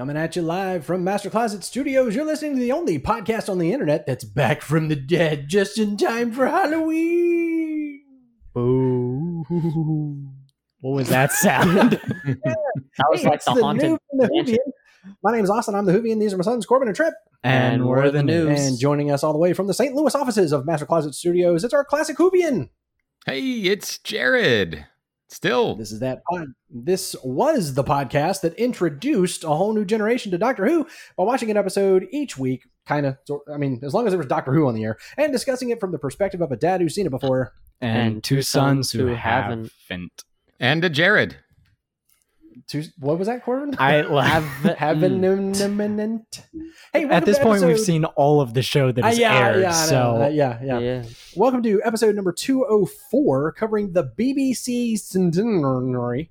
Coming at you live from Master Closet Studios, you're listening to the only podcast on the internet that's back from the dead just in time for Halloween. Boo. What was that sound? That was Hey, like the the haunted new from the mansion. Whovian. My name's Austin. I'm the Whovian. These are my sons, Corbin and Trip. and we're the news. And joining us all the way from the St. Louis offices of Master Closet Studios, it's our classic Whovian. Hey, it's Jared. Still, This is that pod. This was the podcast that introduced a whole new generation to Doctor Who by watching an episode each week, kind of. so, I mean, as long as there was Doctor Who on the air, and discussing it from the perspective of a dad who's seen it before. and, and two sons who haven't. haven't. and a Jared. To, what was that, Corbin? I love. Haven't. Hey, At this to point, we've seen all of the show that is Uh, yeah, aired. yeah, I know. so Uh, yeah, yeah, Yeah. Welcome to episode number 204, covering the BBC Centenary.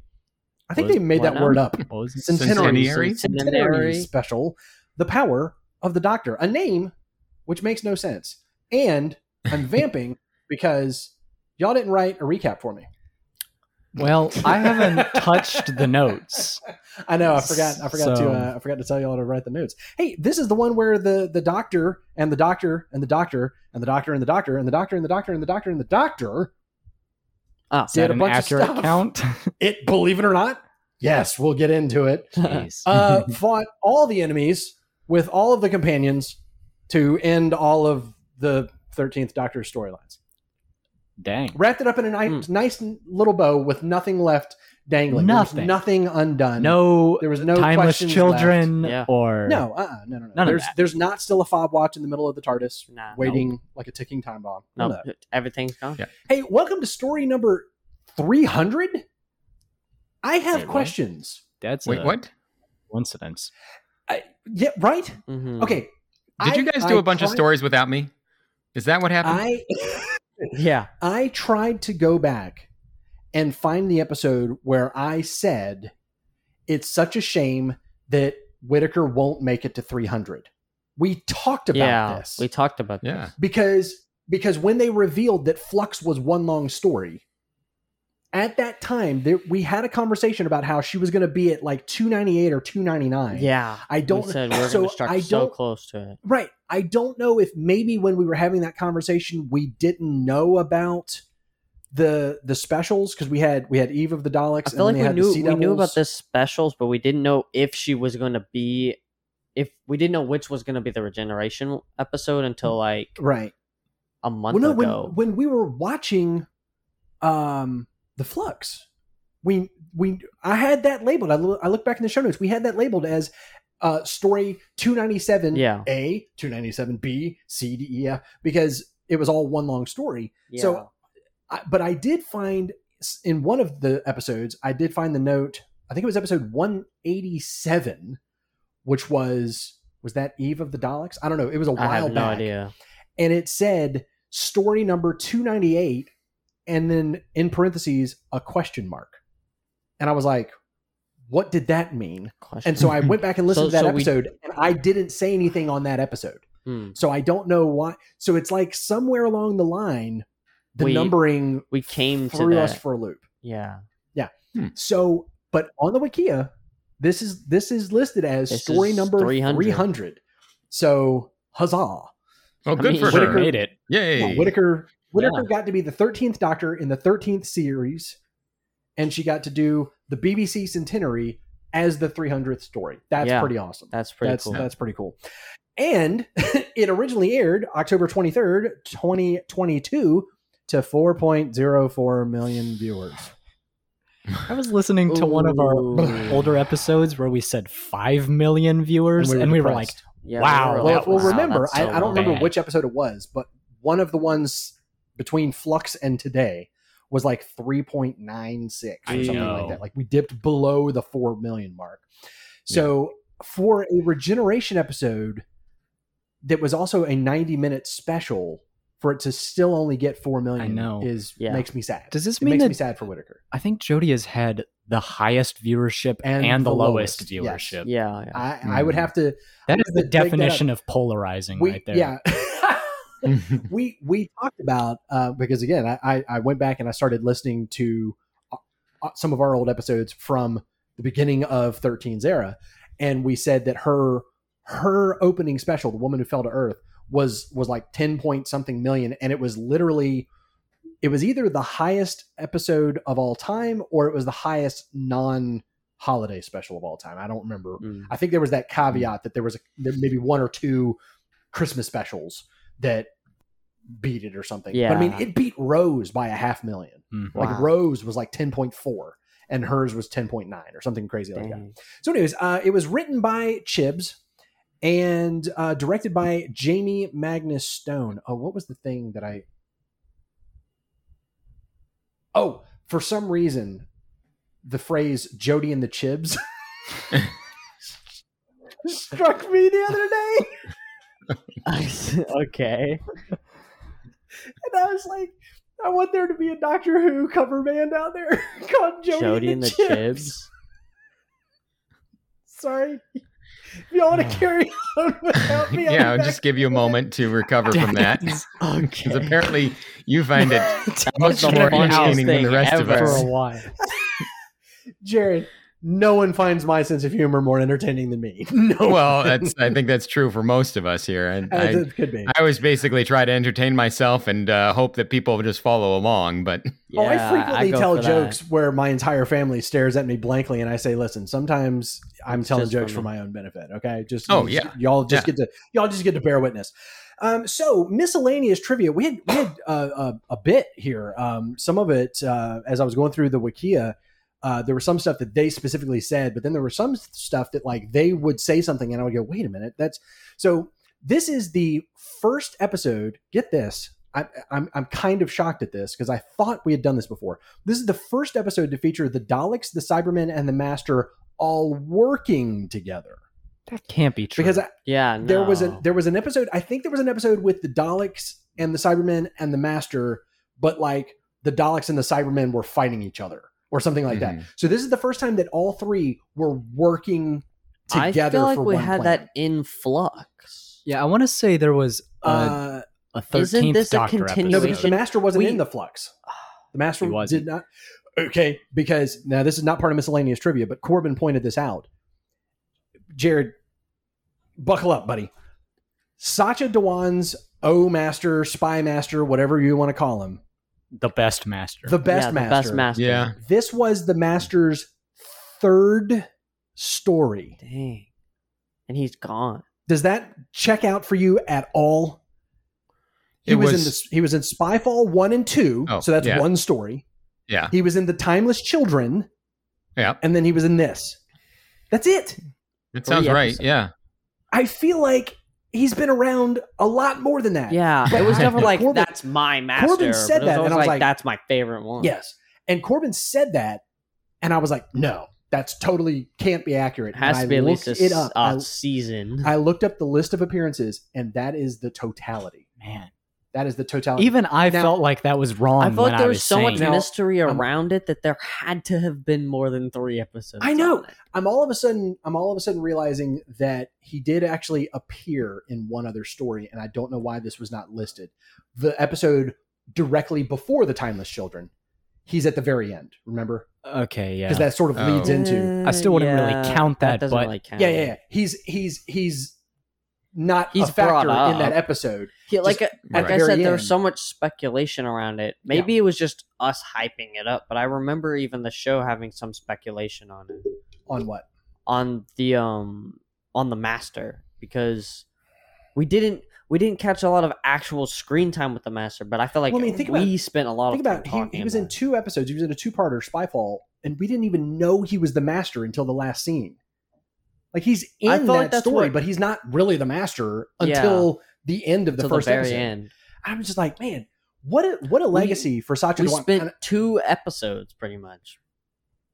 I think Was- they made that what word up. what was it? Centenary, Centenary? Centenary Centenary. special. The power of the Doctor, a name which makes no sense. And I'm vamping because y'all didn't write a recap for me. Well, I haven't touched the notes. I know. I forgot. I forgot to. Uh, I forgot to tell y'all to write the notes. Hey, this is the one where the the doctor and the doctor and the doctor and the doctor and the doctor and the doctor and the doctor and the doctor and the doctor. Ah, that Did a bunch of stuff. count? It, believe it or not, yes, we'll get into it. Uh, fought all the enemies with all of the companions to end all of the thirteenth Doctor storylines. Dang. Wrapped it up in a nice, nice little bow with nothing left dangling. There was Nothing. nothing undone. No there was no timeless questions children Yeah. or No, uh, uh no, no, no. None of there's that. there's not still a fob watch in the middle of the TARDIS Nah, waiting like a ticking time bomb. None No, everything's gone. Yeah. Hey, welcome to story number three hundred. I have Wait, what? questions. That's Wait, a what? coincidence. I, yeah, right. Mhm. Okay. Did you guys do I a bunch of stories without me? Is that what happened? I Yeah. I tried to go back and find the episode where I said it's such a shame that Whittaker won't make it to 300. We talked about yeah. this We talked about yeah. this. because because when they revealed that Flux was one long story, at that time there, we had a conversation about how she was going to be at like 298 or 299. Yeah. I don't we said we're so going to start I so don't close to it. Right. I don't know if maybe when we were having that conversation we didn't know about the the specials because we had we had Eve of the Daleks I feel like we knew had the Sea we knew about the specials, but we didn't know if she was going to be if we didn't know which was going to be the regeneration episode until like right. a month Well, no, ago. when when we were watching um the Flux, we we I had that labeled. I, lo- I look back in the show notes. We had that labeled as uh story 297 yeah. A, 297 B, C, D, E, F because it was all one long story. yeah. So I, but I did find in one of the episodes, I did find the note. I think it was episode 187, which was was that Eve of the Daleks? I don't know. It was a while I have no back, idea. and it said story number 298, and then in parentheses a question mark, and I was like, "What did that mean?" Question. And so I went back and listened So- to that so we- episode, and I didn't say anything on that episode. Hmm. So I don't know why. So it's like somewhere along the line, the We- numbering we came to threw that. us for a loop. yeah. Yeah. So, but on the Wikia, this is this is listed as This story number 300. 300. So, huzzah! Oh, good mean, for Whittaker- her. made it. Yay. Whittaker Whittaker got to be the 13th Doctor in the 13th series, and she got to do the BBC Centenary as the 300th story. That's Yeah. pretty awesome. That's pretty that's cool. that's pretty cool. And it originally aired October 23rd, 2022 to 4.04 million viewers. I was listening to one of our older episodes where we said five million viewers, and we were, like. Yeah, Wow, we were well, like, well wow, remember, that's I, so I don't remember which episode it was, but one of the ones between Flux and today was like 3.96 or I something know. like that. Like we dipped below the 4 million mark. So for a regeneration episode that was also a 90 minute special for it to still only get 4 million I know. is Yeah. makes me sad. does this it mean makes that me sad for Whittaker. I think Jodie has had the highest viewership And and, the, the lowest, lowest, yes. viewership? Yeah, yeah. I, I would Hmm. have to That is the Dig that definition of polarizing we right there. yeah we we talked about uh, because again I, I went back and I started listening to uh, uh, some of our old episodes from the beginning of 13's era and we said that her her opening special, the woman who fell to earth, was was like ten point something million, and it was literally it was either the highest episode of all time or it was the highest non holiday special of all time. I don't remember. Mm. I think there was that caveat that there was a, there maybe one or two Christmas specials that beat it or something. But I mean, it beat Rose by a half million. Mm. Like Wow. Rose was like 10.4 and hers was 10.9 or something crazy like that. So, anyways, uh, it was written by Chibs and uh, directed by Jamie Magnus Stone. Oh, what was the thing that I. Oh, for some reason, the phrase Jodie and the Chibs struck me the other day. okay. And I was like, I want there to be a Doctor Who cover band out there called Jodie, Jodie and the, and the Chibs. Chibs. Sorry. If y'all want to oh. carry on without me, I'll yeah, I'll just give you a moment to recover from that. Because Okay. apparently you find it much more entertaining than the thing rest of ever. for us. a while. Jared, no one finds my sense of humor more entertaining than me. No. Well, that's I think that's true for most of us here. And As I, it could be. I always basically try to entertain myself and uh, hope that people just follow along. But oh, I frequently go tell for that. jokes where my entire family stares at me blankly, and I say, "Listen, sometimes I'm It's telling jokes for for my own benefit. Okay, just Oh, just- yeah. y'all just Yeah. get to y'all just get to bear witness." Um, so miscellaneous trivia. We had we had uh, a, a bit here. Um, some of it uh, as I was going through the Wikia. Uh, there was some stuff that they specifically said, but then there was some stuff that like they would say something, and I would go, "Wait a minute, that's so." This is the first episode. Get this. I, I'm I'm kind of shocked at this because I thought we had done this before. This is the first episode to feature the Daleks, the Cybermen, and the Master all working together. That can't be true. Because I, Yeah, no. there was a there was an episode. I think there was an episode with the Daleks and the Cybermen and the Master, but like the Daleks and the Cybermen were fighting each other or something like that. Mhm. So this is the first time that all three were working together. I feel like for we one had plan. that in flux. yeah, I want to say there was a, Uh, a isn't 13th this a Doctor no, continuation? because the Master wasn't We- in the flux. The Master wasn't. did not. Okay, because now this is not part of miscellaneous trivia, but Corbin pointed this out. Jared, buckle up, buddy. Sacha Dhawan's O Master, Spy Master, whatever you want to call him, the best master. the best yeah, master. The best master. yeah, This was the Master's third story. Dang. And he's gone. Does that check out for you at all? He It was, in was- the he was in Spyfall one and two, Oh, so that's yeah. one story. yeah, He was in the Timeless Children, yeah. and then he was in this. That's it. It sounds Three right. Yeah, I feel like he's been around a lot more than that. Yeah, But it was never like Corbin- that's my master. Corbin said but it was that, and I was like, like- that's my favorite one. Yes. And Corbin said that, and I was like, no, that's totally can't be accurate. it has And to be I at least a, looked it up. I, season. I looked up the list of appearances, and that is the totality. Man, That is the totality. even I Now- felt like that was wrong. I when felt like I there was was so saying much it. Now, mystery I'm- around it that there had to have been more than three episodes. I know. I'm all of a sudden I'm all of a sudden realizing that he did actually appear in one other story, and I don't know why this was not listed. The episode directly before the Timeless Children. He's at the very end. Remember, Okay, yeah. because that sort of Oh. leads into. I still wouldn't really Yeah, count that, doesn't but- really count. Yeah, yeah, yeah. He's he's he's not He's a factor in that episode. Yeah, like Just like at I said, there was so much speculation around it. Maybe it was just us hyping it up, but I remember even the show having some speculation on it On what? on the um on the master because we didn't we didn't catch a lot of actual screen time with the master, but I feel like Well, I mean, think we about- spent a lot Think of time about he, he was in about it. two episodes. He was in a two-parter Spyfall, and we didn't even know he was the master until the last scene. Like he's in that like story, what- but he's not really the master Yeah. until the end of the till first the very episode. end. I'm just like, man, what a what a legacy for Sacha We Dhawan. spent And- two episodes pretty much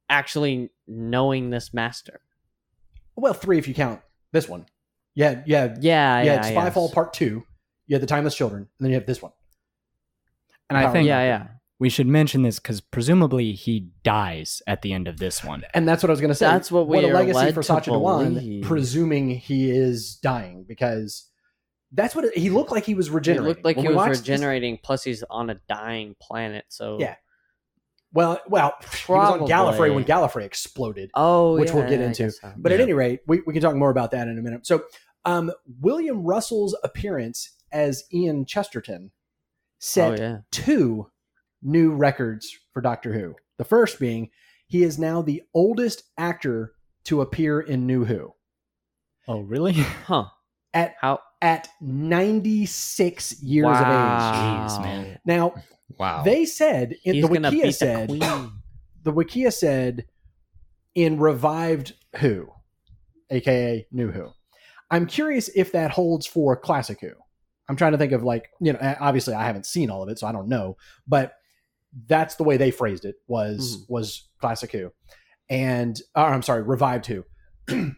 actually knowing this master. well, three if you count this one. Yeah, yeah, Yeah, yeah. yeah, Spyfall yes. Part Two. You had the Timeless Children, and then you have this one. and I think Yeah, yeah. We should mention this because presumably he dies at the end of this one. And that's what I was going to say. That's what we what a legacy led for Sacha Dhawan, believe. presuming he is dying because that's what it, he looked like. He was It regenerating. looked like When he was watched this- regenerating. plus, he's on a dying planet, so Yeah. Well, well, he was on Gallifrey when Gallifrey exploded. Oh, Which we'll get into. so. But at any rate, we, we can talk more about that in a minute. So, um, William Russell's appearance as Ian Chesterton set oh yeah. two new records for Doctor Who. The first being he is now the oldest actor to appear in New Who Oh, really? Huh. at How? at 96 years of age. wow. Jeez, man. Now, Wow. they said in the gonna Wikia said the queen. the Wikia said in revived Who, aka New Who. I'm curious if that holds for Classic Who. I'm trying to think of like you know obviously I haven't seen all of it so I don't know, but that's the way they phrased it was Mm-hmm. was Classic Who, and or I'm sorry Revived Who.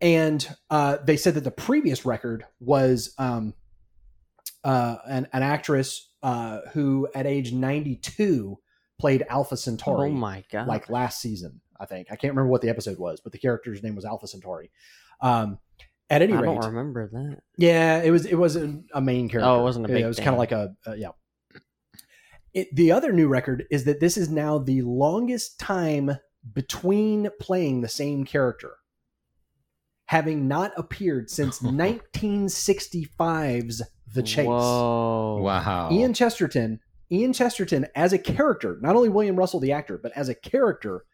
and uh, they said that the previous record was um, uh, an, an actress uh, who at age 92 played Alpha Centauri Oh my god. like last season i think i can't remember what the episode was but the character's name was alpha centauri um at any I rate don't remember that. yeah it was it wasn't a main character Oh, it wasn't a big it was kind of like a, a yeah it, the other new record is that this is now the longest time between playing the same character having not appeared since 1965's the chase Whoa. wow. Ian Chesterton, Ian Chesterton as a character, not only William Russell the actor, but as a character,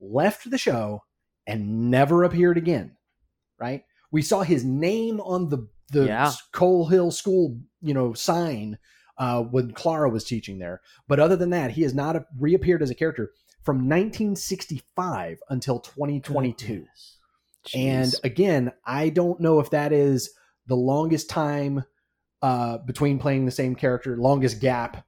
left the show and never appeared again. Right? We saw his name on the the Yeah. Coal Hill School, you know, sign uh, when Clara was teaching there. But other than that, he has not reappeared as a character from 1965 until 2022. Goodness. And again, I don't know if that is the longest time uh, between playing the same character, longest gap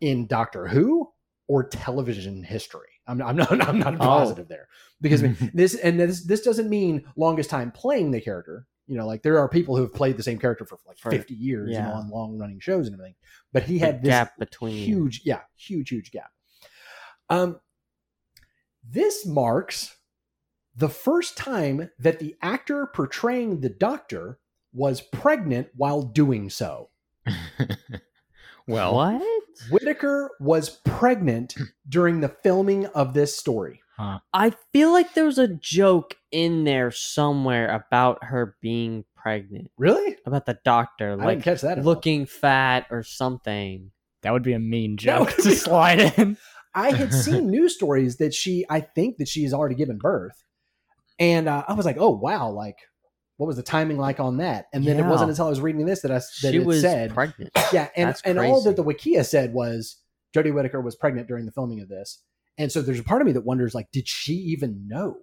in Doctor Who or television history. I'm, I'm not. I'm not Oh. positive there because this and this this doesn't mean longest time playing the character. You know, like there are people who have played the same character for like For- 50 years, you know, on long running shows and everything. But he The had this gap between huge yeah huge huge gap um this marks the first time that the actor portraying the doctor was pregnant while doing so well, What? whittaker was pregnant during the filming of this story I feel like there was a joke in there somewhere about her being pregnant. really About the doctor, i like didn't catch that at all. looking fat or something. that would be a mean joke to be- slide in. i had seen news stories that she i think that she's already given birth and uh, i was like oh wow like what was the timing like on that and then it wasn't until i was reading this that i that She it was said pregnant. Yeah, and That's and all that the Wikia said was Jodie Whittaker was pregnant during the filming of this, and so there's a part of me that wonders, like, did she even know?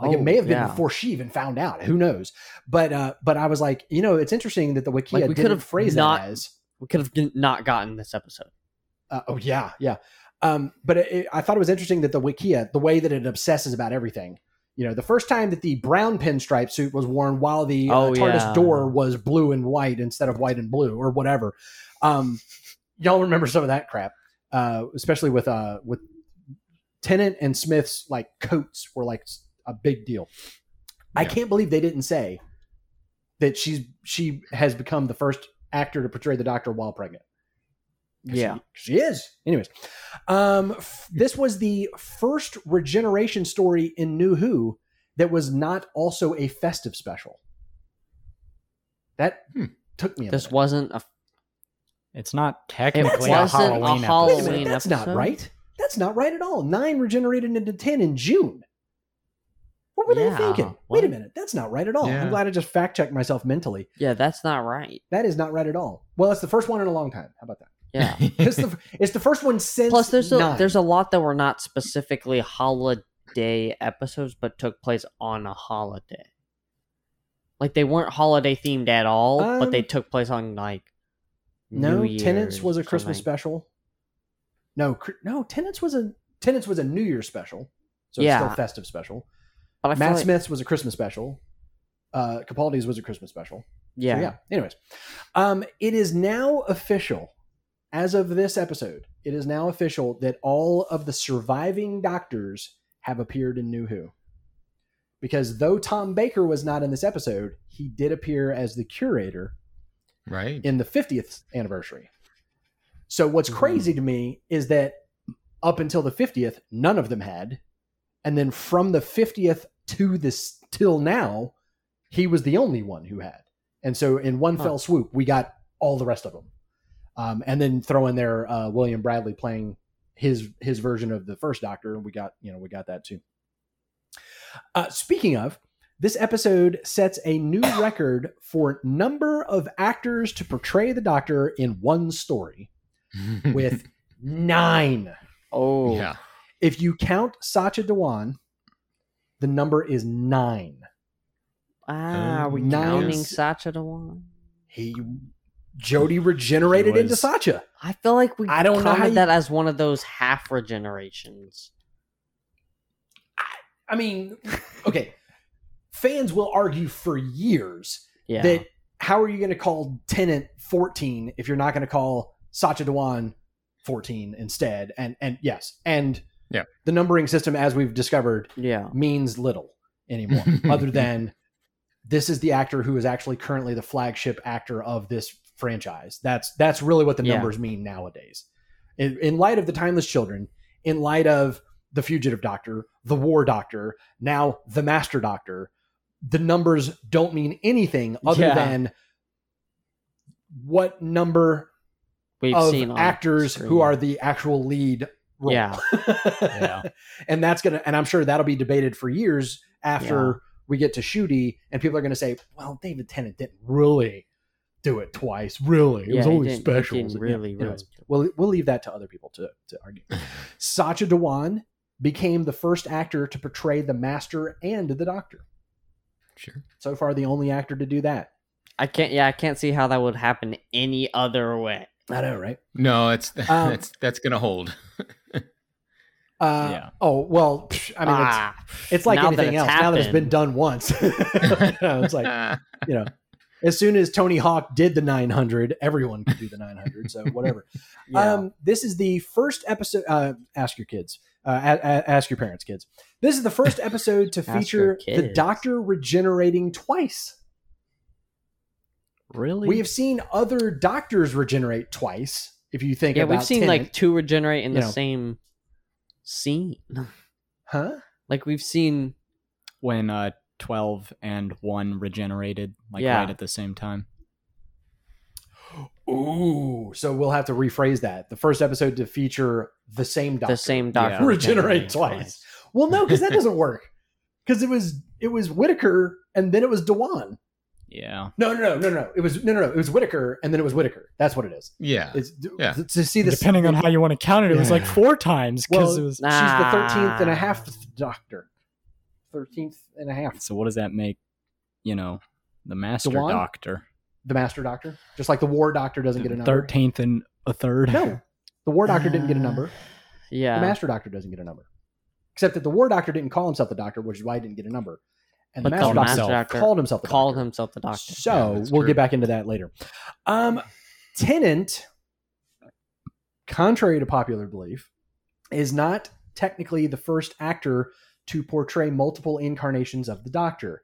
Like, it Oh, may have been yeah. before she even found out. Who knows? But uh, but I was like, you know, it's interesting that the Wikia Like, we didn't could've phrase not- as, We could have not gotten this episode. uh, oh yeah, yeah. Um, but it, it- I thought it was interesting that the Wikia, the way that it obsesses about everything. You know, the first time that the brown pinstripe suit was worn while the uh, Oh, TARDIS yeah. door was blue and white instead of white and blue or whatever. Um, y'all remember some of that crap, uh, especially with uh, with Tennant and Smith's like coats were like a big deal. I can't believe they didn't say that she's she has become the first actor to portray the Doctor while pregnant. Yeah. she, she is. Anyways, um, f- this was the first regeneration story in New Who that was not also a festive special. That Hmm. took me. A This minute. wasn't a. It's not technically a wasn't a Halloween a Halloween episode. minute, that's episode? not right. That's not right at all. Nine regenerated into ten in June. What were they Yeah, thinking? Wait a minute, that's not right at all. Yeah. I'm glad I just fact checked myself mentally. Yeah, that's not right. That is not right at all. Well, it's the first one in a long time. How about that? Yeah. It's the it's the first one since. Plus, there's a there's a lot that were not specifically holiday episodes, but took place on a holiday. Like they weren't holiday themed at all, but they Um, took place on like. No, New Tennant's was a Christmas special. No, no, Tennant's was a Tennant's was a New Year's special. So it's Yeah. still festive special. But I feel Matt like- Smith's was a Christmas special. Uh, Capaldi's was a Christmas special. Yeah. So, yeah. Anyways, um, it is now official, as of this episode, it is now official that all of the surviving doctors have appeared in New Who. Because though Tom Baker was not in this episode, he did appear as the curator right. in the 50th anniversary. So what's Mhm. crazy to me is that up until the 50th, none of them had. And then from the 50th to this till now, he was the only one who had. And so in one Huh. fell swoop, we got all the rest of them. Um, and then throw in there uh, William Bradley playing his his version of the first Doctor, and we got you know we got that too. Uh, speaking of, this episode sets a new record for number of actors to portray the Doctor in one story with nine. Oh, yeah. If you count Sacha Dhawan, the number is nine. ah, are we Nine. counting Sacha Dhawan? He Jodie regenerated He into was- Sacha. I feel like we I don't know how you- that as one of those half regenerations. I mean, okay. Fans will argue for years Yeah, that how are you going to call Tennant 14 if you're not going to call Sacha Dhawan 14 instead? And and yes, and Yeah. the numbering system, as we've discovered, yeah, means little anymore, other than this is the actor who is actually currently the flagship actor of this franchise. That's that's really what the Yeah. numbers mean nowadays. In, in light of the Timeless Children, in light of the Fugitive Doctor, the War Doctor, now the Master Doctor, the numbers don't mean anything other Yeah. than what number we've of seen actors screen. who are the actual lead role. Yeah. Yeah. and that's gonna and I'm sure that'll be debated for years after we get to Ncuti, and people are gonna say, "Well, David Tennant didn't really do it twice. Really, it Yeah, was only didn't- he specials." Yeah, really, anyways, really. we'll we'll leave that to other people to to argue. Sacha Dhawan became the first actor to portray the Master and the Doctor. Sure. So far, the only actor to do that. I can't. Yeah, I can't see how that would happen any other way. I know, right? No, it's Um, that's that's gonna hold. Uh, Yeah. Oh well, I mean, it's, ah, it's like anything it's else. Now that it's been done once, it's like you know, as soon as Tony Hawk did the 900, everyone could do the 900. So whatever. yeah. Um, this is the first episode. Uh, ask your kids. Uh, a- a- ask your parents, kids. This is the first episode to feature the. Doctor regenerating twice. Really? We have seen other Doctors regenerate twice. If you think yeah, about we've seen Tennant. like two regenerate in you the know. same scene. huh? Like we've seen. when uh 12 and 1 regenerated like Yeah. right at the same time. Ooh, so we'll have to rephrase that. The first episode to feature the same Doctor. The same doctor Yeah. regenerate regenerating twice. Well, no, because that doesn't work. Because it was it was Whittaker and then it was Dhawan. Yeah. No, no, no, no, no. It was no, no, no. It was Whittaker and then it was Whittaker. That's what it is. yeah. It's Yeah. to see this. Depending on how you want to count it, it was like four times because well, it was. she's the thirteenth and a half Doctor. Thirteenth and a half. So what does that make? You know, the Master Dhawan? Doctor. The Master Doctor, just like the War Doctor doesn't get a number. Thirteenth and a third. No, the War Doctor didn't get a uh, number. Yeah. The Master Doctor doesn't get a number. Except that the War Doctor didn't call himself the Doctor, which is why he didn't get a number. And the But Master called Doctor himself. Doctor called himself the called Doctor. himself the doctor. So Yeah, we'll true. get back into that later. Um, Tennant, contrary to popular belief, is not technically the first actor to portray multiple incarnations of the Doctor.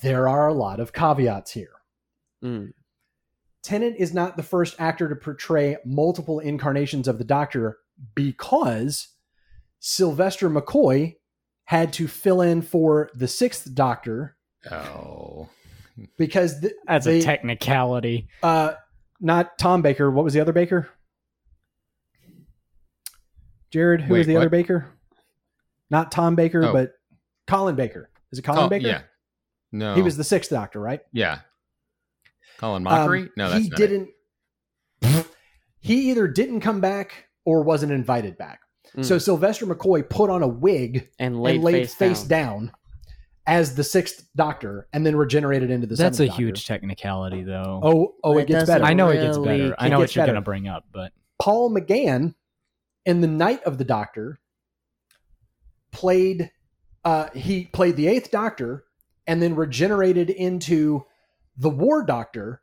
There are a lot of caveats here. Mm. Tennant is not the first actor to portray multiple incarnations of the Doctor because Sylvester McCoy had to fill in for the sixth Doctor Oh. because th- That's they- a technicality. Uh, not Tom Baker. What was the other Baker? Jared, who was Wait, the other? Baker? Not Tom Baker, Oh. but Colin Baker. Is it Colin Oh, Baker? yeah. No. He was the sixth Doctor, right? Yeah. Colin Um, Mockery? no, that's he not it. didn't. he either didn't come back or wasn't invited back. Mm. So Sylvester McCoy put on a wig and laid, and laid face, face, down. down. as the sixth Doctor, and then regenerated into the That's a Doctor. huge technicality, though. Oh, oh, It it gets better. I know it gets really- better. I know what you're better. going to bring up, but Paul McGann in the Night of the Doctor played uh he played the eighth doctor and then regenerated into the war doctor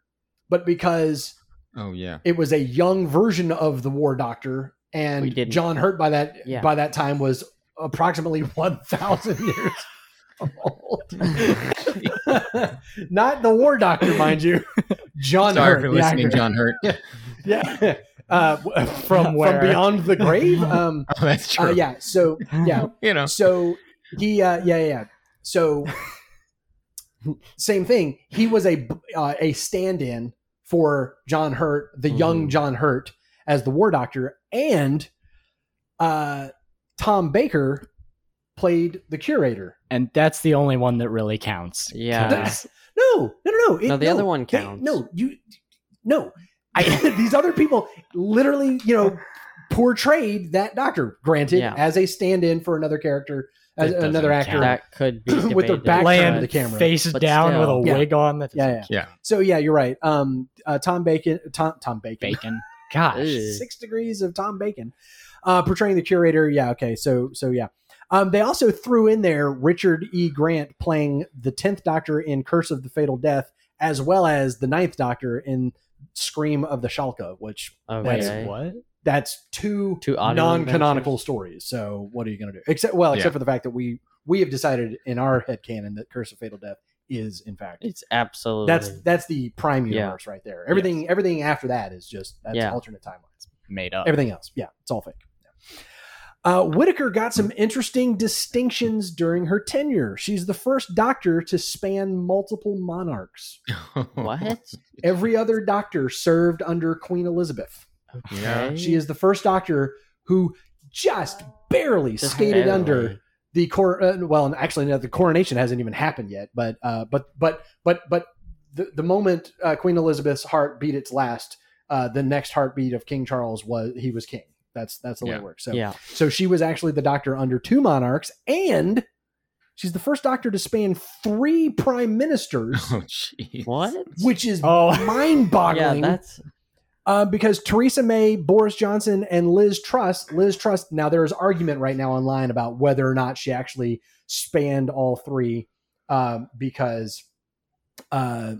but because Oh, yeah. it was a young version of the war doctor We and didn't- John Hurt by that Yeah. by that time was approximately 1000 years old. Not the war doctor mind you. John Sorry Hurt for listening, actor. John Hurt. Yeah. uh, From where? from beyond the grave. Um, Oh, that's true. uh, yeah. So yeah. You know. So he, uh, yeah, yeah, yeah. So same thing. He was a uh, a stand-in for John Hurt, the young Mhm. John Hurt, as the War Doctor, and uh, Tom Baker played the curator. and that's the only one that really counts. Yeah. 'Cause No, no, no, no. It- No, the other one they- counts. no, you, no. I, these other people literally, you know, portrayed that doctor. Granted, Yeah. as a stand-in for another character, as That another actor. count. That could be With their back Laying to the camera. face But down with a. Yeah. wig on. That Yeah, yeah. Yeah. So yeah, you're right. Um, uh, Tom Bacon, Tom Tom Bacon, bacon. Gosh, Ew. six degrees of Tom Bacon, uh, portraying the curator. Yeah, okay. So so yeah. Um, they also threw in there Richard E. Grant playing the tenth Doctor in Curse of the Fatal Death, as well as the ninth Doctor in Scream of the Shalka, which Okay. That's what? that's two, Two non-canonical stories. So what are you going to do? Except well, except Yeah. for the fact that we we have decided in our head canon that Curse of Fatal Death is in fact It's absolutely that's that's the prime Yeah. universe right there. Everything everything after that is just that's Yeah. alternate timelines. Made up. Everything else, yeah, it's all fake. Yeah. Uh, Whittaker got some interesting distinctions during her tenure. She's the first doctor to span multiple monarchs. what? Every other doctor served under Queen Elizabeth. Okay. She is the first doctor who just barely Just skated barely. under the cor. Uh, well, actually, no, the coronation hasn't even happened yet. But uh, but but but but the the moment uh, Queen Elizabeth's heart beat its last, uh, the next heartbeat of King Charles was he was king. That's that's the way it works. So Yeah. so she was actually the doctor under two monarchs, and she's the first doctor to span three prime ministers, Oh, jeez. What? which is Oh. Mind-boggling. yeah, that's Uh, because Theresa May, Boris Johnson, and Liz Truss, Liz Truss. Now there is argument right now online about whether or not she actually spanned all three, um, because uh,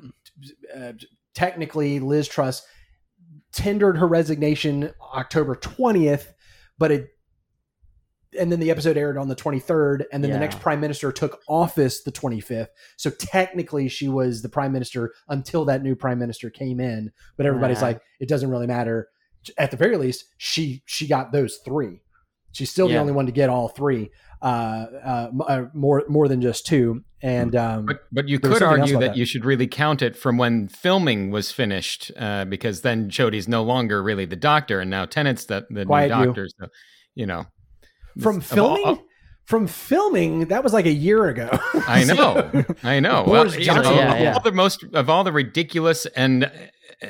uh, technically Liz Truss tendered her resignation October twentieth, but it. And then the episode aired on the 23rd, and then the next prime minister took office the 25th. So technically, she was the prime minister until that new prime minister came in. But everybody's Yeah. like, it doesn't really matter. At the very least, she she got those three. She's still the only one to get all three, uh, uh, uh, more more than just two. And um, But but you could argue that, that. you should really count it from when filming was finished, uh, because then Jodie's no longer really the doctor, and now Tennant's the, the new Quiet you. doctor. So you know, from This- of all- filming, from filming, that was like a year ago. I know, I know. Well, you know, Johnson. of Yeah, yeah. all the most of all the ridiculous and uh,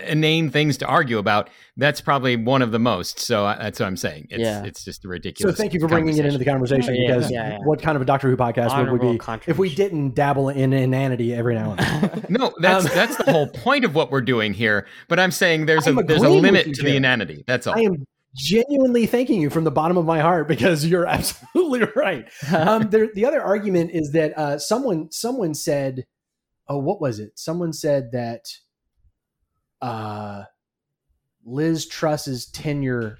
inane things to argue about, that's probably one of the most. So uh, that's what I'm saying. It's Yeah. it's just a so ridiculous. thank you for bringing it into the conversation Yeah, because yeah, yeah. what kind of a Doctor Who podcast would we be if we didn't dabble in inanity every now and then? No, that's Um, that's the whole point of what we're doing here. But I'm saying there's I'm a there's a limit you, to the inanity. That's all. I am genuinely thanking you from the bottom of my heart because you're absolutely right. um, there, the other argument is that uh, someone someone said, "Oh, what was it?" Someone said that uh, Liz Truss's tenure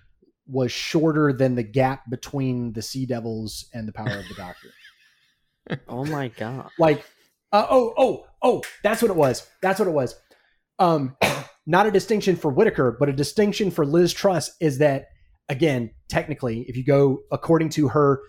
was shorter than the gap between the Sea Devils and the Power of the Doctor. oh my god. like, uh, oh, oh, oh, that's what it was. That's what it was. Um, not a distinction for Whittaker, but a distinction for Liz Truss is that again, technically, if you go according to her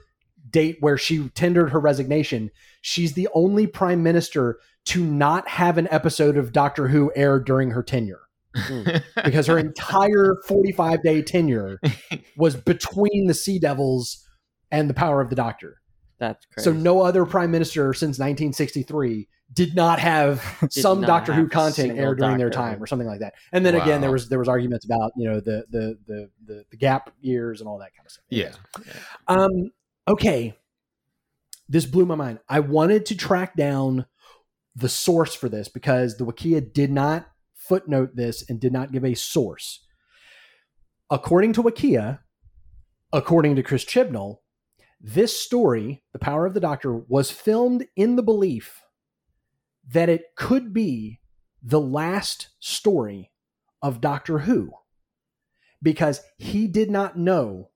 date where she tendered her resignation, she's the only prime minister to not have an episode of Doctor Who aired during her tenure hmm. because her entire 45 day tenure was between the Sea Devils and the Power of the Doctor. That's crazy. So no other prime minister since 1963 did not have some not Doctor Who have a content single aired during their time or something like that. And then again, there was there was arguments about you know the the the the, the gap years and all that kind of stuff. yeah. Um. Okay. This blew my mind. I wanted to track down the source for this because the Wikia did not footnote this and did not give a source. According to Wikia, according to Chris Chibnall, this story, The Power of the Doctor, was filmed in the belief that it could be the last story of Doctor Who because he did not know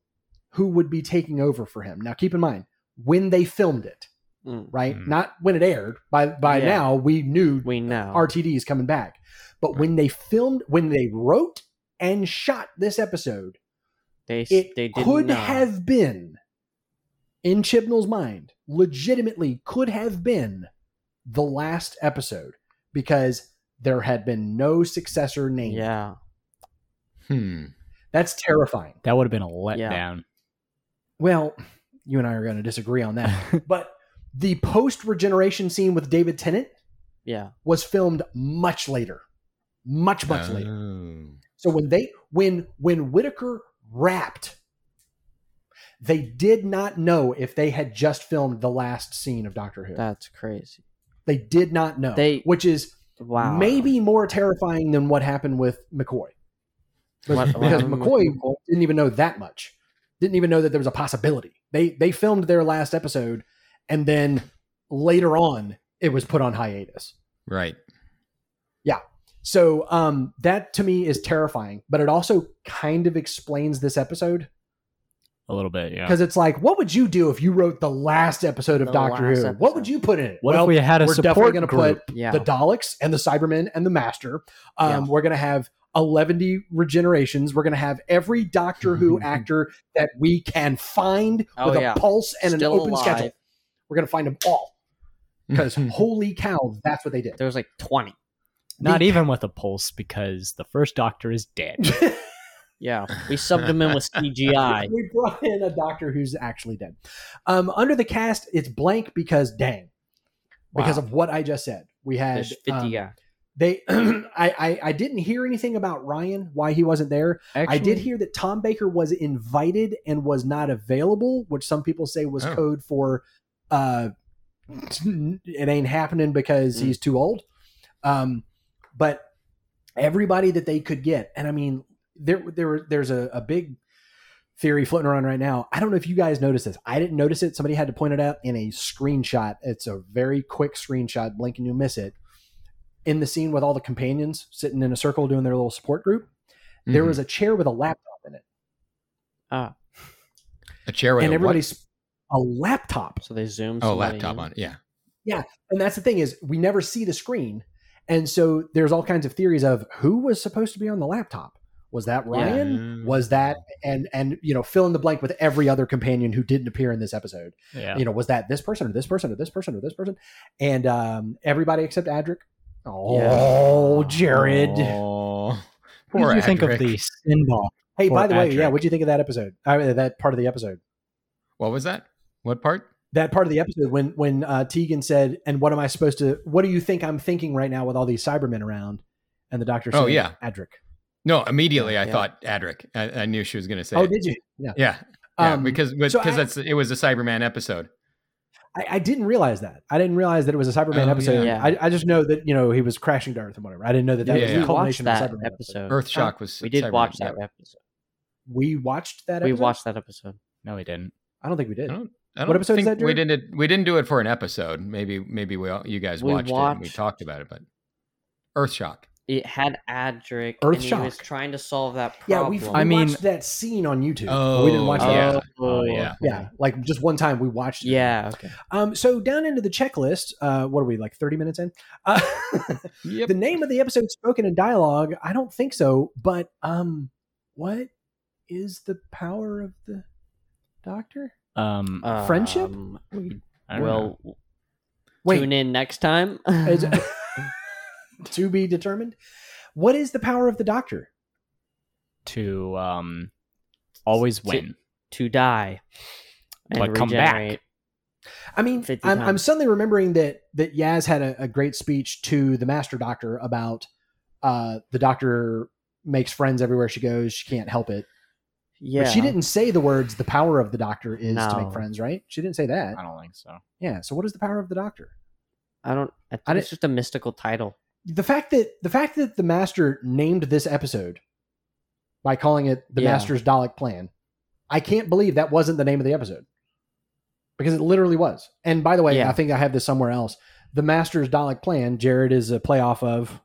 who would be taking over for him. Now, keep in mind, when they filmed it, Mm, right? Mm. Not when it aired. By by Yeah. now, we knew we know. RTD is coming back. But when they filmed, when they wrote and shot this episode, They it they could know. have been in Chibnall's mind, legitimately could have been the last episode because there had been no successor named. yeah Hmm. That's terrifying. That would have been a letdown. Well, you and I are going to disagree on that. but the post regeneration scene with David Tennant yeah was filmed much later. Much, much later. Oh. So when they when when Whittaker wrapped, they did not know if they had just filmed the last scene of Doctor Who. that's crazy they did not know. They- which is wow maybe more terrifying than what happened with McCoy. What- what because happened McCoy McCoy? didn't even know that much. Didn't even know that there was a possibility. They they filmed their last episode and then later on it was put on hiatus. Right. Yeah. So um that to me is terrifying, but it also kind of explains this episode A little bit, yeah. because it's like what would you do if you wrote the last episode of The Doctor last Who? What would you put in it? What Well, if we had a we're definitely support going to group? put yeah the Daleks and the Cybermen and the Master. Um, Yeah. We're going to have 11 regenerations. We're going to have every Doctor Who actor that we can find Oh, with yeah. a pulse and Still an open alive. schedule. We're going to find them all because holy cow, that's what they did. there was like 20 Not The- even with a pulse because the first doctor is dead. yeah we subbed them in with cgi we brought in a doctor who's actually dead. Um, under the cast, it's blank because dang, because Wow. of what I just said. We had there's 50 um, they. I, I I didn't hear anything about Ryan why he wasn't there. I did hear that Tom Baker was invited and was not available, which some people say was Oh. code for uh, it ain't happening because Mm. he's too old. Um, but everybody that they could get, and I mean, there there there's a, a big theory floating around right now. I don't know if you guys noticed this. I didn't notice it. Somebody had to point it out in a screenshot. It's a very quick screenshot. Blink and you miss it. In the scene with all the companions sitting in a circle doing their little support group, there Mhm. was a chair with a laptop in it, ah a chair with and a what? everybody's a laptop. so they zoomed oh laptop in. on it. Yeah, yeah. And that's the thing is we never see the screen, and so there's all kinds of theories of who was supposed to be on the laptop. Was that Ryan? Was that and and you know fill in the blank with every other companion who didn't appear in this episode? yeah. You know, was that this person or this person or this person or this person? And um, everybody except Adric. Oh, Jared. Oh, What do did you think of Adric. the Sinbad? Hey, by the way, yeah, what'd you think of that episode? Uh, that part of the episode. What was that? What part? that part of the episode when when uh, Tegan said, "And what am I supposed to? What do you think I'm thinking right now with all these Cybermen around?" And the doctor said, Oh, yeah. Adric." No, immediately I Yeah. thought Adric. I, I knew she was going to say. Oh, it. did you? Yeah. Yeah. Yeah, Um, because because so that's it was a Cyberman episode. I, I didn't realize that. I didn't realize that it was a Cyberman Oh, episode. yeah. I, I just know that you know he was crashing to Earth and whatever. I didn't know that that Yeah, was yeah. the culmination of the that Cyberman episode. episode Earthshock was. we did Cyberman, watch that episode We watched that. we Episode? watched that episode No, he didn't. I don't think we did. I don't. I What don't episode is think that, we didn't. We didn't do it for an episode. Maybe maybe we all, you guys We watched, it and we talked about it. But Earthshock. It had Adric Earth and he was trying to solve that problem. Yeah, problem we, we I mean- watched that scene on YouTube. Oh, we didn't watch that. yeah. episode. Oh, yeah. Yeah, like just one time we watched it. yeah okay Um, so down into the checklist, uh, what are we like thirty minutes in? Uh, Yep. the name of the episode spoken in dialogue? I don't think so. But um, what is the power of the Doctor? Um, Friendship? Um, We will Wait, tune in next time is- to be determined. What is the power of the Doctor? to um, always To- win. to die and But come back. regenerate. I mean, I'm, I'm suddenly remembering that that Yaz had a, a great speech to the Master Doctor about uh, the Doctor makes friends everywhere she goes. She can't help it. yeah But she didn't say the words "the power of the Doctor is to make friends," right? She didn't say that. I don't think so. Yeah. So what is the power of the Doctor? i don't i think I it's just a mystical title The fact that the fact that the Master named this episode by calling it the Yeah. Master's Dalek Plan, I can't believe that wasn't the name of the episode because it literally was. And by the way, Yeah. I think I have this somewhere else. The Master's Dalek Plan, Jared, is a playoff of.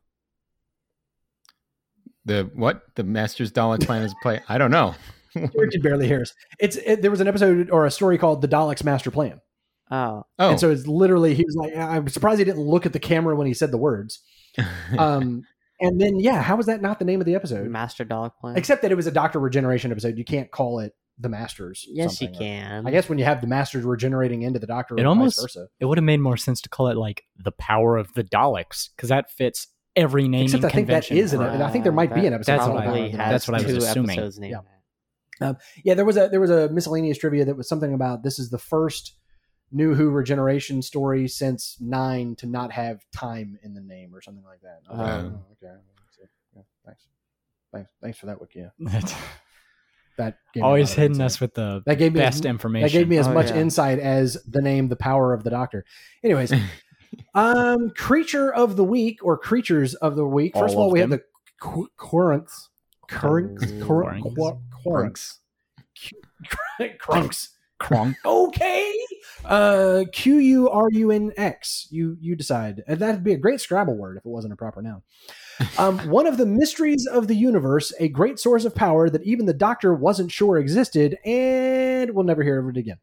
The what? The Master's Dalek plan is play. I don't know. Jared can barely hear us. It's it, there was an episode or a story called "The Dalek's Master Plan," oh oh, and so it's literally he was like, I'm surprised he didn't look at the camera when he said the words. um, And then yeah, how was that not the name of the episode? Master Dog Plan. Except that it was a Doctor Regeneration episode. You can't call it the Masters. yes, you something. can. I guess when you have the Masters regenerating into the Doctor, It almost- vice versa. It would have made more sense to call it like the power of the Daleks because that fits every name. Except I think that is convention. is an- I think there might be an episode That's called what I- Power probably of the has that's what I was two assuming. episodes Yeah. that. Yeah, there was a there was a miscellaneous trivia that was something about this is the first New Who regeneration story since nine to not have time in the name or something like that. I was like, Oh. oh, okay. Yeah, thanks. Thanks. Thanks for that, Wikia. That gave Always lot of hitting insight. us with the That gave me best as, information. that gave me as Oh, much yeah. insight as the name, the power of the Doctor. Anyways, um, creature of the week or creatures of the week. First of All all, of we have the Qu- Corinth. Corinth. Corinth. Corinth. Corinth. Crunks. Crunks. Kronk. Okay. Uh, Q U R U N X. You you decide, and that'd be a great Scrabble word if it wasn't a proper noun. Um, one of the mysteries of the universe, a great source of power that even the Doctor wasn't sure existed, and we'll never hear of it again.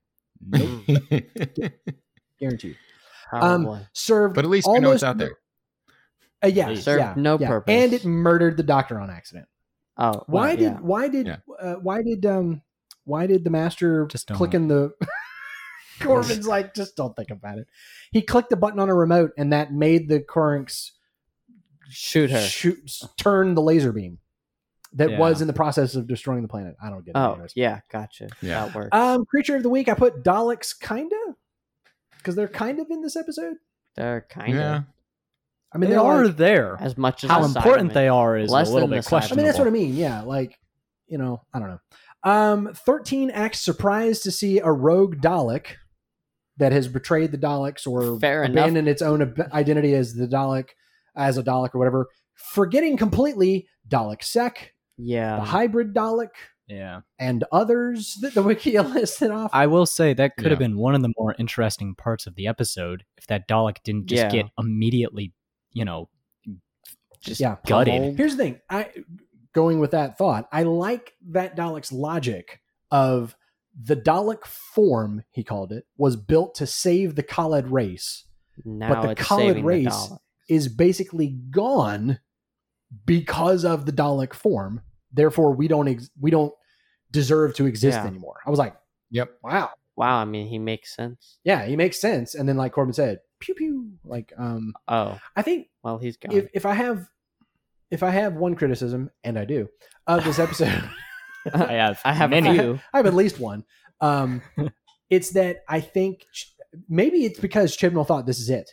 Guaranteed. Probably. Served, but at least we know it's almost- out there. Uh, yeah, Served yeah, no yeah. purpose. and it murdered the Doctor on accident. oh, Why well, did yeah. why did Yeah. uh, why did um why did the master Just don't- click in the Corbin's like just don't think about it. He clicked the button on a remote and that made the Corinx shoot her? shoot turn the laser beam that Yeah. was in the process of destroying the planet. I don't get it. Oh, anyways. yeah, gotcha. Yeah. That works. Um, creature of the week. I put Daleks, kinda, because they're kind of in this episode. They're kind of Yeah. I mean, they they're like- there. as much as How the important they are is Less a little than bit the Cybermen. I mean, that's what I mean. Yeah, like you know, I don't know. Um, thirteen acts surprised to see a rogue Dalek that has betrayed the Daleks or Fair enough. abandoned its own identity as the Dalek, as a Dalek or whatever, forgetting completely Dalek Sec, Yeah. the hybrid Dalek, Yeah. and others that the wiki listed off. I will say that could have been one of the more interesting parts of the episode if that Dalek didn't just Yeah. get immediately, you know, just Yeah. gutted. pummeled. Here's the thing. I going with that thought. I like that Dalek's logic of the Dalek form, he called it, was built to save the Kaled race, now the it's Kaled race- the is basically gone because of the Dalek form. Therefore, we don't ex- we don't deserve to exist Yeah. anymore. I was like, Yep. wow, Wow, I mean, he makes sense. yeah, he makes sense. And then, like Corbin said, pew pew. Like, um, Oh, I think well, he's gone. if if I have if I have one criticism, and I do, of this episode. I have I have many. a few. I have at least one. Um, it's that I think Ch- maybe it's because Chibnall thought this is it.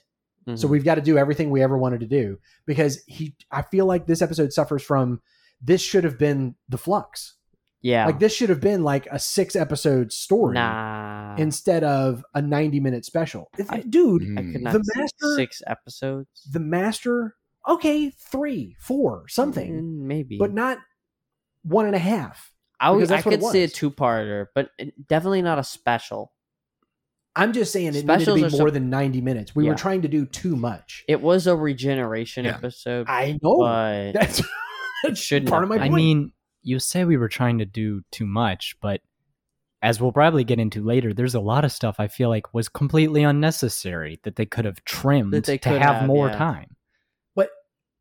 So Mhm. we've got to do everything we ever wanted to do because he. I feel like this episode suffers from this should have been the flux. yeah, Like this should have been like a six episode story nah, instead of a ninety minute special. I- dude, I could not the master- six episodes. the master. Okay, three, four, something, Mm, maybe, but not one and a half. I, would, because I that's what it could see a two parter, but definitely not a special. I'm just saying it needed to are be so- more than 90 minutes. We Yeah. were trying to do too much. It was a regeneration Yeah. episode, I know. but That's, that's shouldn't part of my have I point. mean, you say we were trying to do too much, but as we'll probably get into later, there's a lot of stuff I feel like was completely unnecessary that they could have trimmed That to have, have, more yeah. time.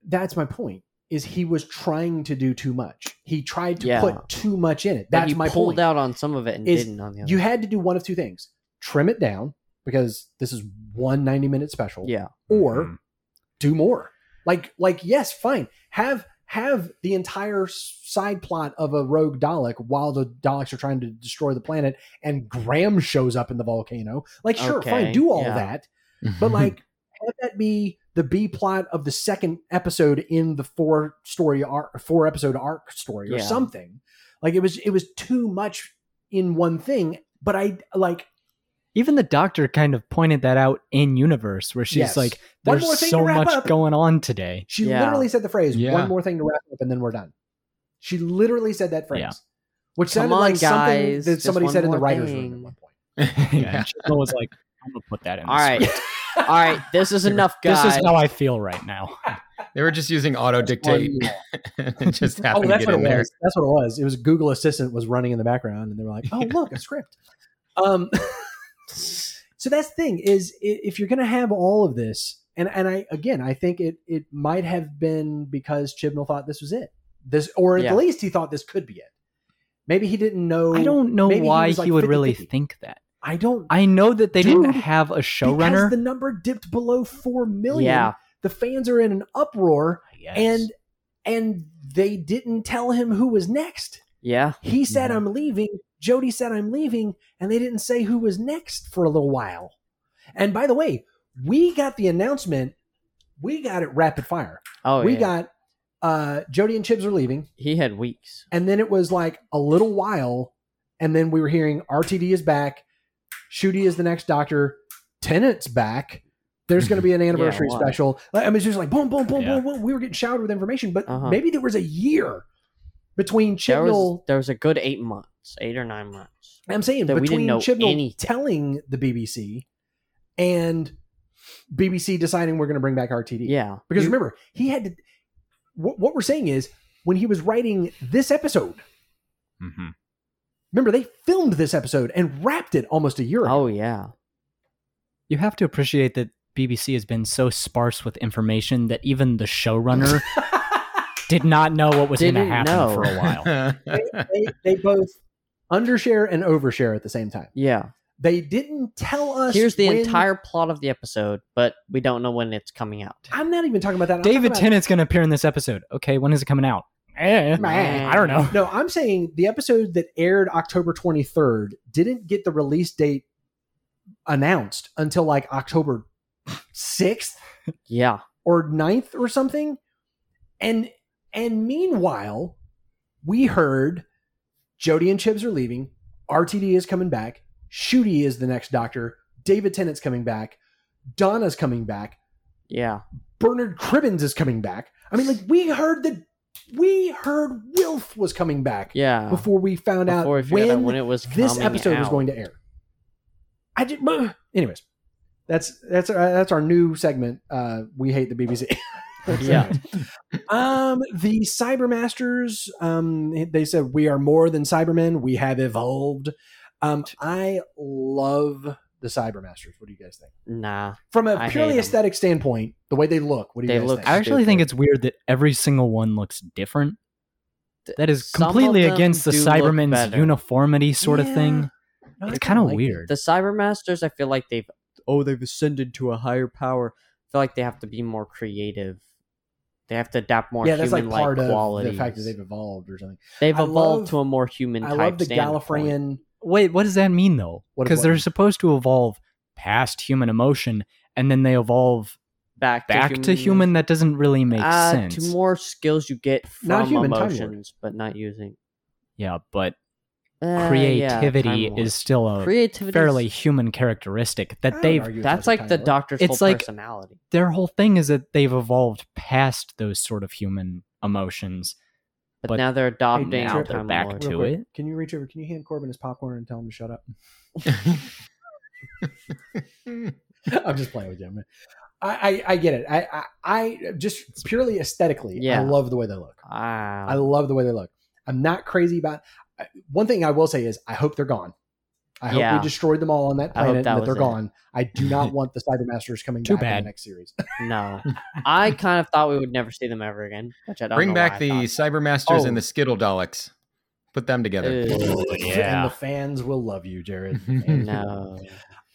But that's my point. Is he was trying to do too much. He tried to Yeah. put too much in it. but That's he my pulled point. out on some of it and Is didn't on the other. You had to do one of two things: trim it down because this is one 90 minute special, yeah, or Mhm. do more. Like, like yes, fine. Have have the entire side plot of a rogue Dalek while the Daleks are trying to destroy the planet, and Graham shows up in the volcano. Like, sure, Okay, fine, do all yeah. that, but like have that be the B plot of the second episode in the four story arc, four episode arc story or Yeah. something. Like it was, it was too much in one thing. But I like Even the doctor kind of pointed that out in universe, where she's Yes. like, "There's more thing to so much up." going on today." she Yeah. literally said the phrase, Yeah. "One more thing to wrap up, and then we're done." She literally said that phrase, Yeah. which Come sounded on, like something that somebody said in the more writers' room at one point. Yeah, yeah. and Chibnall was like, "I'm gonna put that in." the All right, script. All right. This is enough, guys. This is how I feel right now. They were just using auto dictate. it just Oh, happened to that's get what in it there. was. That's what it was. It was Google Assistant was running in the background, and they were like, "Oh, look, a script." Um, so that's the thing is, if you're going to have all of this, and and I again I think it it might have been because Chibnall thought this was it. This or at Yeah. least he thought this could be it. Maybe he didn't know. I don't know maybe he why he, like, would really 50-50. think that. I don't. I know that they didn't have a because showrunner. the number dipped below four million. Yeah. The fans are in an uproar, Yes. and and they didn't tell him who was next. Yeah. He said, Mhm. "I'm leaving." Jodie said, "I'm leaving," and they didn't say who was next for a little while. And by the way, we got the announcement. We got it rapid fire. Oh, we yeah. got uh, Jodie and Chibs are leaving, He had weeks. and then it was like a little while, and then we were hearing RTD is back, Ncuti is the next Doctor, Tennant's back. There's going to be an anniversary why? special. Like, I mean, it's just like boom, boom, boom, Yeah. boom, boom. We were getting showered with information, but Uh-huh. maybe there was a year between There was, Chibnall. there was a good eight months, eight or nine months. I'm saying that we between didn't know Chibnall anything. telling the BBC and BBC deciding we're going to bring back RTD. Yeah. Because You- remember, he had to. What, what we're saying is, when he was writing this episode, Mhm. Remember they filmed this episode and wrapped it almost a year ago. Oh, yeah. you have to appreciate that BBC has been so sparse with information that even the showrunner did not know what was going to happen know. for a while. they, they both undershare and overshare at the same time. Yeah. They didn't tell us. Here's the when- entire plot of the episode, but we don't know when it's coming out. I'm not even talking about that. I'm David about- Tennant's going to appear in this episode. Okay, when is it coming out? Eh, I don't know. No, I'm saying the episode that aired October 23rd didn't get the release date announced until like October 6th Yeah. or 9th or something. And and meanwhile, we heard Jodie and Chibs are leaving, RTD is coming back, Ncuti is the next doctor, David Tennant's coming back, Donna's coming back, Yeah. Bernard Cribbins is coming back. I mean, like we heard that we heard Wilf was coming back Yeah. before we found Before out figured when, out when it was this episode was going to air. I did. Anyways, that's that's uh, that's our new segment. Uh, we hate the BBC. Yeah. um, the Cybermasters. Um, they said we are more than Cybermen. We have evolved. Um, I love the Cybermasters. What do you guys think? Nah. From a I purely hate 'em. aesthetic standpoint, the way they look. What do you They guys look think? I actually think it's weird that every single one looks different. That is Some completely against the do Cybermen's uniformity sort of thing. No, It's kinda kind of like it. weird. The Cybermasters, I feel like they've oh they've ascended to a higher power. I feel like they have to be more creative. They have to adapt more yeah, that's like human-like part of the fact that they've evolved or something. They've I evolved love- to a more human I type. love the standpoint. Gallifreyan. Wait, what does that mean though? Because they're supposed to evolve past human emotion, and then they evolve back to back human, to human. That doesn't really make uh, sense. To more skills you get from Not human, emotions, but not using yeah, but Uh, creativity Time Lord. is still a creativity. fairly human characteristic that they've That's like the Doctor's It's whole like- personality. their whole thing is that they've evolved past those sort of human emotions. But, but now they're adopting now our they're Time back Lord. to quick, it. Can you reach over? Can you hand Corbin his popcorn and tell him to shut up? I'm just playing with you, man. I, I, I get it. I, I, I just purely aesthetically, Yeah. I love the way they look. Wow. I love the way they look. I'm not crazy about. One thing I will say is, I hope they're gone. I hope Yeah. we destroyed them all on that I hope planet and that that they're it. gone. I do not want the Cybermasters coming Too back in bad. the next series. no, I kind of thought we would never see them ever again. Which I don't Bring know back the thought Cybermasters Oh. and the Skittle Daleks. Put them together. that. Ugh, and the fans will love you, Jared. no.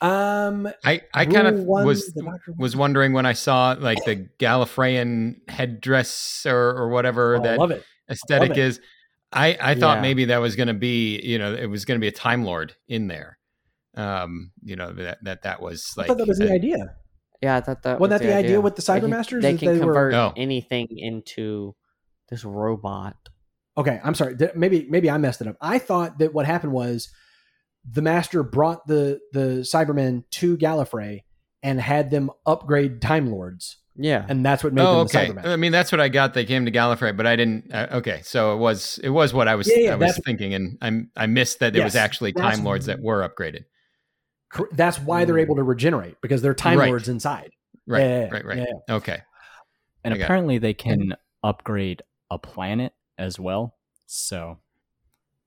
Um, I, I kind of was was wondering when I saw like the Gallifreyan headdress or, or whatever Oh, that love it. aesthetic it. Is. I, I thought Yeah. maybe that was going to be you know it was going to be a Time Lord in there. Um, you know that that that was I like thought that was the idea. Yeah, I thought that Wasn't was that the idea with the They can- They can, they convert Oh. anything into this robot. Okay, I'm sorry. Maybe maybe I messed it up. I thought that what happened was the master brought the the Cybermen to Gallifrey and had them upgrade Time Lords, Yeah. and that's what made Oh, them okay. the Cybermen. I mean, that's what I got. They came to Gallifrey, but I didn't. Uh, okay, so it was it was what I was Yeah, yeah, I was thinking, and I I missed that it was actually Time Lords that were upgraded. Cor- That's why they're able to regenerate because they're Time Right. Lords inside. Right, Yeah, right, right. yeah. Okay, and I apparently they can upgrade a planet as well. So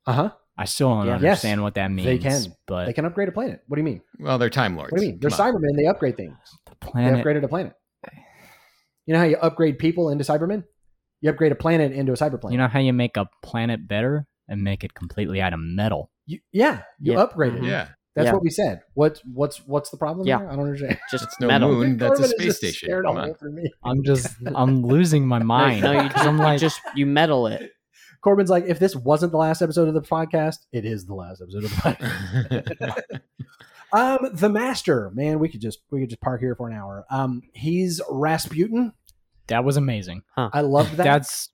Uh huh. I still don't Yeah. Yes, understand what that means. they can. but They can upgrade a planet. What do you mean? well, they're Time Lords. What do you mean? They're Come on. Cybermen. They upgrade things. the planet They upgraded a planet. You know how you upgrade people into Cybermen? You upgrade a planet into a cyberplane. You know how you make a planet better and make it completely out of metal? You- yeah, you Yeah. upgrade it. Mm-hmm. Yeah. That's Yeah. what we said. What's what's what's the problem? Yeah. there? I don't understand. Just It's no metal. moon. That's a space station. staring a Come hole on. through me. I'm just I'm losing my mind. no, you just, I'm you like, just you metal it. Corbin's like, if this wasn't the last episode of the podcast, it is the last episode of the podcast. Um, the Master, man, we could just we could just park here for an hour. Um, he's Rasputin. that was amazing. I loved that. That's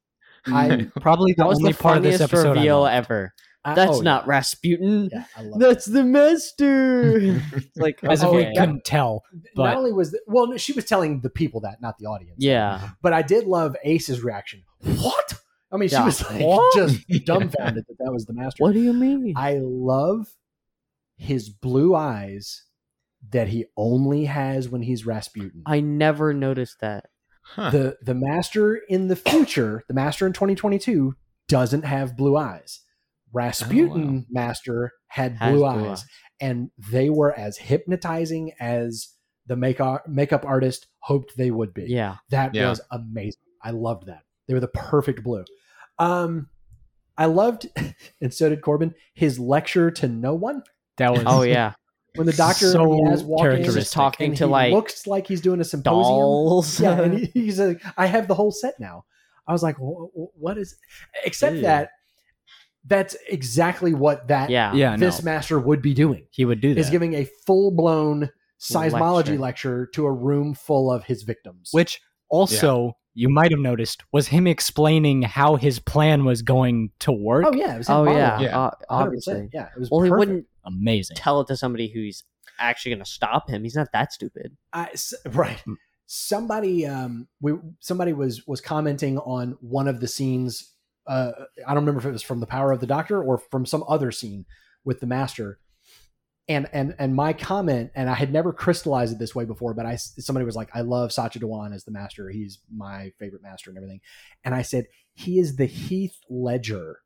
I, probably the That was only the part of this funniest episode. Reveal ever. I- That's oh, not Rasputin. Yeah, yeah I love it. That's the master. It's like As if Oh, we yeah. couldn't tell. but- not only was the, well, no, she was telling the people that, not the audience. yeah, but I did love Ace's reaction. What? I mean, she was like What? just dumbfounded that that was the master. what do you mean? I love his blue eyes that he only has when he's Rasputin. I never noticed that. Huh. the the master in the future, the master in 2022 doesn't have blue eyes. Rasputin Oh, wow. master had Has blue, blue eyes, eyes. and they were as hypnotizing as the makeup makeup artist hoped they would be. Yeah, That Yeah. was amazing. I loved that. They were the perfect blue. Um, I loved, and so did Corbin, his lecture to no one That was oh yeah, when the doctor So and Yaz walk in, just talking and to he like looks like he's doing a symposium. dolls. Yeah, and he, he's like, I have the whole set now. I was like, "Wh- wh- what is? Except Ew. that that's exactly what that yeah, yeah, no. this master would be doing. he would do that. Is giving a full blown seismology Lecture. lecture to a room full of his victims. Which also you might have noticed was him explaining how his plan was going to work. oh yeah, it was Oh yeah. Yeah. uh, obviously. Yeah, it was. Well, he wouldn't Amazing. tell it to somebody who's actually going to stop him. He's not that stupid. I, s- right. Mm. Somebody, um, we somebody was was commenting on one of the scenes. Uh, I don't remember if it was from the Power of the Doctor or from some other scene with the Master. And and and my comment, and I had never crystallized it this way before, but I s- somebody was like, "I love Sacha Dhawan as the Master. He's my favorite Master and everything." And I said, "He is the Heath Ledger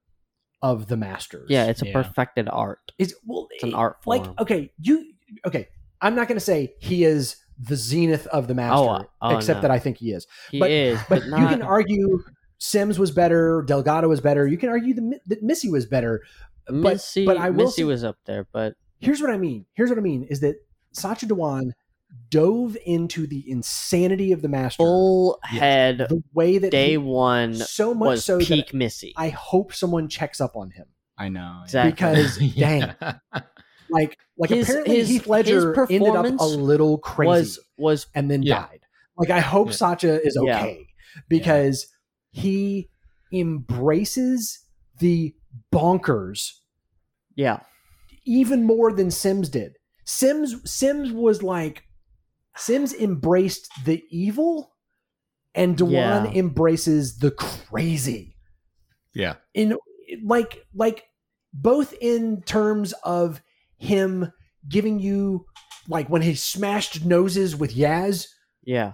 of the Masters." Yeah, it's a Yeah. perfected art. Is well, It's an art Form. like okay, you okay. I'm not going to say he is the zenith of the master, Oh, oh, except no. that I think he is. He but- is, But, but, you can argue Sims was better, Delgado was better. You can argue the, that Missy was better. but- Missy, but I will Missy say- was up there, but Here's what I mean. Here's what I mean is that Sacha Dhawan dove into the insanity of the master full Yeah. head the way that day he, one so much was so peak that Missy. I hope someone checks up on him I know. Exactly. because dang, like like His- apparently his- Heath Ledger ended up a little crazy. was was and then Yeah. died. Like I hope Yeah. Sacha is Yeah. okay because he embraces the bonkers yeah even more than Sims did. Sims Sims was like Sims embraced the evil and Dhawan Yeah. embraces the crazy. yeah. In like like both in terms of him giving you like when he smashed noses with Yaz yeah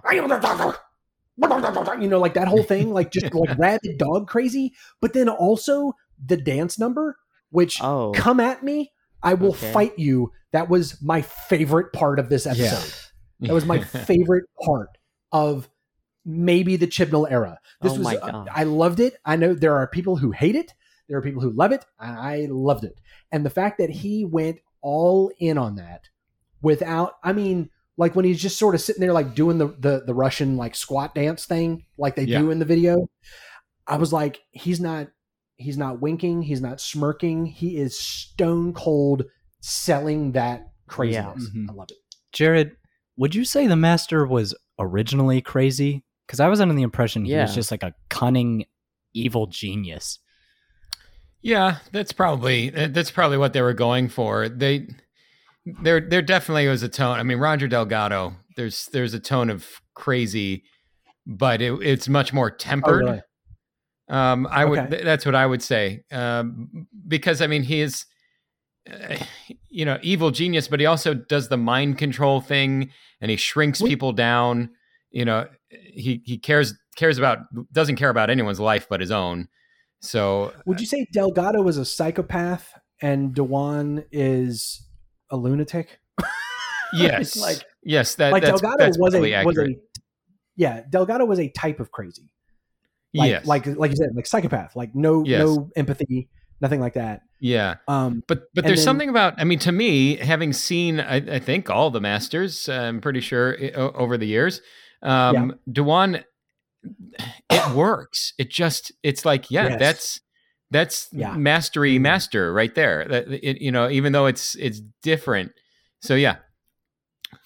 you know, like that whole thing, like just like rabid dog crazy. But then also the dance number, which oh come at me, I will Okay. fight you. That was my favorite part of this episode. That was my favorite part of maybe the Chibnall era. This Oh was uh, I loved it. I know there are people who hate it. There are people who love it. and I loved it. And the fact that he went all in on that without I mean like when he's just sort of sitting there like doing the the, the Russian like squat dance thing like they Yeah. do in the video. I was like he's not he's not winking, he's not smirking. He is stone cold selling that craziness. Mhm. I love it. Jared, would you say the master was originally crazy? Because I was under the impression he was just like a cunning, evil genius. Yeah, that's probably that's probably what they were going for. They there there definitely was a tone. I mean, Roger Delgado, there's there's a tone of crazy, but it, it's much more tempered. really? Um, I would Okay. th- that's what I would say. Um, because I mean, he is, uh, you know, evil genius, but he also does the mind control thing, and he shrinks people down. You know, he he cares cares about doesn't care about anyone's life but his own. So Would you say Delgado is a psychopath and Dhawan is a lunatic? yes, like yes, that like that's, Delgado that's was a was a yeah, Delgado was a type of crazy. Like, yes. like like you said, like psychopath, like no Yes. no empathy, nothing like that. yeah. Um, But but there's then- something about I mean to me having seen I, I think all the masters I'm pretty sure i- o- over the years um Dhawan it works it just it's like yeah Yes. that's that's Yeah. mastery Mhm. master right there that it, you know even though it's it's different so yeah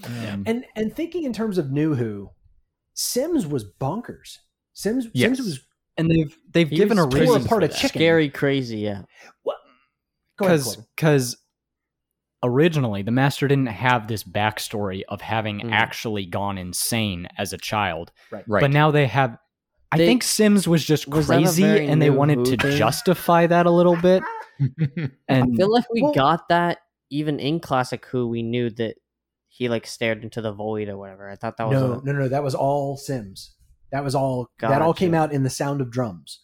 Um, and and thinking in terms of new Who, Sims was bonkers. Sims Yes. Sims was and they've they've He given a was tore reason apart for a that. chicken. Scary, crazy. Yeah. because Corbin. because originally the master didn't have this backstory of having Mm. actually gone insane as a child right but now they have i They- think sims was just Was crazy and they wanted Who to thing? justify that a little bit I and feel like we Well- got that even in Classic Who. We knew that he like stared into the void or whatever. I thought that was no, a, no, no, that was all Sims. That was all. That all came out in the Sound of Drums.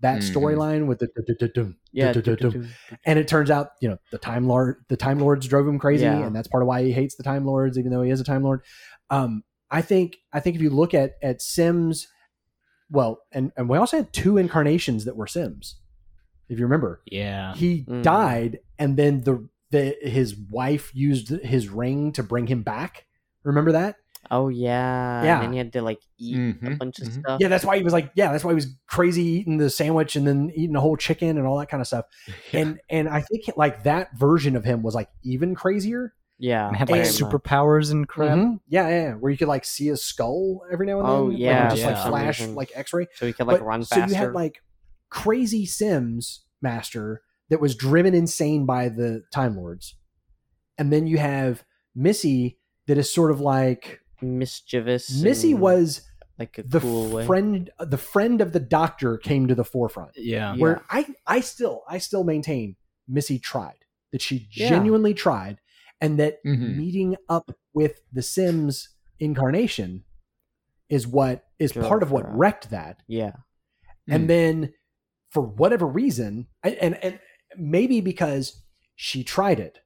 That Mhm. storyline with the yeah. and it turns out you know the time lord the time lords drove him crazy Yeah. and that's part of why he hates the time lords even though he is a time lord um i think i think if you look at at sims well and and we also had two incarnations that were sims if you remember yeah he Mhm. died and then the the his wife used his ring to bring him back remember that Oh yeah. Yeah. And then he had to like eat a Mhm, bunch of mhm. stuff. yeah that's why he was like yeah that's why he was crazy eating the sandwich and then eating a whole chicken and all that kind of stuff and and i think like that version of him was like even crazier Yeah. and had like And- superpowers and crap Mhm. Yeah, yeah, yeah, where you could like see a skull every now and then. Oh, like, yeah, just for like flash like X-ray. So he could like But- run so faster. you had like crazy Sims master that was driven insane by the Time Lords, and then you have Missy that is sort of like mischievous. Missy and, was like a the cool way. friend. The friend of the Doctor came to the forefront. yeah Yeah. Where I, I still, I still maintain Missy tried that she Yeah. genuinely tried, and that Mhm. meeting up with the Sims incarnation is what is Drove part of what her wrecked that. Yeah. And Mm. then for whatever reason, and, and and maybe because she tried it,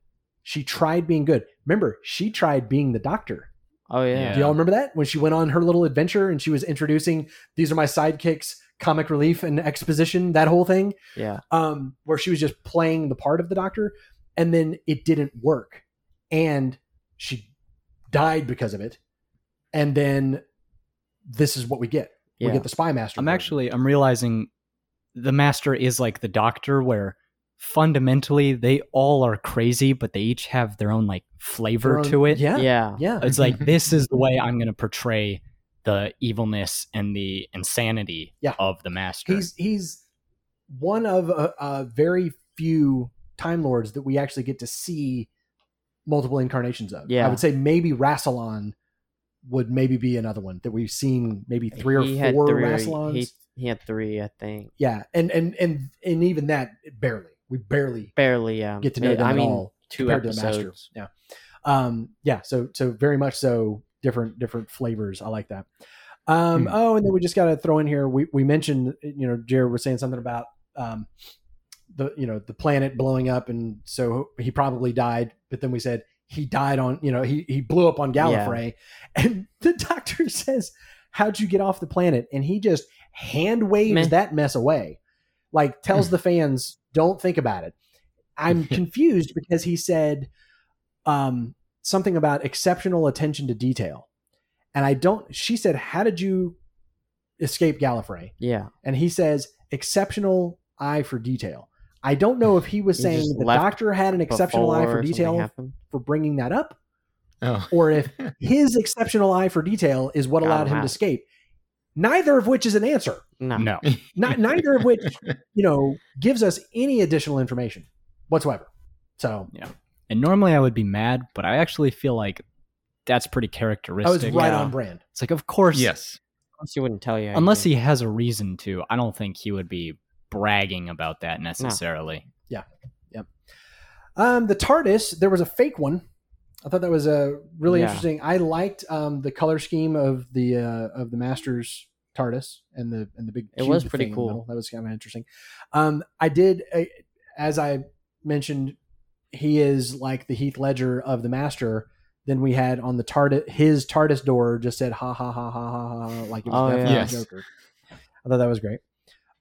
she tried being good. Remember, she tried being the doctor. Oh yeah. Do y'all remember that when she went on her little adventure and she was introducing these are my sidekicks, comic relief and exposition, that whole thing, Yeah. um, where she was just playing the part of the doctor, and then it didn't work, and she died because of it, and then this is what we get. Yeah. We get the spy master. i'm version. actually i'm realizing the master is like the doctor where fundamentally they all are crazy but they each have their own like flavor own- to it Yeah, Yeah. yeah. it's like mm-hmm. this is the way i'm going to portray the evilness and the insanity Yeah. of the master He's he's one of a, a very few time lords that we actually get to see multiple incarnations of. Yeah. I would say maybe Rassilon would maybe be another one that we've seen maybe three or He had four three- Rassilons. He, he had three, I think. yeah, and and and and even that barely. We barely Barely, yeah. get to know It- them I at mean, all two compared to the master. episodes. Yeah, um, yeah. So so very much so different different flavors. I like that. Um, Hmm. Oh, and then we just got to throw in here. We we mentioned you know Jared was saying something about um, the you know the planet blowing up, and so he probably died. But then we said he died on you know he he blew up on Gallifrey, and the doctor says, "How'd you get off the planet?" And he just hand waves Meh. that mess away, like tells the fans, "Don't think about it." I'm confused because he said um, something about exceptional attention to detail, and I don't. She said, "How did you escape Gallifrey?" Yeah. And he says, "Exceptional eye for detail." I don't know if he was He saying the doctor had an exceptional eye for detail for bringing that up, oh or if his exceptional eye for detail is what Got allowed him him to escape. Neither of which is an answer. No. no Not neither of which, you know, gives us any additional information whatsoever. So yeah, and normally i would be mad but i actually feel like that's pretty characteristic. I was right Yeah. on brand. it's like of course yes Unless he wouldn't tell you. unless anything. he has a reason to i don't think he would be bragging about that necessarily Yeah. Yeah. Um, the TARDIS, there was a fake one. I thought that was uh, really Yeah. interesting. I liked um, the color scheme of the uh, of the Master's TARDIS and the and the big. It was pretty thing in the cool. That was kind of interesting. Um, I did, uh, as I mentioned, he is like the Heath Ledger of the Master. Then we had on the TARDIS, his TARDIS door just said ha ha ha ha ha ha, like it was Oh, definitely yeah. a Joker. I thought that was great.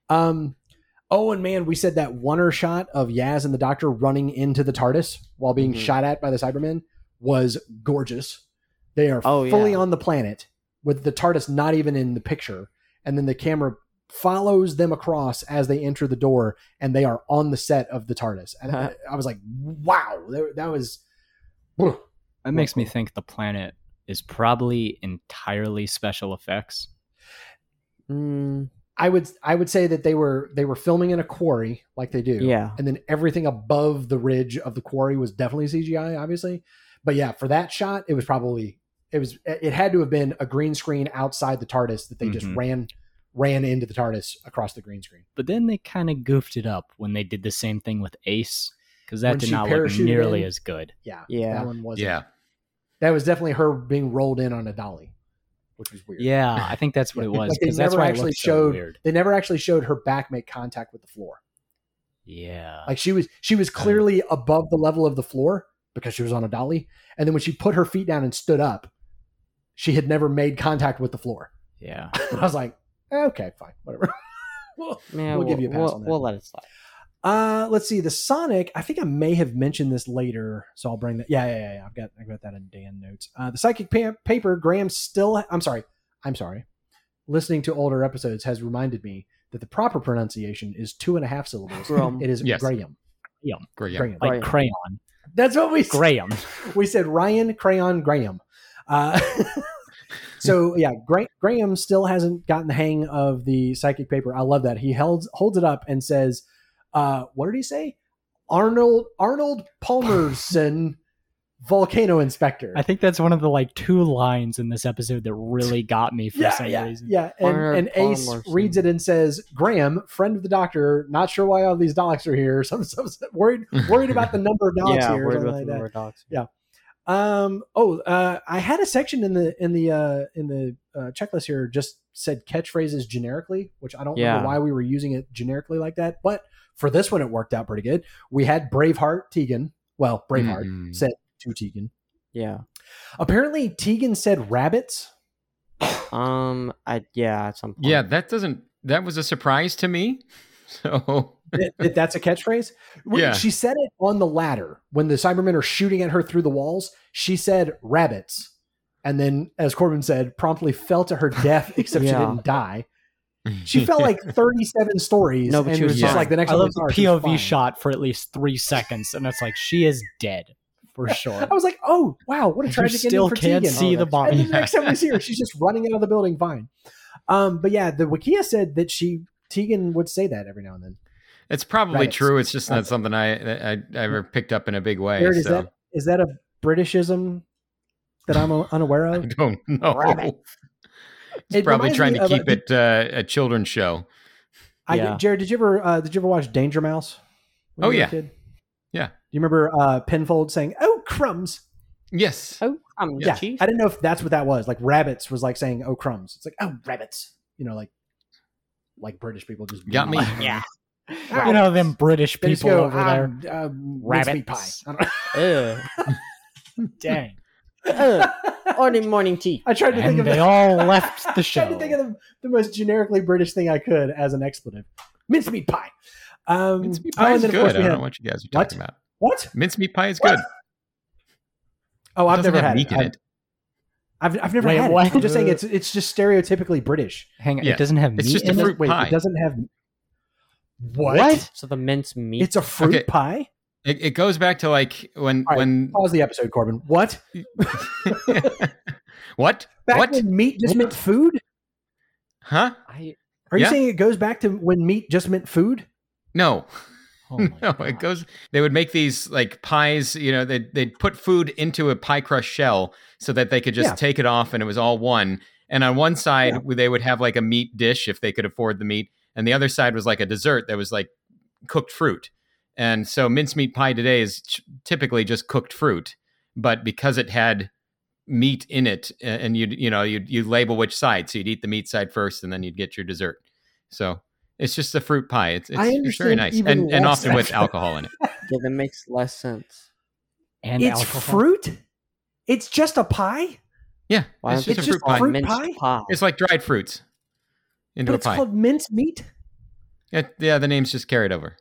Um, oh, and man, we said that oner shot of Yaz and the Doctor running into the TARDIS while being Mhm. shot at by the Cybermen was gorgeous. They are Oh, fully yeah. on the planet with the TARDIS not even in the picture, and then the camera follows them across as they enter the door, and they are on the set of the TARDIS. And I, I was like, wow, that, that was. That makes me think the planet is probably entirely special effects. Mm, I would I would say that they were they were filming in a quarry like they do. yeah. And then everything above the ridge of the quarry was definitely CGI, obviously. But yeah, for that shot, it was probably it was it had to have been a green screen outside the TARDIS that they just Mhm. ran ran into the TARDIS across the green screen. But then they kind of goofed it up when they did the same thing with Ace because that When did not look nearly in? as good. Yeah. Yeah. That one was Yeah. That was definitely her being rolled in on a dolly, which was weird. Yeah, I think that's what it was Like they because that's never why it actually looked so weird. they never actually showed her back make contact with the floor. Yeah, Like she was she was clearly above the level of the floor because she was on a dolly. And then when she put her feet down and stood up, she had never made contact with the floor. yeah. I was like, eh, okay, fine, whatever. Well, Yeah, We'll give you a pass we'll, on that. We'll let it slide. uh, let's see. The Sonic. I think I may have mentioned this later, so I'll bring that. Yeah, yeah, yeah. yeah. I've got I've got that in Dan notes. Uh, the psychic pa- paper. Graham still. I'm sorry. I'm sorry. Listening to older episodes has reminded me that the proper pronunciation is two and a half syllables. Graham. It is Yes. Graham. Great. Yeah. Graham. Like Right. crayon, That's what we said. Graham. we said Ryan Crayon Graham. Uh, so yeah, Gra- Graham still hasn't gotten the hang of the psychic paper. I love that he holds holds it up and says, uh, "What did he say? Arnold Arnold Palmerson, volcano inspector." I think that's one of the like two lines in this episode that really got me for yeah, some yeah, reason. yeah. And, Arnold and Ace Palmerson. reads it and says, "Graham, friend of the doctor, not sure why all these Daleks are here. Some, some worried worried about the number of Daleks yeah, here, or worried about like the that." number of dogs. Um. Oh, uh, I had a section in the in the uh, in the uh, checklist here just said catchphrases generically, which I don't Yeah. remember why we were using it generically like that. But for this one, it worked out pretty good. We had Braveheart Tegan. Well, Braveheart Mhm. said to Tegan. Yeah. Apparently, Tegan said rabbits. Um. I yeah. At some point. Yeah, that doesn't. That was a surprise to me. So that, that that's a catchphrase. When Yeah. She said it on the ladder when the Cybermen are shooting at her through the walls. She said rabbits. And then, as Corbin said, promptly fell to her death, except she didn't die. She fell like 37 stories. No, but and she it was was just fine. like the next I love the saw her, she was POV shot for at least three seconds, and it's like she is dead for sure. I was like, oh, wow, what a you tragic still ending for can't Tegan. see Oh, the that's- body. And then the next time we see her, she's just running out of the building fine. Um, but yeah, the Wikia said that she, Tegan would say that every now and then. it's probably Rabbits. true. It's just not something I, I I ever picked up in a big way. Jared, is that is that a Britishism that I'm unaware of? I of? don't know. Rabbit. It's It probably trying to of a- keep it uh, a children's show. I, Yeah. Jared, did you ever uh, did you ever watch Danger Mouse? when Oh, you were a yeah. Kid? Yeah. Do you remember uh, Penfold saying, "Oh crumbs"? Yes. Oh, um, Yeah, cheese. I didn't know if that's what that was. Like rabbits was like saying, "Oh crumbs." It's like, "Oh rabbits," you know, like like British people just Got me. Yeah. you know them British people go over there. um, um, mincemeat pie. Rabbits. I don't Ugh. Dang. Ugh. Early morning tea. I tried to think And of they the, all left the I tried to think of the, the most generically British thing I could as an expletive: mincemeat pie. Um, Mincemeat oh, pie and is good. course I don't had know what you guys are What? talking about. what? Mincemeat pie is What? good. Oh, I've never have had meat it. in I've, it. I've, I've never Wait, had what? it. I'm just saying it's it's just stereotypically British. Hang on, Yeah. it doesn't have It's meat just a fruit it. Wait, pie. it doesn't have what? So the mince meat. It's a fruit Okay. pie. It, it goes back to like when All right, when Pause the episode, Corbin. What? what Back what when meat just meant food? huh? I, Are you Yeah. saying it goes back to when meat just meant food? No, Oh my no. God. It goes. They would make these like pies. You know, they they'd put food into a pie crust shell so that they could just Yeah. take it off, and it was all one. And on one side, Yeah. they would have like a meat dish if they could afford the meat, and the other side was like a dessert that was like cooked fruit. And so mincemeat pie today is ch- typically just cooked fruit, but because it had meat in it, and you you know you you label which side, so you'd eat the meat side first, and then you'd get your dessert. So it's just a fruit pie. It's it's, I it's very nice, and and often with alcohol in it. yeah, that makes less sense. and it's alcohol. fruit. It's just a pie. Yeah, Why it's just they a fruit pie. fruit minced pie? pie? It's like dried fruits into But a it's pie. called mince meat. yeah, yeah, the name's just carried over.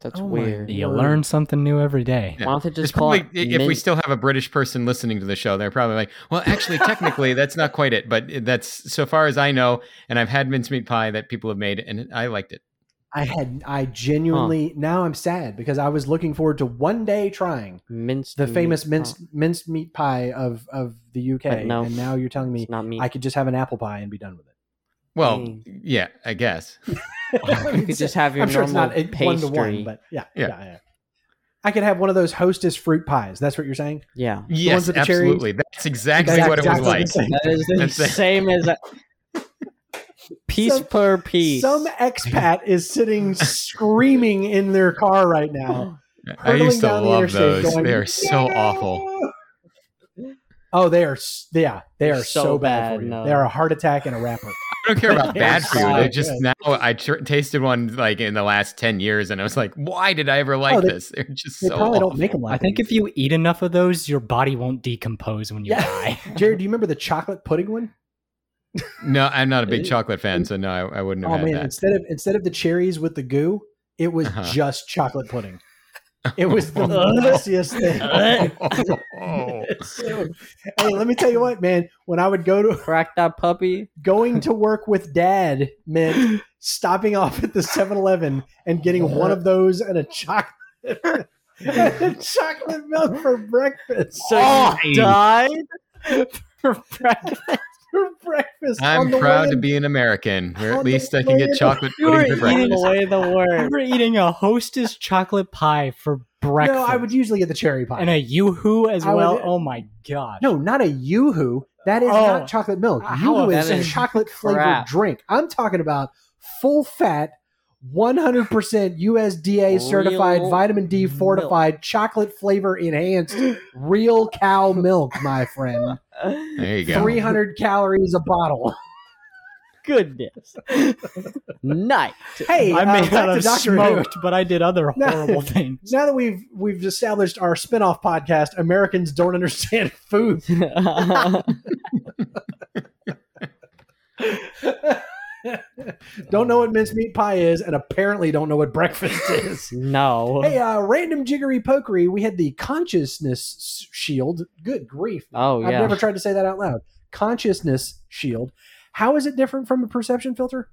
That's Oh weird. You Word. learn something new every day. Yeah. Why don't they just It's call probably it if we still have a British person listening to the show, they're probably like, "Well, actually, technically, that's not quite it." But that's so far as I know, and I've had mincemeat pie that people have made, and I liked it. I had I genuinely now I'm sad because I was looking forward to one day trying minced the meat famous pie. minced minced meat pie of of the UK, no. and now you're telling me not meat. I could just have an apple pie and be done with it. Well, Mm. yeah, I guess. you could just have your I'm sure it's normal not a- one to one, pastry. but yeah, Yeah. yeah, yeah. I could have one of those Hostess fruit pies. That's what you're saying. yeah, Yes, with the cherries? absolutely. That's exactly That's what it was like. same. that is the That's same as a piece Some- per piece. Some expat is sitting screaming in their car right now. I used to hurtling down the love interstate those. going, they are so awful. Oh, they are. Yeah, they They're so, so bad, bad, for you. no. They are a heart attack and a wrapper. I don't care about bad food. you. just good. now. I tr- tasted one like in the last ten years, and I was like, "Why did I ever like Oh, they- this?" They're just They so. probably awful. don't make them like I think these. if you eat enough of those, your body won't decompose when you Yeah. die. Jared, do you remember the chocolate pudding one? No, I'm not a big chocolate fan, so no, I, I wouldn't have Oh had man, that. instead of instead of the cherries with the goo, it was Uh-huh. just chocolate pudding. It was the messiest thing. So, hey, let me tell you what, man. When I would go to Crack that puppy. going to work with dad meant stopping off at the 7-Eleven and getting one of those and a chocolate and a chocolate milk for breakfast. So Oh, you died for breakfast. For breakfast. I'm the proud to be an American, where on at least I can get chocolate You were pudding for eating breakfast. away the word. We're eating a Hostess chocolate pie for breakfast. No, I would usually get the cherry pie. and a yoo-hoo as I would- well. oh my god! No, not a yoo-hoo. That is Oh. not chocolate milk. How Yoo-hoo about is a chocolate flavored drink. I'm talking about full fat, 100% USDA certified, Real vitamin D milk. fortified, chocolate flavor enhanced, real cow milk, my friend. There you go. 300 calories a bottle. Goodness. Night. Hey, I uh, may back not to have Doctor Who. smoked, but I did other No. horrible things. Now that we've we've established our spin-off podcast, Americans don't understand food. don't know what mincemeat pie is, and apparently don't know what breakfast is. no. Hey, uh, random jiggery pokery. We had the consciousness shield. Good grief! oh yeah. I've never tried to say that out loud. Consciousness shield. How is it different from a perception filter?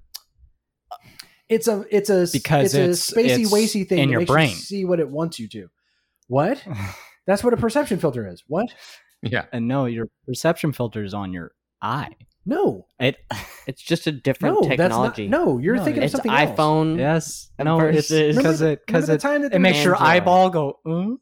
It's a it's a Because it's, it's- a spacey it's wacy thing in your makes you brain. see what it wants you to. What? That's what a perception filter is. What? Yeah. And no, your perception filter is on your eye. No, It it's just a different no, technology. that's not. No, you're No, thinking of it's something else. iPhone. yes, no, it's Versus- because it because remember the it it makes was- your eyeball go. Mm,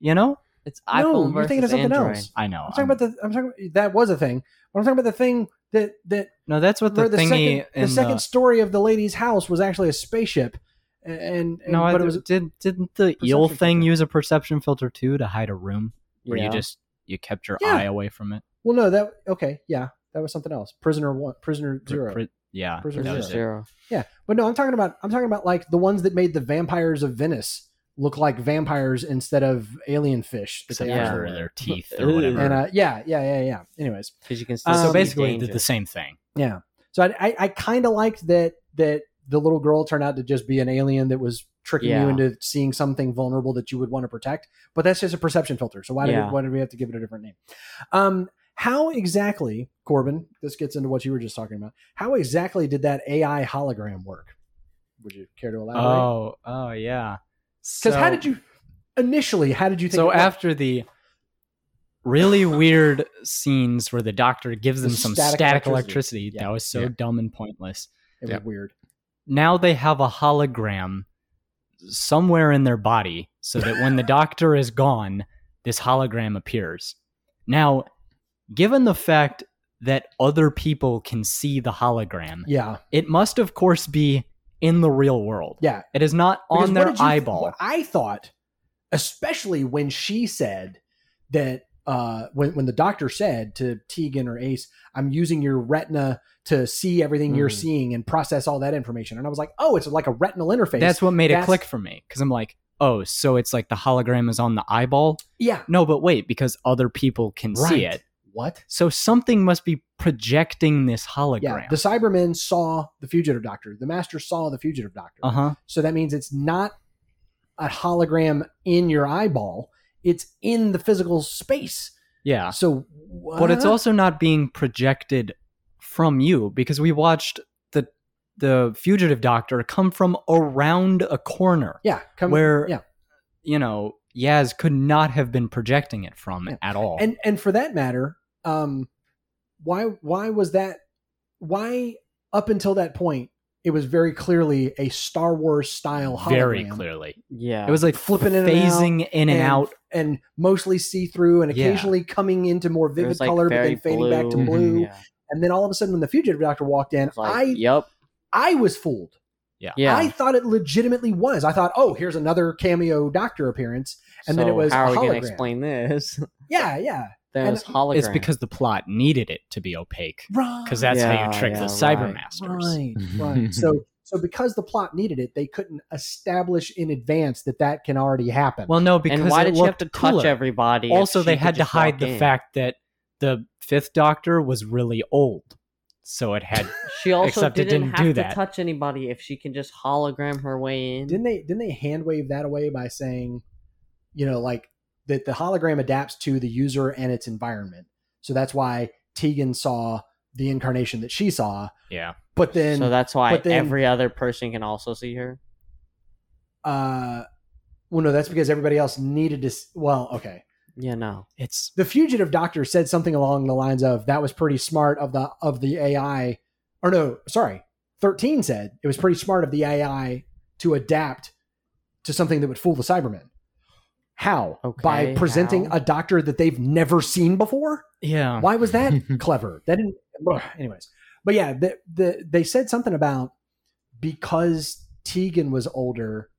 you know, It's No, iPhone you're versus thinking of something Android. else. I know. I'm talking about the. I'm talking. About, That was a thing. I'm talking about the thing that that no. That's what the the thingy second, in the second story of the lady's house was actually a spaceship, and, and no, I, it was did didn't the eel thing filter. use a perception filter too to hide a room where Yeah. you just you kept your Yeah. eye away from it? well, no, that okay, yeah, that was something else. Prisoner one, prisoner Pr- zero, pr- yeah, Prisoner that Versus was it. zero. yeah. But no, I'm talking about I'm talking about like the ones that made the vampires of Venice look like vampires instead of alien fish. that Except they Yeah. actually for their teeth or whatever. And uh, yeah, yeah, yeah, yeah. Anyways, Because you can still Um, so basically, did the same thing. Yeah. So I I, I kind of liked that that the little girl turned out to just be an alien that was tricking you into seeing something vulnerable that you would want to protect. But that's just a perception filter. So why did why did we have to give it a different name? Um, how exactly, Corbin? This gets into what you were just talking about. How exactly did that AI hologram work? Would you care to elaborate? Oh, oh yeah. Because how did you initially? How did you think? so after the really weird scenes where the doctor gives The them some static static, electricity. electricity, Yeah. that was so Yeah. dumb and pointless. it Yeah. was weird. Now they have a hologram somewhere in their body so that when the doctor is gone, this hologram appears. Now, given the fact that other people can see the hologram, Yeah, it must of course be in the real world. yeah. It is not on their eyeball. I thought, especially when she said that, uh, when when the doctor said to Tegan or Ace, "I'm using your retina to see everything you're Mhm. seeing and process all that information," and I was like, "Oh, it's like a retinal interface." That's what made it click for me because I'm like, oh, so it's like the hologram is on the eyeball? Yeah. No, but wait, because other people can see it. What? So something must be projecting this hologram. Yeah. The Cybermen saw the fugitive doctor. The Master saw the fugitive doctor. uh huh. So that means it's not a hologram in your eyeball. It's in the physical space. Yeah. So, But it's also not being projected from you because we watched the the fugitive doctor come from around a corner yeah, come, where yeah, you know Yaz could not have been projecting it from Yeah. at all. and and for that matter, um, why why was that? Why up until that point it was very clearly a Star Wars style hologram, very clearly. Yeah. It was like Flipping in and out phasing in and, out. and mostly see through, and Yeah. occasionally coming into more vivid like, color, but then fading back to blue. blue. Yeah. And then all of a sudden, when the fugitive doctor walked in, like, I yep. I was fooled. Yeah. I thought it legitimately was. I thought, oh, here's another cameo doctor appearance, and then it was how a are we gonna explain this? Yeah, yeah, There's And hologram. It's because the plot needed it to be opaque right. because that's how you trick yeah, the right. cybermasters. Right, right. Mm-hmm. so, so because the plot needed it, they couldn't establish in advance that that can already happen. Well, no, because and why it did you have looked to touch everybody? Also, they had to hide the in? fact that the fifth Doctor was really old, so it had. She also Except didn't, didn't have do to that. touch anybody if she can just hologram her way in. didn't they? Didn't they hand wave that away by saying, you know, like that the hologram adapts to the user and its environment. So that's why Tegan saw the incarnation that she saw, yeah, but then so that's why then- every other person can also see her. uh well no that's because everybody else needed to well okay Yeah, no. it's the fugitive doctor said something along the lines of that was pretty smart of the of the ai or no sorry 13 said it was pretty smart of the ai to adapt to something that would fool the cybermen how? By presenting how? a doctor that they've never seen before? Yeah. why was that clever? That didn't ugh, anyways. But yeah the, the they said something about because tegan was older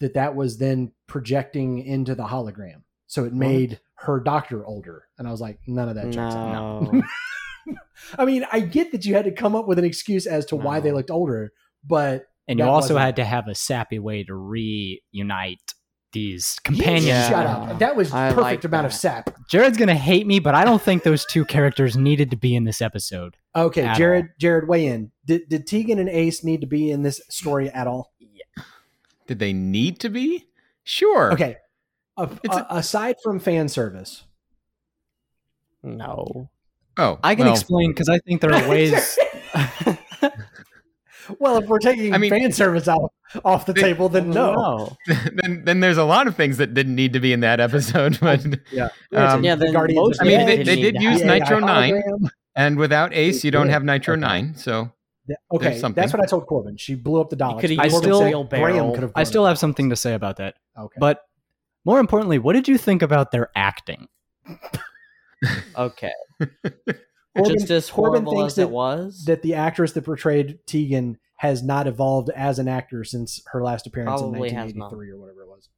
that that was then projecting into the hologram. So it made her doctor older. And i was like none of that checks out No. i mean i get that you had to come up with an excuse as to why they looked older but And you also wasn't- had to have a sappy way to reunite these You companions. Yeah. shut up that was I perfect like amount of sap Jared's gonna hate me, but I don't think those two characters needed to be in this episode. okay At jared jared weigh in did, did tegan and ace need to be in this story at all Yeah. Did they need to be? Sure. Okay. A- It's a- aside from fan service, no. Oh, I can well, explain because I think there are ways. well, if we're taking I mean- fan service out off the They- table, then no. then then there's a lot of things that didn't need to be in that episode, but Yeah, Um, Yeah, the then Guardians most I mean, the they- they did use have- the Nitro 9. and without Ace, you don't have Nitro Okay. Nine. So Okay, that's what I told Corbin. She blew up the Daleks. could've used Corbin a. Graham could have I still have something to say about that. Okay, But more importantly, what did you think about their acting? Okay. Corbin, Just as Corbin horrible thinks as that, it was. that the actress that portrayed Tegan has not evolved as an actor since her last appearance Probably in 1983 or whatever it was.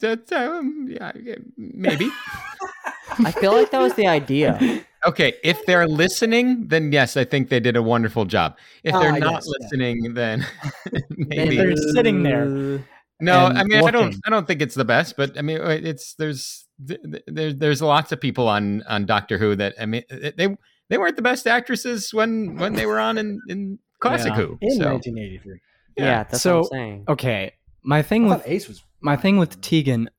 that's um, yeah, yeah, maybe. I feel like that was the idea. Okay, if they're listening, then yes, I think they did a wonderful job. If they're Ah, not yes, yeah. listening, then And maybe. they're sitting there. No, I mean I don't. I don't think it's the best, but I mean uh, it's there's th- th- there's there's lots of people on on Doctor Who that I mean uh, they they weren't the best actresses when when they were on in in Classic Yeah. Who. In so 1983. Yeah, yeah. that's So- what I'm saying. Okay, my thing I with Ace was my thing with Tegan,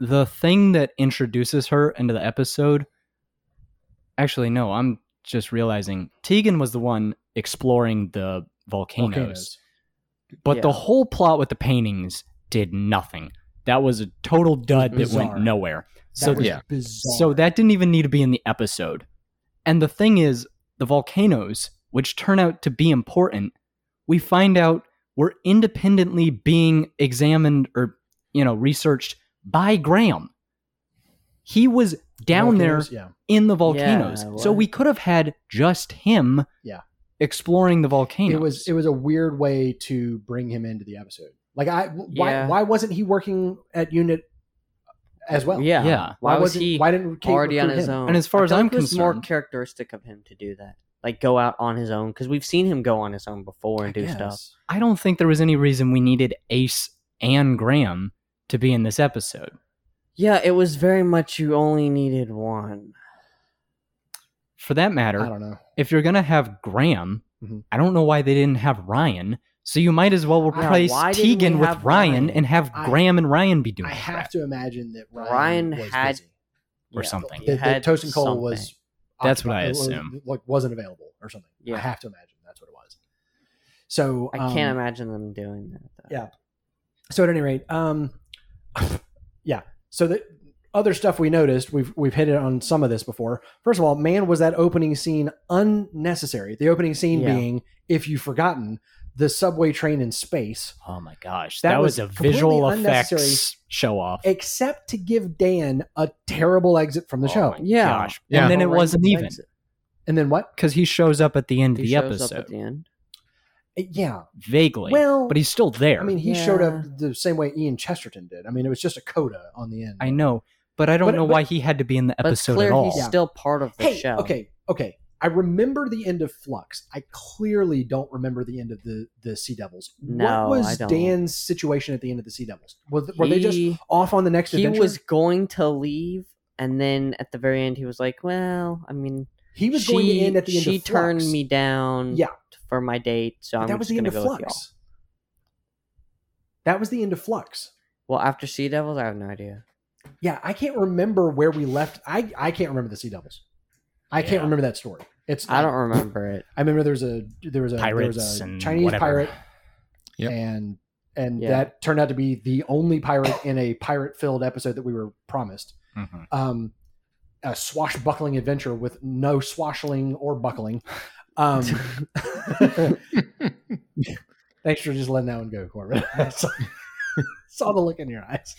the thing that introduces her into the episode. Actually, no, I'm just realizing Tegan was the one exploring the volcanoes, volcanoes. but the whole plot with the paintings did nothing. That was a total dud that bizarre. went nowhere. That So was yeah. bizarre. So that didn't even need to be in the episode. And the thing is, the volcanoes, which turn out to be important, we find out were independently being examined or, you know, researched by Graham. He was down Volcanoes, there Yeah. in the volcanoes. Yeah, so we could have had just him Yeah. exploring the volcanoes. It was it was a weird way to bring him into the episode. Like I why Yeah. why wasn't he working at unit as well? yeah. yeah. Why, was wasn't- he why didn't Kate already on his him? own? And as far I as I'm like it was more characteristic of him to do that. Like go out on his own because we've seen him go on his own before and I do stuff. I don't think there was any reason we needed Ace and Graham to be in this episode. Yeah, it was very much you only needed one. For that matter, I don't know. if you're gonna have Graham, Mhm. I don't know why they didn't have Ryan. So you might as well replace why didn't we Tegan with Ryan, Ryan? and have I- Graham and Ryan be doing I have crap. to imagine that Ryan, Ryan was had- busy. Or Yeah, something. he The, the had toast and coal something. was. That's what I assume. Like wasn't available or something. I have to imagine that's what it was. So I can't um, imagine them doing that. Though. Yeah. So at any rate, um, yeah. So the other stuff we noticed, we've we've hit it on some of this before. First of all, man, was that opening scene unnecessary? The opening scene Yeah. being, if you've forgotten, the subway train in space, Oh my gosh, That that, was, was a visual completely effects show off. except to give Dan a terrible exit from the Oh show. my Yeah. gosh. Yeah. and then it wasn't even exit. And then what? because he shows up at the end of the shows episode up at the end. Uh, yeah. vaguely. Well, but he's still there. I mean, he showed up the same way Ian Chesterton did. I mean, it was just a coda on the end. I know, but I don't But- know but- why he had to be in the But episode clear at all. he's Yeah. still part of the hey, show. okay, okay. I remember the end of Flux. I clearly don't remember the end of the the Sea Devils. No, what I was don't. Dan's situation at the end of the Sea Devils? Was, were they just off on the next he adventure? He was going to leave, and then at the very end, he was like, "Well, I mean, he was she, going to end at the end she of Flux. turned me down, Yeah. for my date, so I'm that was just the end gonna of go with y'all." Flux. That was the end of Flux. Well, after Sea Devils, I have no idea. Yeah, I can't remember where we left. I I can't remember the Sea Devils. I can't remember that story. It's I don't remember it. I remember there was a there was a there was a and Chinese whatever. pirate, Yep. and and Yeah. that turned out to be the only pirate in a pirate filled episode that we were promised. Mhm. Um, a swashbuckling adventure with no swashling or buckling. Um, thanks for just letting that one go, Corbin. I saw, saw the look in your eyes.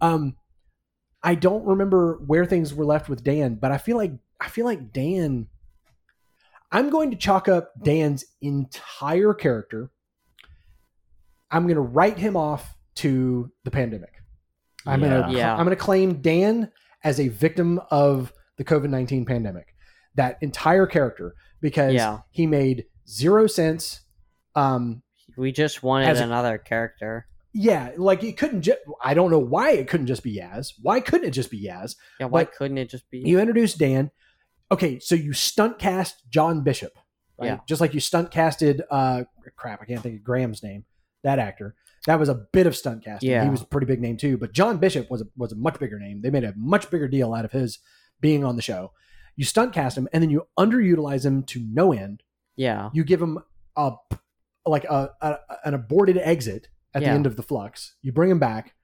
Um, I don't remember where things were left with Dan, but I feel like I feel like Dan. I'm going to chalk up Dan's entire character. I'm going to write him off to the pandemic. I'm Yeah. going to Yeah. I'm going to claim Dan as a victim of the COVID 19 pandemic. That entire character because Yeah. he made zero sense. Um, We just wanted a- another character. yeah, like it couldn't just. I don't know why it couldn't just be Yaz. Why couldn't it just be Yaz? Yeah, why But couldn't it just be? You introduced Dan. Okay, so you stunt cast John Bishop, right? Yeah. Just like you stunt casted. Uh, crap, I can't think of Graham's name. That actor. That was a bit of stunt casting. Yeah. he was a pretty big name too. But John Bishop was a, was a much bigger name. They made a much bigger deal out of his being on the show. You stunt cast him, and then you underutilize him to no end. yeah, You give him a like a, a an aborted exit at the end of the flux. You bring him back.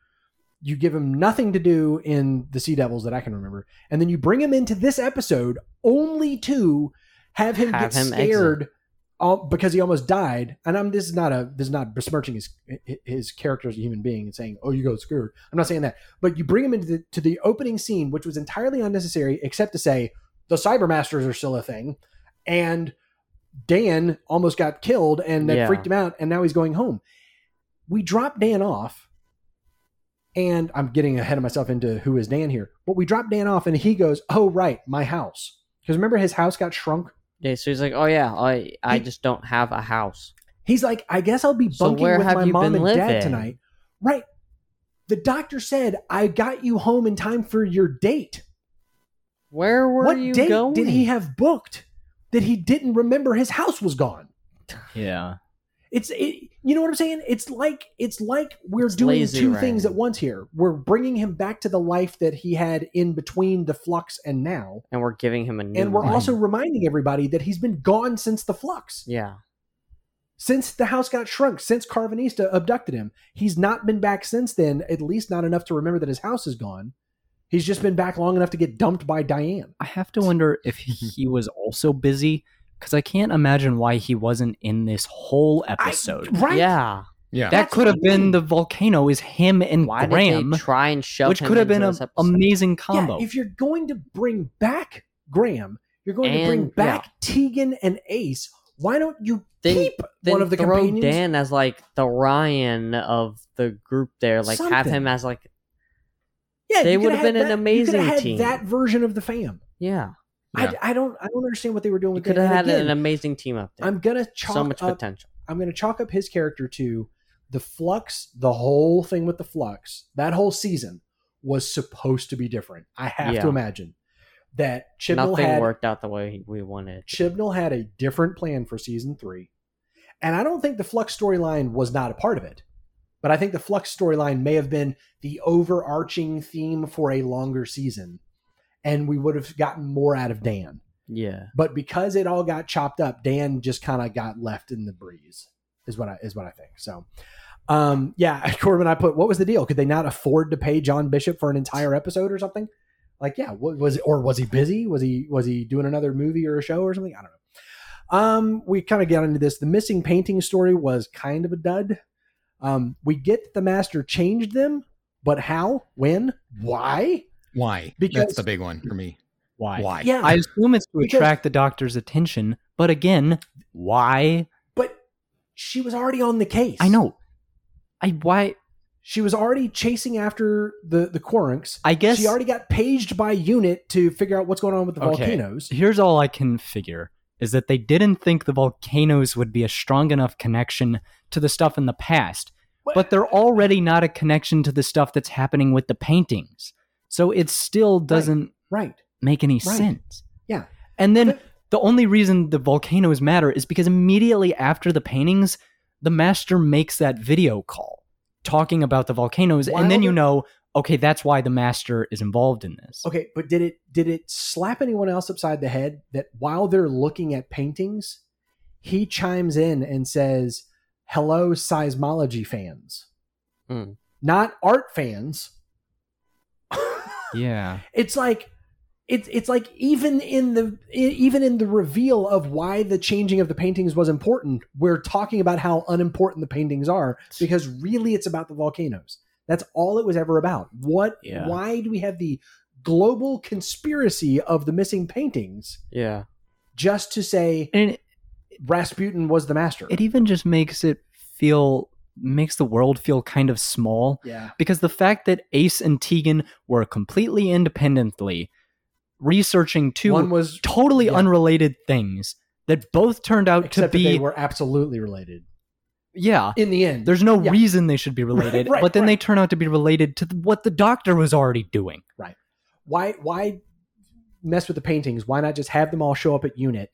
You give him nothing to do in the Sea Devils that I can remember, and then you bring him into this episode only to have him Have get him scared uh, because he almost died. And I'm this is not a this is not besmirching his his character as a human being and saying oh you got scared. I'm not saying that, but you bring him into the to the opening scene, which was entirely unnecessary, except to say the Cybermasters are still a thing, and Dan almost got killed, and that Yeah. freaked him out, and now he's going home. We drop Dan off, and I'm getting ahead of myself into who is Dan here, but we drop Dan off, and he goes, "Oh right, my house." Because remember, his house got shrunk. yeah. So he's like, "Oh yeah, I I He- just don't have a house." He's like, I guess I'll be So bunking where with have my you mom been and dad tonight. Right. The doctor said, I got you home in time for your date. Where were what you date going? did he have booked that he didn't remember his house was gone? Yeah. It's it, you know what I'm saying? It's like it's like we're It's doing lazy two rain. things at once here. We're bringing him back to the life that he had in between the flux and now, and we're giving him a new. and we're one. also reminding everybody that he's been gone since the flux. yeah. since the house got shrunk, since Karvanista abducted him. He's not been back since then, at least not enough to remember that his house is gone. He's just been back long enough to get dumped by Diane. I have to wonder if he was also busy because I can't imagine why he wasn't in this whole episode. right? Yeah. Yeah. that could have what I mean. been the volcano is him and Why Graham, did they try and shove which could have been an this episode? amazing Yeah, combo. if you're going to bring back Graham, you're going to bring back Tegan and Ace. Why don't you Then- keep Then one of the throw companions? Dan as like the Ryan of the group there. Like have him as like yeah, they would coulda been had an that- you amazing team. That version of the fam. yeah. Yeah. I, I don't. I don't understand what they were doing You with could have had again, an amazing team up there. I'm gonna chalk so much up potential. I'm going to chalk up his character to the flux, the whole thing with the flux, that whole season was supposed to be different. I have Yeah. to imagine that Chibnall Nothing had worked out the way we wanted. Chibnall had a different plan for season three. And I don't think the Flux storyline was not a part of it. But I think the Flux storyline may have been the overarching theme for a longer season. And we would have gotten more out of Dan. Yeah. But because it all got chopped up, Dan just kind of got left in the breeze, is what I is what I think. So um yeah, Corbin, I put what was the deal? Could they not afford to pay John Bishop for an entire episode or something? Like, yeah, what was it or was he busy? Was he was he doing another movie or a show or something? I don't know. Um, we kind of got into this. The missing painting story was kind of a dud. Um, we get the master changed them, but how, when, why? Why? Because- That's the big one for me. Why? Why? Yeah, I assume it's to Because- attract the doctor's attention, but again, why? but she was already on the case. I know. I why? She was already chasing after the the Qurunx. I guess she already got paged by unit to figure out what's going on with the Okay. volcanoes. Here's all I can figure is that they didn't think the volcanoes would be a strong enough connection to the stuff in the past, but they're already not a connection to the stuff that's happening with the paintings. So it still doesn't right. make any Right. sense. Yeah. And then But- the only reason the volcanoes matter is because immediately after the paintings, the master makes that video call talking about the volcanoes, While and then you know, okay, that's why the master is involved in this. Okay, but did it did it slap anyone else upside the head that while they're looking at paintings, he chimes in and says, "Hello, seismology fans, Hmm. not art fans." Yeah. it's like it's it's like even in the even in the reveal of why the changing of the paintings was important, we're talking about how unimportant the paintings are because really it's about the volcanoes. That's all it was ever about. What Yeah. why do we have the global conspiracy of the missing paintings Yeah. just to say And it, Rasputin was the master? it even just makes it feel makes the world feel kind of small yeah. because the fact that Ace and Tegan were completely independently researching two One was totally yeah. unrelated things that both turned out except to that be they were absolutely related yeah in the end. there's no Yeah. reason they should be related Right, but then right. they turn out to be related to what the doctor was already doing Right. why why mess with the paintings? Why not just have them all show up at unit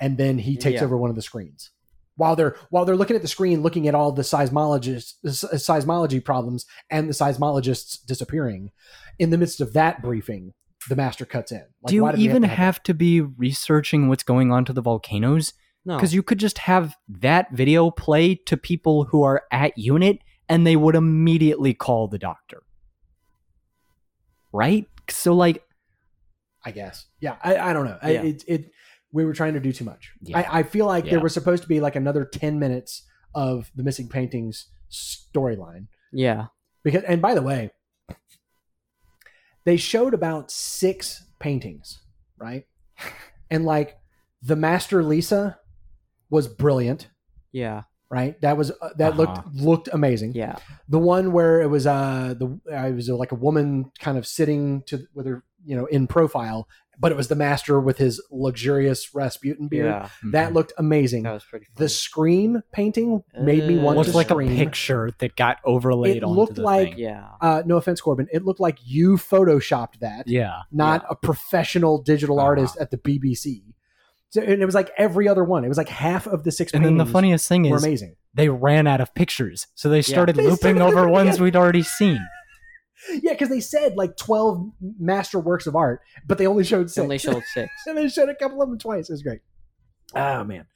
and then he takes Yeah. over one of the screens? While they're while they're looking at the screen, looking at all the seismologists seismology problems and the seismologists disappearing, in the midst of that briefing, the master cuts in. Like, do you why did we even to have, to be researching what's going on to the volcanoes No. because you could just have that video play to people who are at unit and they would immediately call the doctor right so like? I guess. Yeah, I, I don't know. I, Yeah. it, it we were trying to do too much. Yeah. I, I feel like Yeah. there was supposed to be like another ten minutes of the missing paintings storyline. yeah. because and by the way they showed about six paintings right and like the master lisa was brilliant Yeah. right that was uh, that Uh-huh. looked looked amazing Yeah. the one where it was uh the uh, it was like a woman kind of sitting to with her you know in profile but it was the master with his luxurious rasputin beard Yeah. that looked amazing That was pretty funny. the scream painting made me want looks to like scream. a picture that got overlaid It onto looked the like- thing. Yeah. uh, no offense, Corbin. It looked like you photoshopped that, yeah not a professional digital Uh-huh. artist at the BBC. So, and it was like every other one. It was like half of the six and then the funniest thing is amazing. they ran out of pictures so they started They looping started over ones again. we'd already seen Yeah, because they said like twelve master works of art, but they only showed six. only showed six. and they showed a couple of them twice. It was great. Oh man.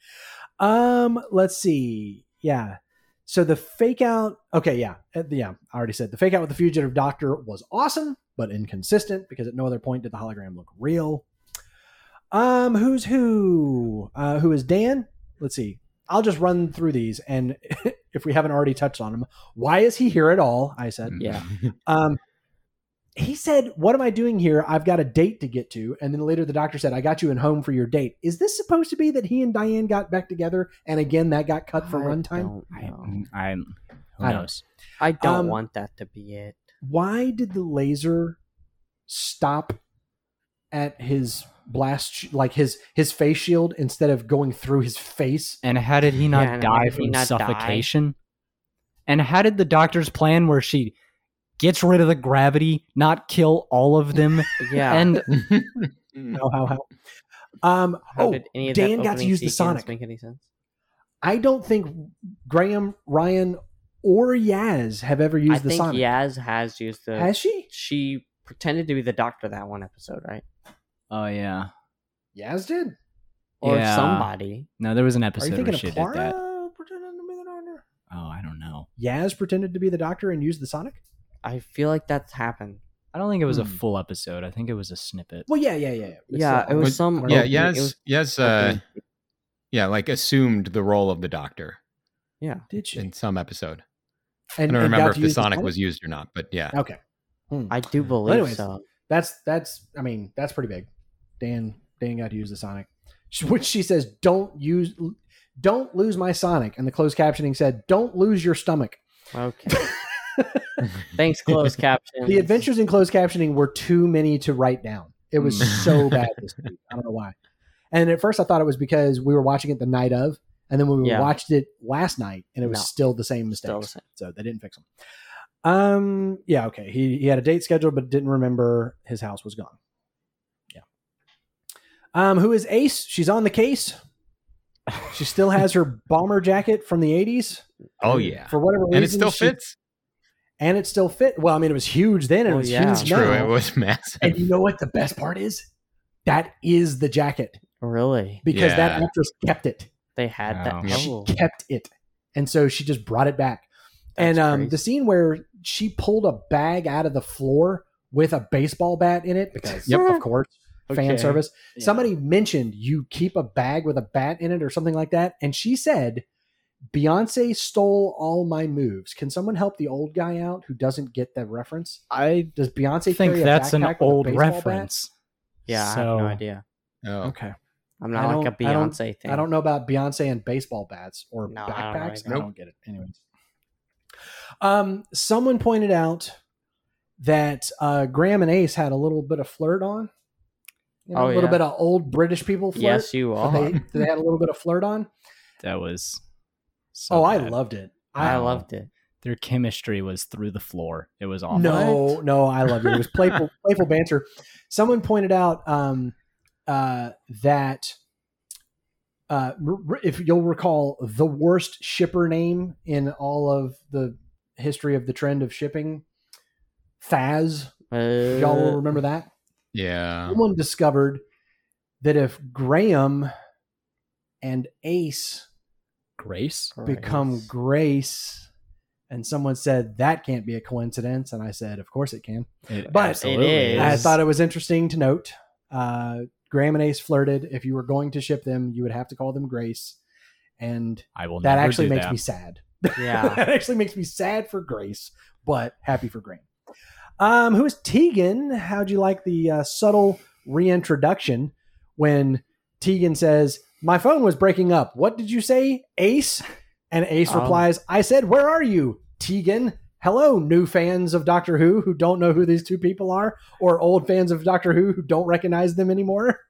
Um, let's see. Yeah. So the fake out. Okay, yeah, Uh, yeah. I already said the fake out with the fugitive doctor was awesome, but inconsistent because at no other point did the hologram look real. Um, who's who? Uh, who is Dan? Let's see. I'll just run through these, and if we haven't already touched on him, why is he here at all? I said. Yeah. Um, he said, "What am I doing here? I've got a date to get to." And then later, the doctor said, "I got you in home for your date." Is this supposed to be that he and Diane got back together, and again that got cut for I runtime? don't I, know. I, who I don't- knows I don't Um, want that to be it. Why did the laser stop at his blast, like his his face shield, instead of going through his face? and how did he not Yeah, die from not die? suffocation And how did the doctor's plan where she gets rid of the gravity, not kill all of them, Yeah. and How how how? Um, How oh, did any of Dan got to use the Sonic. Make any sense? I don't think Graham, Ryan, or Yaz have ever used I the think Sonic. Yaz has used the. Has she? she pretended to be the doctor that one episode, right? Oh yeah, Yaz did. Or Yeah. somebody. no, there was an episode Are episode you where thinking she of did Clara that. pretending to be the doctor? Oh, I don't know. Yaz pretended to be the doctor and used the Sonic. I feel like that's happened. I don't think it was a Hmm. full episode. I think it was a snippet. Well, yeah, yeah, yeah. yeah. It's Yeah, still- it was Was- some. yeah, opening- it yes, was yes, uh, yeah, like assumed the role of the doctor yeah. Did she? in some episode. And, I don't and remember if the use Sonic was used or not, but yeah. Okay. Hmm. I do believe anyways, so. That's that's. I mean, that's pretty big. Dan Dan got to use the Sonic, which she says, "Don't use, don't lose my Sonic." And the closed captioning said, "Don't lose your stomach." Okay. Thanks, closed caption. The adventures in closed captioning were too many to write down. It was Mm. so bad this week. I don't know why. And at first, I thought it was because we were watching it the night of, and then when we Yeah. watched it last night, and it was No. still the same mistakes. The same. So they didn't fix them. Um. Yeah. Okay. He he had a date scheduled, but didn't remember his house was gone. Yeah. Um. Who is Ace? She's on the case. She still has her bomber jacket from the '80s. Oh yeah, For whatever reason, and it still she- fits. and it still fit. Well, I mean, it was huge then, and it Well, was yeah. huge It's now. True, it was massive. And you know what the best part is? That is the jacket Really? because that actress kept it. They had Wow. that. Yep. Oh. She kept it, and so she just brought it back. and um, the scene where she pulled a bag out of the floor with a baseball bat in it, because Yep. of course, fan service. Yeah. Somebody mentioned you keep a bag with a bat in it or something like that, and she said. Beyonce stole all my moves. Can someone help the old guy out who doesn't get that reference? I Does Beyonce think carry a that's an backpack with old baseball bat? reference. Yeah, I have no idea. Oh, Okay. I'm not like a don't- I don't- Beyonce thing. I don't know about Beyonce and baseball bats or No, I don't know backpacks. I don't, get it. Anyways. Um, someone pointed out that uh, Graham and Ace had a little bit of flirt on. You know, Oh, a little yeah. bit of old British people flirt. Yes, you are. They, they had a little bit of flirt on. That was. So oh, I loved it. I I, loved it. Their chemistry was through the floor. It was awful. no, no, I loved it. It was playful, playful banter. Someone pointed out um, uh, that uh, r- if you'll recall, the worst shipper name in all of the history of the trend of shipping, Thaz. Uh, Y'all will remember that. Yeah. Someone discovered that if Graham and Ace Grace. become Grace, and someone said that can't be a coincidence, and I said, of course it can. It But- absolutely It is. I thought it was interesting to note. Uh, Graham and Ace flirted. If you were going to ship them, you would have to call them Grace, and I will. that actually makes that. me sad. Yeah. that actually makes me sad for Grace, but happy for Graham. Um, who is Tegan? How'd you like the uh, subtle reintroduction when Tegan says, "My phone was breaking up. What did you say, Ace?" And Ace Um, replies, "I said, where are you, Tegan?" Hello, new fans of Doctor Who who don't know who these two people are, or old fans of Doctor Who who don't recognize them anymore.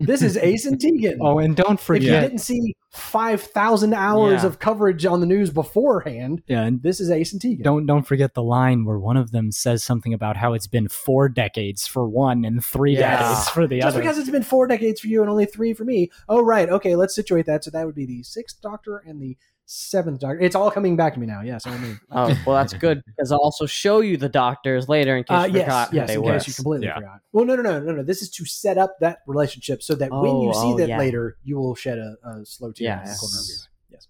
This is Ace and Tegan. Oh, and don't forget. if you didn't see five thousand hours Yeah. of coverage on the news beforehand, Yeah, and this is Ace and Tegan. don't don't forget the line where one of them says something about how it's been four decades for one and three Yeah. decades for the Just other. Just because it's been four decades for you and only three for me. Oh, right. Okay, let's situate that. So that would be the sixth Doctor and the seventh Doctor. It's all coming back to me now. Yes, I mean. Oh, well, that's good because I'll also show you the doctors later in case Uh, you yes, forgot who yes, they in were. case you completely Yeah. forgot. Well, no, no, no, no, no. This is to set up that relationship so that when you Oh, see oh, that yeah. later, you will shed a, a slow tear in the Yes. corner of your eye. Yes.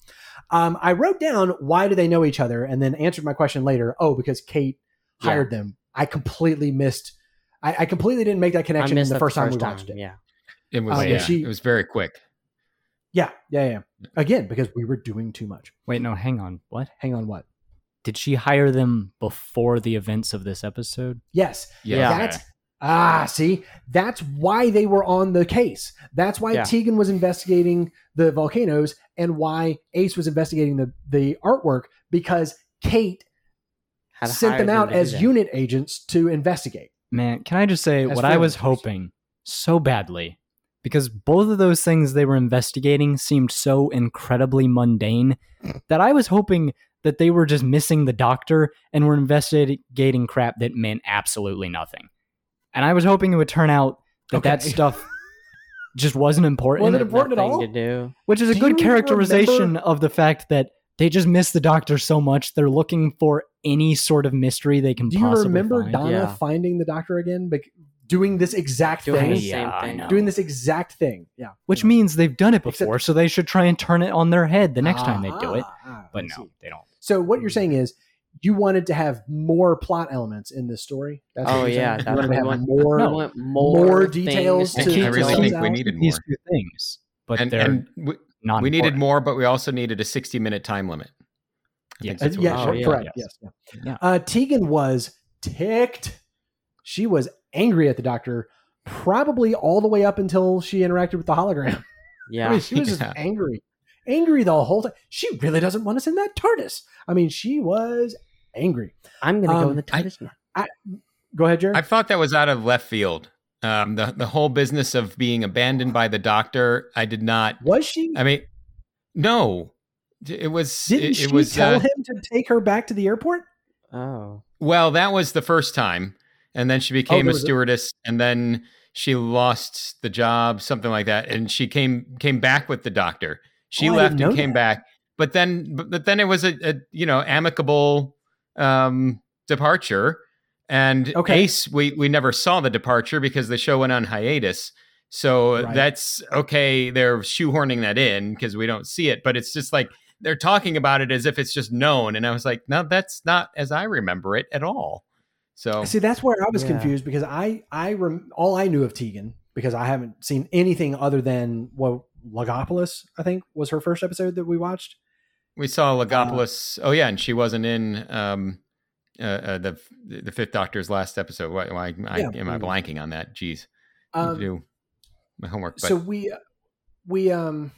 Um, I wrote down why do they know each other, and then answered my question later. Oh, because Kate Yeah. hired them. I completely missed. I, I completely didn't make that connection missed the that first time we watched it. Yeah. It was Uh, yeah, she- it was very quick. Yeah, yeah, yeah. Again, because we were doing too much. Wait, no, hang on. What? Hang on, what? Did she hire them before the events of this episode? Yes, Yeah. Yeah. that's ah. See, that's why they were on the case. That's why Yeah. Tegan was investigating the volcanoes, and why Ace was investigating the the artwork because Kate Had sent them out to do as unit agents to investigate. Man, can I just say As what I was hoping so badly? Because both of those things they were investigating seemed so incredibly mundane that I was hoping that they were just missing the doctor and were investigating crap that meant absolutely nothing. And I was hoping it would turn out that that stuff just wasn't important, Wasn't important at Nothing all? to do. which is a good characterization remember- of the fact that they just miss the doctor so much they're looking for any sort of mystery they can Do you possibly remember find. Donna Yeah. finding the doctor again? Bec- doing this exact Doing thing? the same I thing. Doing this exact thing. Yeah. Which means they've done it Except- before, so they should try and turn it on their head the next time they do it. Ah, ah, But no, see. they don't. So what you're saying is you wanted to have more plot elements in this story. That's what Oh, you're yeah. You wanted to have want. more. I want more, more details to- to I I really think out we needed These more. two things, but and they're and we, not. we needed more, but we also needed a 60 minute time limit. I think Yes. Uh, yeah, we Oh, sure, yeah. correct. Yes. Yes. yeah. Yeah. Uh, Tegan was ticked. She was angry at the doctor, probably all the way up until she interacted with the hologram. I Yeah. mean, she was just angry, angry the whole time. She really doesn't want us in that TARDIS. I mean, she was angry. I'm gonna Um, go in the I- TARDIS now. Go ahead, Jared. I thought that was out of left field. Um, the the whole business of being abandoned by the doctor, I did not. was she? I mean, no, it was. Didn't it, she it was. tell uh, him to take her back to the airport? Oh. Well, that was the first time, and then she became there a stewardess, and then she lost the job, something like that, and she came came back with the doctor. She Oh, left and came that. back, but then but, but then it was a, a you know amicable um, departure, and Okay. Ace we we never saw the departure because the show went on hiatus. So Right. that's okay. They're shoehorning that in because we don't see it, but it's just like they're talking about it as if it's just known. And I was like, no, that's not as I remember it at all. So See, that's where I was Yeah. confused because I, I, rem- all I knew of Tegan because I haven't seen anything other than well, Logopolis. I think was her first episode that we watched. we saw Logopolis. oh yeah, and she wasn't in um, uh, uh, the the Fifth Doctor's last episode. Why, why I, Yeah. am I blanking on that? Jeez, Um, do my homework. But so we we um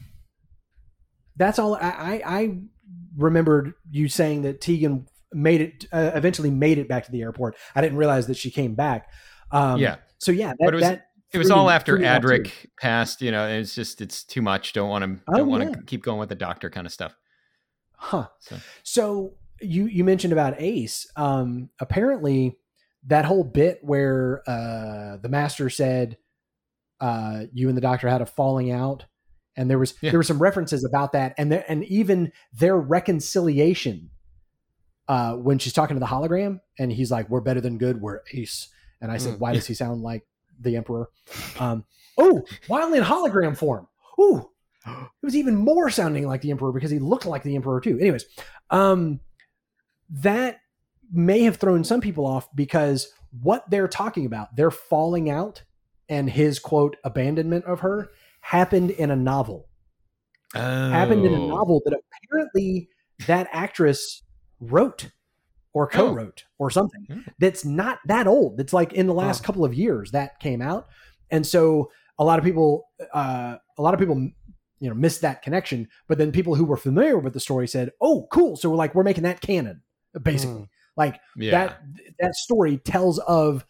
that's all I, I i remembered you saying that tegan made it uh, eventually made it back to the airport i didn't realize that she came back um yeah, so yeah that, But it was- that it was all after threw me off, too. Adric passed. You know, it's just it's too much. Don't want to Oh, don't want to yeah. keep going with the Doctor kind of stuff. huh So. so you you mentioned about ace um apparently that whole bit where uh the master said uh you and the doctor had a falling out and there was Yeah. there were some references about that and there, and even their reconciliation uh when she's talking to the hologram and he's like we're better than good. We're ace. And i said Mm, why does he sound like the emperor? Um oh while in hologram form. Ooh it was even more sounding like the emperor because he looked like the emperor too. Anyways um that may have thrown some people off because what they're talking about their falling out and his quote abandonment of her happened in a novel. Happened in a Oh. novel that apparently that actress wrote or co-wrote or something Hmm. that's not that old that's like in the last Huh. couple of years that came out and so a lot of people uh, a lot of people you know missed that connection but then people who were familiar with the story said oh cool so we're like we're making that canon basically Mm. like Yeah. that that story tells of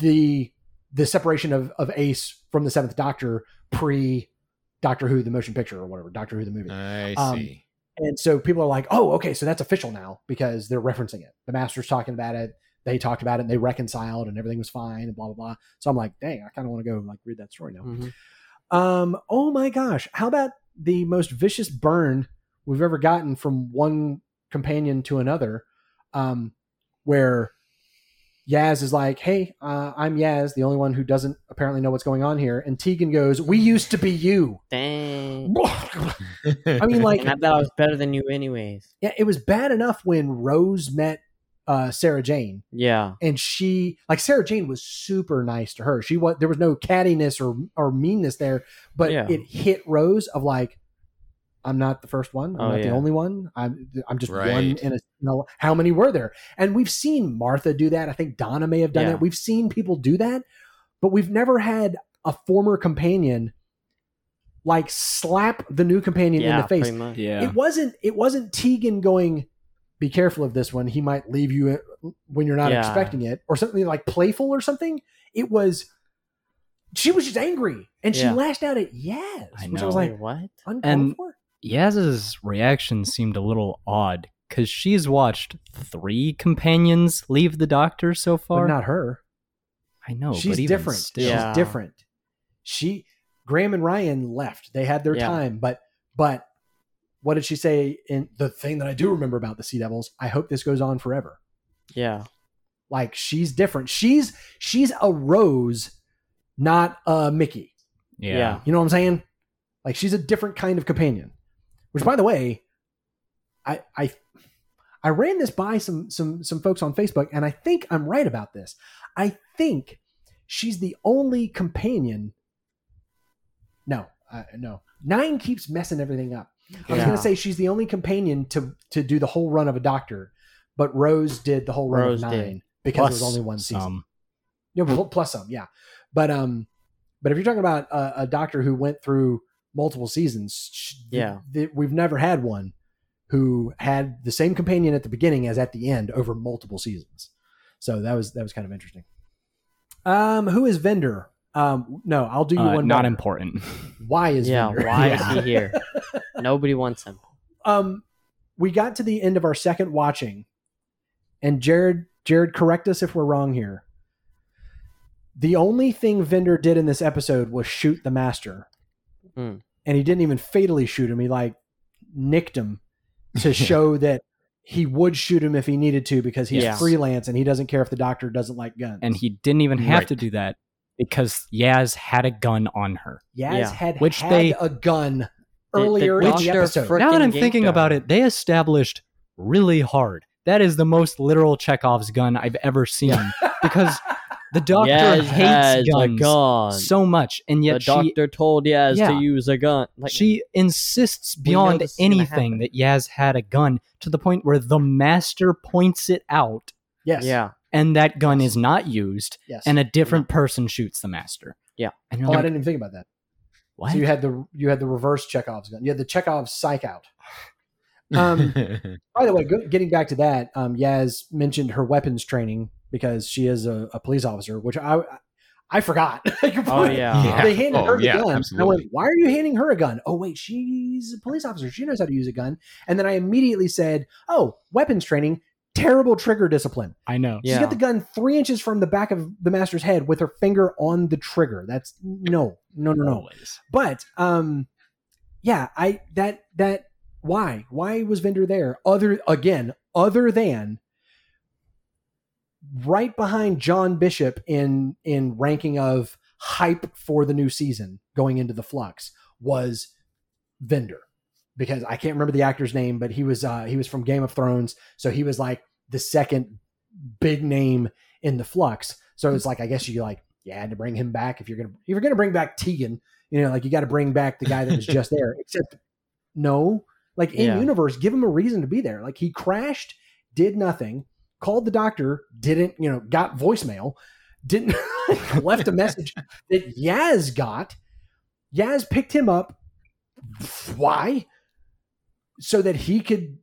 the the separation of of Ace from the Seventh Doctor pre Doctor Who the motion picture or whatever Doctor Who the movie, I um, see. And so people are like, oh, okay, so that's official now because they're referencing it. The Master's talking about it. They talked about it and they reconciled and everything was fine and blah blah blah. So I'm like, dang, I kind of want to go like read that story now. Mhm. Um, oh my gosh, how about the most vicious burn we've ever gotten from one companion to another? Um, where Yaz is like, "Hey, uh, I'm Yaz, the only one who doesn't apparently know what's going on here," and Tegan goes, "We used to be you." Dang. I mean, like, And I thought I was better than you, anyways. yeah, it was bad enough when Rose met uh, Sarah Jane, Yeah. and she, like, Sarah Jane was super nice to her. She was there was no cattiness or or meanness there, but Yeah. it hit Rose of like, I'm not the first one. I'm Oh, not the only one. I'm I'm just one in a. You know, how many were there? And we've seen Martha do that. I think Donna may have done Yeah. that. We've seen people do that, but we've never had a former companion like slap the new companion in the face. much. Yeah. It wasn't. It wasn't Tegan going. Be careful of this one. He might leave you uh, when you're not Yeah. expecting it, or something like playful or something. It was. She was just angry, and she Yeah. lashed out at Yaz, I which I was like, what? uncalled And- for. Yaz's reaction seemed a little odd because she's watched three companions leave the doctor so far. but far. not her. I know, She's but different. Still, Yeah. She's different. She Graham and Ryan left. They had their Yeah. time, but but what did she say in the thing that I do remember about the Sea Devils? I hope this goes on forever. Yeah. Like she's different. She's she's a Rose, not a Mickey. yeah. Yeah. You know what I'm saying? Like she's a different kind of companion. Which by the way, I I I ran this by some some some folks on Facebook and I think I'm right about this. I think she's the only companion No, uh, no. 9 keeps messing everything up. I was Yeah. to say she's the only companion to to do the whole run of a doctor, but Rose did the whole run Rose of 9 did. because Plus it was only one season. pl- plus some, yeah. But um, but if you're talking about a, a doctor who went through multiple seasons, sh- th- Yeah. th- we've never had one who had the same companion at the beginning as at the end over multiple seasons. So that was that was kind of interesting. Um, who is Vinder? Um, no, I'll do you Uh, one. not better. important. Why is Yeah. Vinder? Why Yeah. is he here? Nobody wants him. um we got to the end of our second watching and jared jared correct us if we're wrong here the only thing Vinder did in this episode was shoot the master Hmm. and he didn't even fatally shoot him he like nicked him to show that he would shoot him if he needed to because he's Yeah. freelance and he doesn't care if the doctor doesn't like guns and he didn't even have Right. to do that because Yaz had a gun on her. Yaz Yeah. had Which had they- a gun The- the earlier in the episode now that I'm thinking Ginko. about it, they established really hard. That is the most literal Chekhov's gun I've ever seen because the doctor Yaz hates has guns gun. so much, and the yet she The doctor told Yaz Yeah. to use a gun. Like, she insists beyond this is gonna anything that Yaz had a gun to the point where the master points it out, yes yeah, and that gun is not used, yes and a different person shoots the master. Yeah. and you're oh i didn't even think about that what? So you had the you had the reverse Chekhov's gun. You had the Chekhov's psych out. Um, by the way, go, getting back to that, um, Yaz mentioned her weapons training because she is a, a police officer, which I I forgot. Oh, yeah. Yeah. they handed Oh, her the yeah, gun. And I absolutely. went, "Why are you handing her a gun?" Oh wait, she's a police officer. She knows how to use a gun. And then I immediately said, "Oh, weapons training." Terrible trigger discipline. I know. She's Yeah. got the gun three inches from the back of the master's head with her finger on the trigger. That's no, no, no, no Always. but um yeah i that that why why was Vinder there other again other than right behind john bishop in in ranking of hype for the new season going into the flux was Vinder because i can't remember the actor's name but he was uh he was from game of thrones so he was like the second big name in the flux so it's like i guess you like you had to bring him back if you're gonna if you're gonna bring back tegan you know, like you got to bring back the guy that was just there. Except, no, like in Yeah. universe, give him a reason to be there. Like he crashed, did nothing, called the doctor, didn't, you know, got voicemail, didn't left a message that Yaz got. Yaz picked him up. Why? So that he could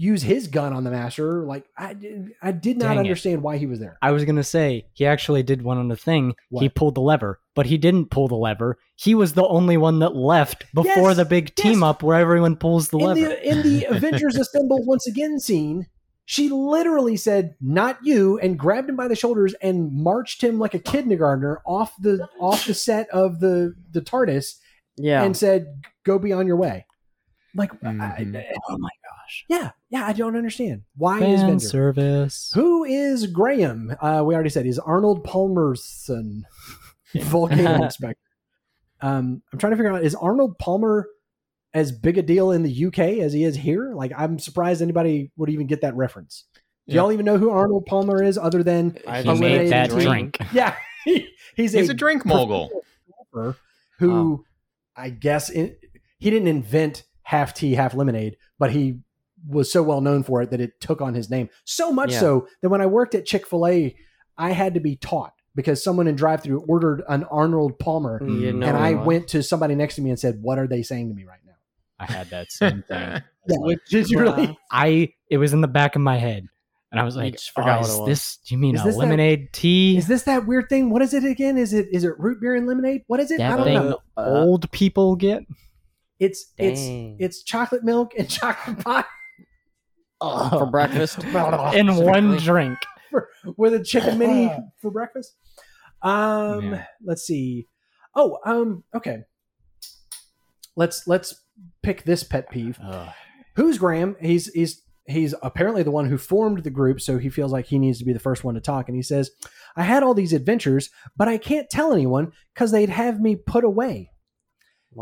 use his gun on the master. Like I, did- I did not Dang it. understand why he was there. I was gonna say he actually did one on the thing. He pulled the lever, but he didn't pull the lever. He was the only one that left before Yes, the big team yes. up where everyone pulls the in lever. the in the Avengers Assemble once again scene, she literally said, "Not you," and grabbed him by the shoulders and marched him like a kindergartner off the off the set of the the TARDIS yeah. and said, "Go be on your way." Like, I- Mhm. I- oh my gosh! yeah, yeah, I don't understand why is Fan Vinder. service. Who is Graham? Uh, we already said he's Arnold Palmerson, volcano inspector. Um, I'm trying to figure out is Arnold Palmer as big a deal in the UK as he is here? Like, I'm surprised anybody would even get that reference. Do Yeah. y'all even know who Arnold Palmer is, other than I He made that team? drink. yeah, he- he's, He's a drink mogul. golfer who I guess in, he didn't invent half tea, half lemonade, but he was so well known for it that it took on his name. So much Yeah. so that when I worked at Chick fil A, I had to be taught because someone in drive through ordered an Arnold Palmer. You know and I what? went to somebody next to me and said, What are they saying to me right now? I had that same thing. I was Yeah, like, Did you really? I it was in the back of my head, and I was You like, just forgot oh, what is it was. this? Do you mean Is a this that- lemonade tea? Is this that weird thing? What is it again? Is it is it root beer and lemonade? What is it? I don't thing know. Old people get? It's it's it's chocolate milk and chocolate pie. For breakfast. in one drink. with a chicken mini for breakfast. Um, Yeah. let's see. Oh, um, okay. Let's let's pick this pet peeve. Ugh. Who's Graham? He's he's he's apparently the one who formed the group, so he feels like he needs to be the first one to talk. And he says, "I had all these adventures, but I can't tell anyone because they'd have me put away."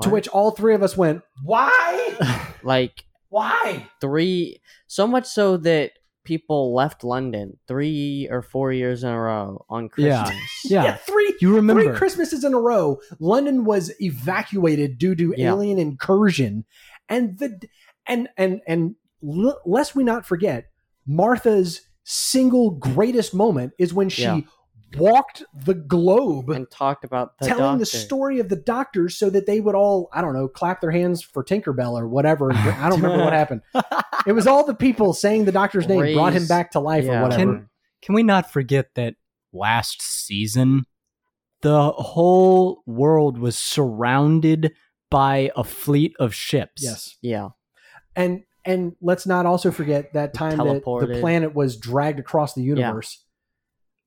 To which all three of us went, "Why? like Why?" three, so much so that people left London three or four years in a row on Yeah. Christmas. Yeah. three You remember? Three Christmases in a row, London was evacuated due to Yeah. alien incursion, and the and and and l- lest we not forget, Martha's single greatest moment is when she Yeah. Walked the globe. and talked about the telling the story of the doctors so that they would all, I don't know, clap their hands for Tinkerbell or whatever. I don't remember what happened. It was all the people saying the doctor's name brought him back to life or whatever. Can- Can we not forget that last season, the whole world was surrounded by a fleet of ships? yes. Yeah, and and let's not also forget that time that the planet was dragged across the universe.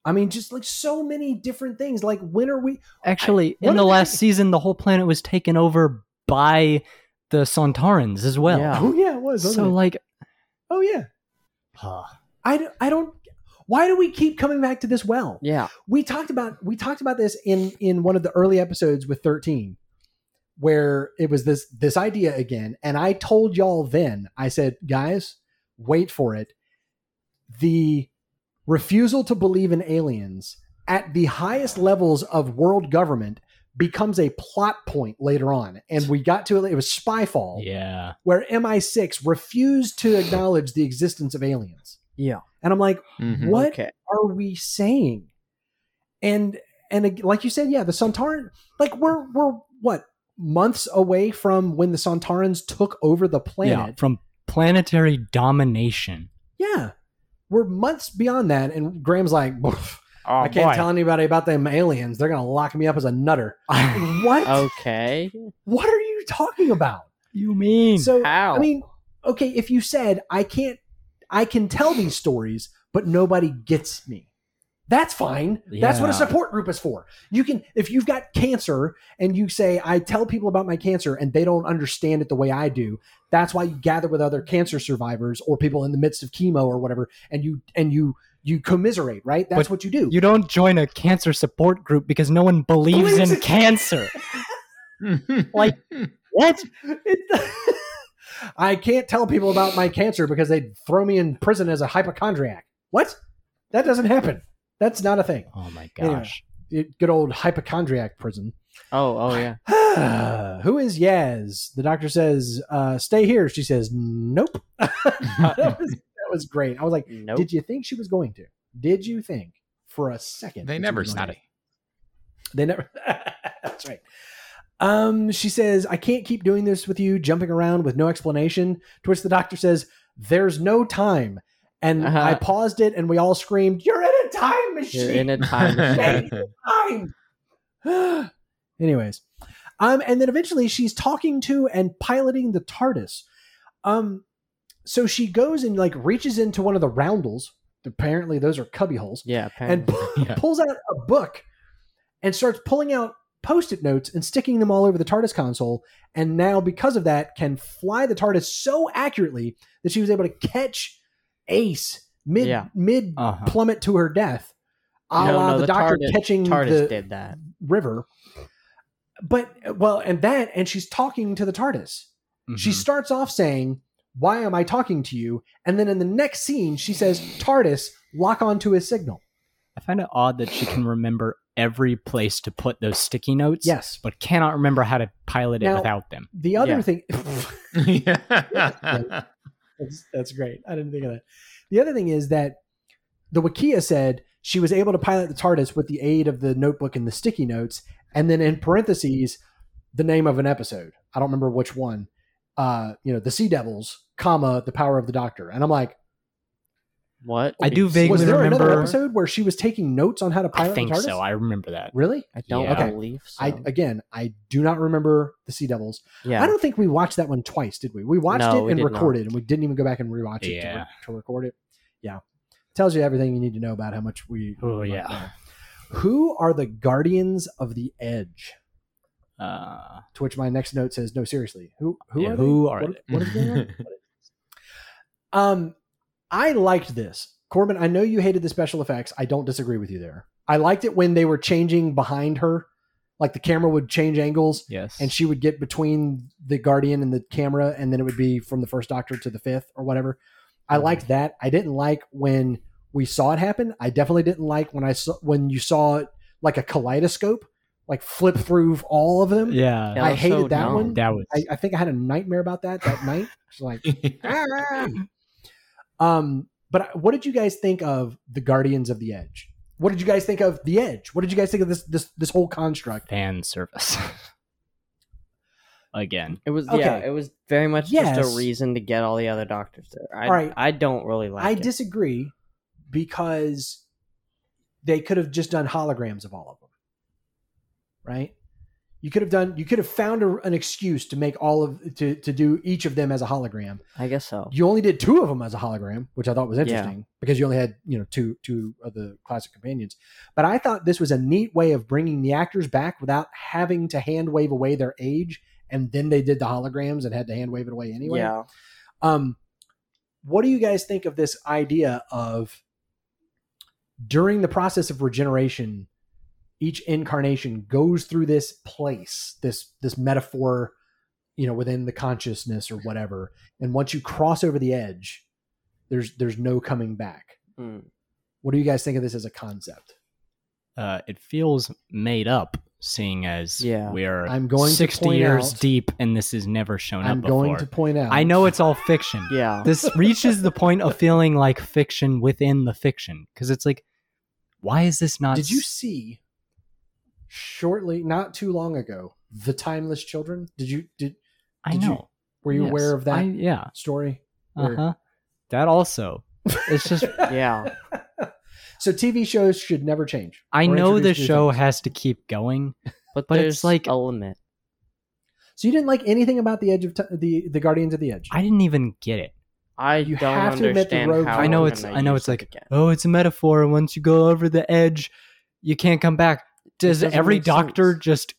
I mean, just like so many different things. Like, when are we? Actually, what in the did they- last season, the whole planet was taken over by the Sontarans as well. Yeah. Oh yeah, it was. So, it? like, oh yeah. I I don't. Why do we keep coming back to this well? yeah. we talked about we talked about this in in one of the early episodes with 13 where it was this this idea again and i told y'all then i said guys wait for it the refusal to believe in aliens at the highest levels of world government becomes a plot point later on and we got to it it was spyfall yeah. where mi6 refused to acknowledge the existence of aliens Yeah. and i'm like Mhm. what Okay. are we saying? And and like you said, yeah, the Sontaran, like we're we're what months away from when the Sontarans took over the Yeah. planet. From planetary domination. Yeah, we're months beyond that. And Graham's like, Oh, I can't tell anybody about them aliens. They're gonna lock me up as a nutter. what? Okay. What are you talking about? you mean? So How? I mean, okay, if you said I can't, I can tell these stories, but nobody gets me. That's fine. That's what a support group is for. You can, if you've got cancer and you say, I tell people about my cancer and they don't understand it the way I do, that's why you gather with other cancer survivors or people in the midst of chemo or whatever, and you, and you, you commiserate, right? That's But what you do. you don't join a cancer support group because no one believes, Believes in in- cancer. Like- what? I can't tell people about my cancer because they'd throw me in prison as a hypochondriac. What? That doesn't happen. That's not a thing. Oh my Anyway. gosh. It- good old hypochondriac prison. Oh, oh yeah. Who is Yaz? The doctor says, uh, "Stay here." She says, "Nope." that, was, that was great. I was like, Nope. "Did you think she was going to? Did you think for a second They never was going They never. That's right. Um, she says, "I can't keep doing this with you, jumping around with no explanation." To which the doctor says, "There's no time." And Uh-huh. I paused it, and we all screamed, "You're in a time machine!" You're in a time machine. time. Anyways, um, and then eventually she's talking to and piloting the TARDIS. Um, so she goes and like reaches into one of the roundels. Apparently, those are cubby holes, Yeah, and apparently. Yeah. pulls out a book and starts pulling out post-it notes and sticking them all over the TARDIS console. And now, because of that, can fly the TARDIS so accurately that she was able to catch Ace mid Yeah. mid Uh-huh. plummet to her death. A No, la no, the, the doctor TARDIS- catching TARDIS the did that. river. But well, and that, and she's talking to the TARDIS. She Mhm. starts off saying, "Why am I talking to you?" And then in the next scene, she says, "TARDIS, lock onto his signal." I find it odd that she can remember every place to put those sticky notes. Yes. But cannot remember how to pilot it without them. The other Yeah. thing, yeah. that's, that's great. I didn't think of that. The other thing is that the Wikia said she was able to pilot the TARDIS with the aid of the notebook and the sticky notes, and then in parentheses, the name of an episode. I don't remember which one. Uh, you know, the Sea Devils, comma, the power of the Doctor. And I'm like, What? I do vaguely Was there another episode where she was taking notes on how to I pilot think the TARDIS? so. I remember that. really? I don't Yeah. Okay. believe so. I again, I do not remember the Sea Devils. yeah. I don't think we watched that one twice, did we? We watched No, it and did not. recorded, and we didn't even go back and rewatch it to, Yeah. re- to record it. Yeah, tells you everything you need to know about how much we. Oh, we yeah. that. Who are the Guardians of the Edge? Uh, To which my next note says, "No, seriously, who who Yeah, are who they? are What- they? what is going on?" Um, I liked this. Corbin, I know you hated the special effects. I don't disagree with you there. I liked it when they were changing behind her, like the camera would change angles yes. and she would get between the guardian and the camera, and then it would be from the first doctor to the fifth or whatever. I liked that. I didn't like when we saw it happen. I definitely didn't like when I saw when you saw it like a kaleidoscope, like flip through all of them. yeah. Yeah, I hated so that dumb. one. That was I, I think I had a nightmare about that that night. It's like, "Ah." Um, but what did you guys think of the Guardians of the Edge? What did you guys think of the Edge? What did you guys think of this this this whole construct? fan service. Again. It was yeah. It was very much Yes. just a reason to get all the other doctors there. I, All right. I don't really like I it. disagree because they could have just done holograms of all of them, right? You could have done. You could have found a, an excuse to make all of to to do each of them as a hologram. I guess so. You only did two of them as a hologram, which I thought was Yeah. interesting because you only had you know two two of the classic companions. But I thought this was a neat way of bringing the actors back without having to hand wave away their age, and then they did the holograms and had to hand wave it away anyway. Yeah. Um, what do you guys think of this idea of during the process of regeneration, each incarnation goes through this place, this this metaphor, you know, within the consciousness or whatever, and once you cross over the edge, there's there's no coming back. Hmm. What do you guys think of this as a concept? Uh, it feels made up, seeing as Yeah. we are I'm going 60 years out- deep and this has never shown up. I'm up before. going to point out. I know it's all fiction. Yeah. This reaches the point of feeling like fiction within the fiction because it's like, why is this not? Did you see shortly, not too long ago, the Timeless Children? Did you did I did you- know. were you Yes. aware of that I, yeah. story? Uh huh. That also. It's just Yeah. so TV shows should never change. I know the show things. has to keep going. But, But it's there's like- a limit. So you didn't like anything about the edge of t- the the Guardians of the Edge. I didn't even get it. I You don't have to admit the understand rogue- how I know it's I know it's like again. oh it's a metaphor. Once you go over the edge, you can't come back. Does every doctor sense. just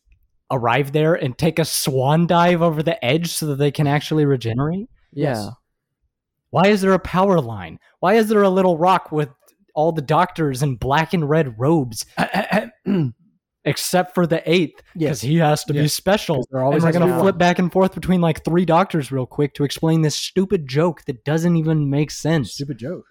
arrive there and take a swan dive over the edge so that they can actually regenerate? yeah. Why is there a power line? Why is there a little rock with all the doctors in black and red robes, except for the eighth? Because yes, he has to be special. They're always we're has to going to flip back and forth between like three doctors real quick to explain this stupid joke that doesn't even make sense. Stupid joke.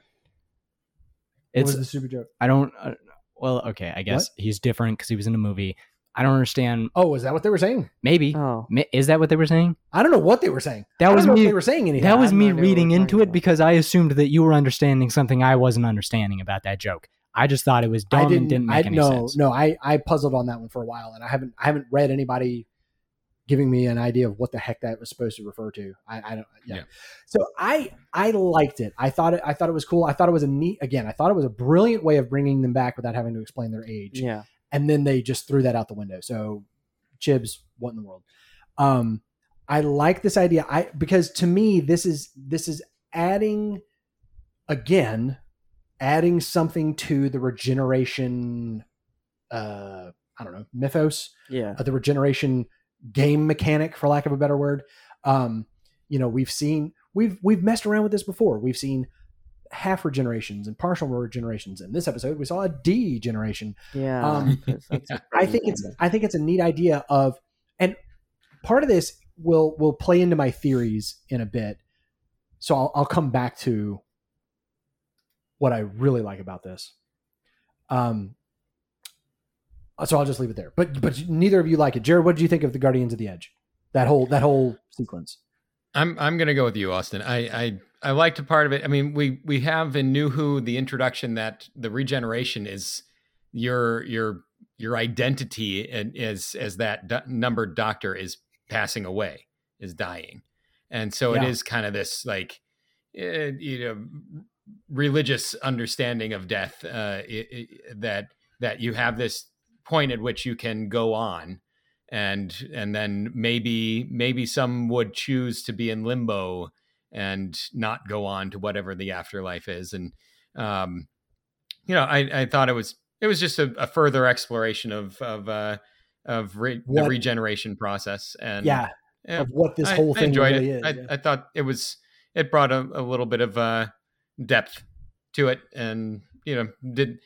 What It's was the stupid joke? I don't. Uh, well, okay, I guess he's different because he was in a movie. I don't understand. Oh, is that what they were saying? Maybe Oh. Is that what they were saying? I don't know what they were saying. That I was don't know if me. they were saying anything. That was me no idea what reading into it about. because I assumed that you were understanding something I wasn't understanding about that joke. I just thought it was dumb didn't, and didn't make I, any no, sense. No, I, I puzzled on that one for a while, and I haven't I haven't read anybody giving me an idea of what the heck that was supposed to refer to. I, I don't. Yeah. Yeah. So I I liked it. I thought it. I thought it was cool. I thought it was a neat. Again, I thought it was a brilliant way of bringing them back without having to explain their age. Yeah. And then they just threw that out the window. So, Chibs, what in the world? Um, I like this idea. I because to me this is this is adding again adding something to the regeneration uh i don't know mythos Yeah. uh, the regeneration game mechanic for lack of a better word um you know we've seen we've we've messed around with this before we've seen half regenerations and partial regenerations in this episode we saw a degeneration Yeah. Um, 'cause that's a I think it's. I think it's a neat idea of and part of this will will play into my theories in a bit. So I'll I'll come back to what I really like about this. Um so I'll just leave it there. But but neither of you like it. Jared, what did you think of the Guardians of the Edge? That whole that whole sequence. I'm I'm gonna go with you, Austin. I I I liked a part of it. I mean, we we have in New Who the introduction that the regeneration is your your your identity and as as that do- numbered doctor is passing away, is dying, and so Yeah. it is kind of this like uh, you know religious understanding of death uh, i i that that you have this point at which you can go on and and then maybe maybe some would choose to be in limbo and not go on to whatever the afterlife is and um you know i i thought it was it was just a, a further exploration of of uh of re- the regeneration process and yeah, yeah, of what this whole I thing enjoyed really it. is. I, yeah. I thought it was it brought a, a little bit of uh, depth to it, and you know did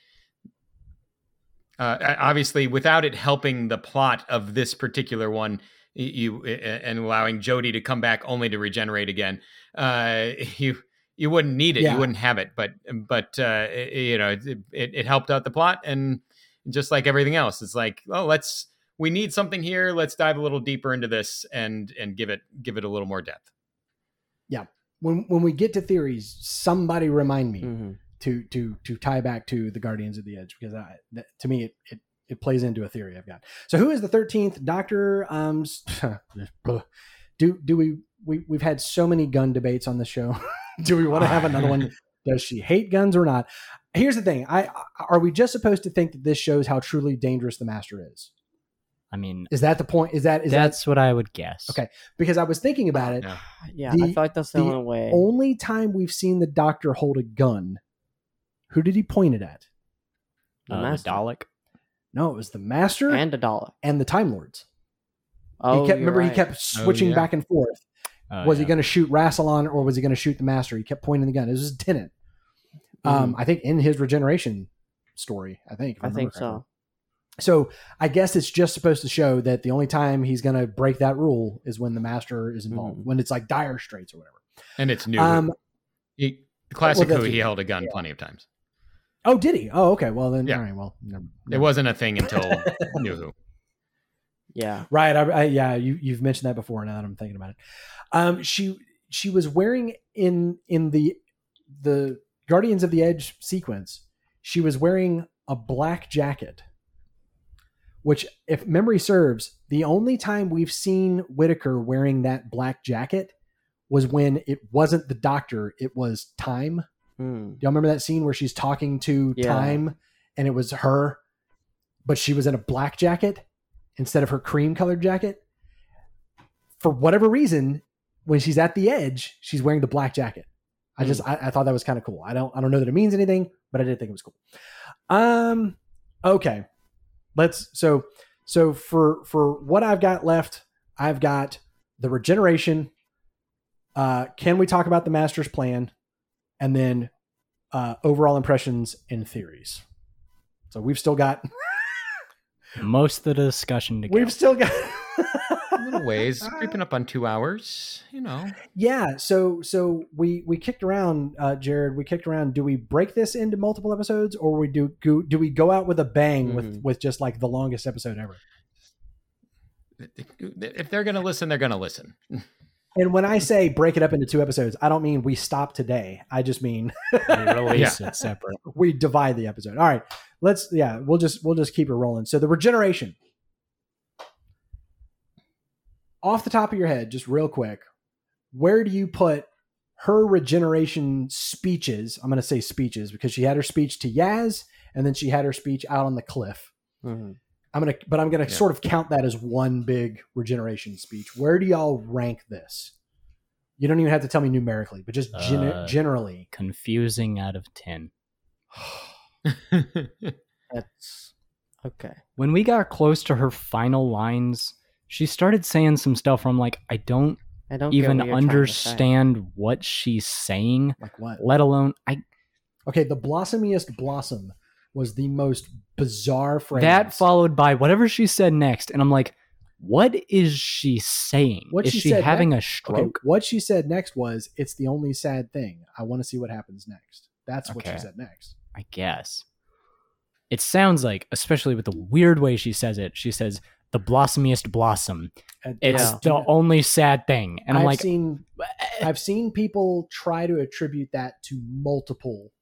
uh, obviously without it helping the plot of this particular one, you and allowing Jodie to come back only to regenerate again, uh, you you wouldn't need it, Yeah. you wouldn't have it, but but uh, it- you know it, it, it helped out the plot, and just like everything else, it's like oh let's we need something here, let's dive a little deeper into this and and give it give it a little more depth. Yeah when when we get to theories, somebody remind me Mhm. To to to tie back to the Guardians of the Edge because I, that, to me it, it it plays into a theory I've got. So who is the thirteenth Doctor? Um, do do we we we've had so many gun debates on the show. do we want to have another one? Does she hate guns or not? Here's the thing: I are we just supposed to think that this shows how truly dangerous the Master is? I mean, Is that the point? Is that is that that's what I would guess. Okay. because I was thinking about it. Yeah. Yeah, The- I feel like that's the, the only way. Only time we've seen the Doctor hold a gun, who did he point it at? The Uh, the Master. Dalek. No, it was the Master and, and a dollar. the Time Lords. Oh, he kept you're remember he kept switching yeah. back and forth. Oh, was he going to shoot Rassilon or was he going to shoot the Master? He kept pointing the gun. It was his Tennant. Um, I think in his regeneration story. I think. if Mm-hmm. I think correctly. so. So I guess it's just supposed to show that the only time he's going to break that rule is when the Master is involved, Mhm. when it's like dire straits or whatever. And it's new. Um, he, classic well, who he held a gun plenty of times. Oh, did he? Oh, okay. Well then, Yeah. all right. Well, never- It wasn't a thing until New Who. Yeah. Right. I, I, yeah, you you've mentioned that before. Now that I'm thinking about it, um, she she was wearing in in the the Guardians of the Edge sequence. She was wearing a black jacket, which, if memory serves, the only time we've seen Whittaker wearing that black jacket was when it wasn't the Doctor; it was Time. Hmm. Do y'all remember that scene where she's talking to Yeah. Time and it was her, but she was in a black jacket instead of her cream colored jacket? For whatever reason, when she's at the edge, she's wearing the black jacket. I just I, I thought that was kind of cool. I don't I don't know that it means anything, but I did think it was cool. Um okay. Let's so so for for what I've got left, I've got the regeneration. Uh can we talk about the master's plan? And then uh, overall impressions and theories. So we've still got Most of the discussion to go. we've still got A little ways, creeping up on two hours. You know, yeah. So so we we kicked around, uh, Jared. We kicked around. Do we break this into multiple episodes, or we do go, do we go out with a bang with Mhm. with just like the longest episode ever? if they're gonna listen, they're gonna listen. And when I say break it up into two episodes, I don't mean we stop today. I just mean We release it separate. we divide the episode. All right, let's yeah, we'll just we'll just keep it rolling. So the regeneration. Off the top of your head, just real quick, where do you put her regeneration speeches? I'm going to say speeches because she had her speech to Yaz and then she had her speech out on the cliff. Mhm. I'm going to but I'm going to Yeah. sort of count that as one big regeneration speech. Where do y'all rank this? You don't even have to tell me numerically, but just gen- Uh, generally. Confusing out of 10. That's okay. When we got close to her final lines, she started saying some stuff where I'm like, I don't I don't even what you're trying to say. understand what she's saying, Like what? let alone I Okay, the blossomiest blossom was the most bizarre phrase. that followed by whatever she said next, and I'm like, what is she saying? What is she she, having a Okay, stroke? what she said next was, "It's the only sad thing. I want to see what happens next." That's what she said next. I guess. It sounds like, especially with the weird way she says it, she says the blossomiest blossom. And- It's Yeah. the only sad thing. And I'm I've like, seen, I've seen people try to attribute that to multiple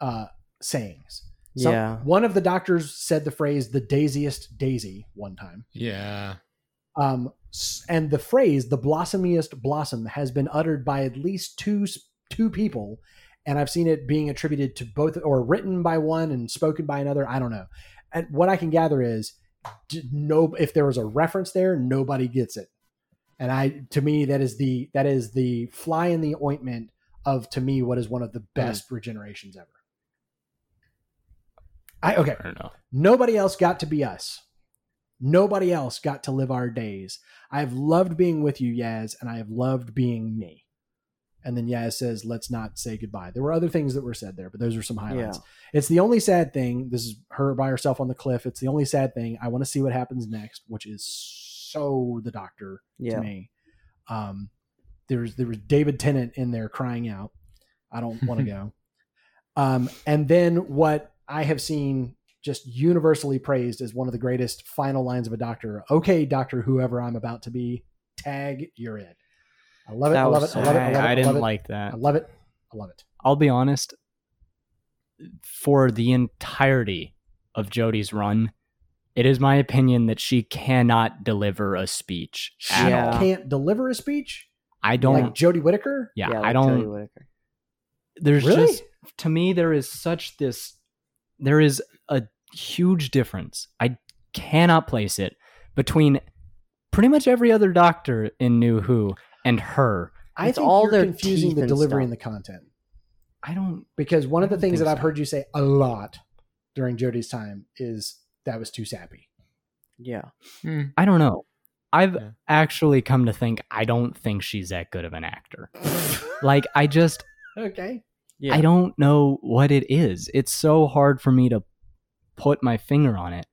uh, sayings. Some- Yeah. One of the doctors said the phrase "the daisiest daisy" one time. yeah, Um, and the phrase "the blossomiest blossom" has been uttered by at least two two people, and I've seen it being attributed to both or written by one and spoken by another. I don't know. And what I can gather is no if there was a reference there, nobody gets it. And I to me that is the that is the fly in the ointment of to me what is one of the best regenerations ever. I okay. I don't know. Nobody else got to be us. Nobody else got to live our days. I have loved being with you, Yaz, and I have loved being me. And then Yaz says, let's not say goodbye. There were other things that were said there, but those are some highlights. It's the only sad thing. This is her by herself on the cliff. It's the only sad thing. I want to see what happens next, which is so the doctor Yeah. to me. Um, there's there was David Tennant in there crying out. I don't want to go. Um, and then what I have seen just universally praised as one of the greatest final lines of a doctor. Okay, doctor, whoever I'm about to be, tag, you're in. I love it. I love was it. I love it. I I, love it. I I didn't love it. like that. I love it. I love it. I'll be honest. For the entirety of Jodie's run, it is my opinion that she cannot deliver a speech She at Yeah. all. can't deliver a speech I don't. like Jodie Whittaker. yeah, like I don't. Whittaker. There's Really? just to me there is such this. There is a huge difference. I cannot place it between pretty much every other doctor in New Who and her. I It's think all you're confusing the and delivery stuff. and the content I don't. because one of the things that think I've so. heard you say a lot during Jodie's time is that was too sappy. Yeah. Hmm. I don't know. I've Yeah. actually come to think I don't think she's that good of an actor. Like I just okay. Yeah. I don't know what it is. It's so hard for me to put my finger on it.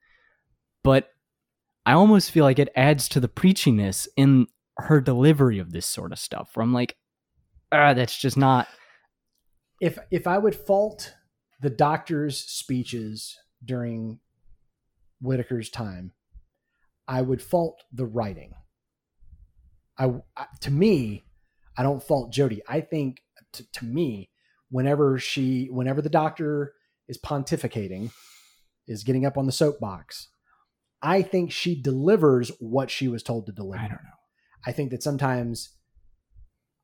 But I almost feel like it adds to the preachiness in her delivery of this sort of stuff. Where I'm like, ah, that's just not. if if I would fault the doctor's speeches during Whittaker's time, I would fault the writing. I, I- to me, I don't fault Jodie. I think to, to me, whenever she, whenever the doctor is pontificating, is getting up on the soapbox, I think she delivers what she was told to deliver. I don't know. I think that sometimes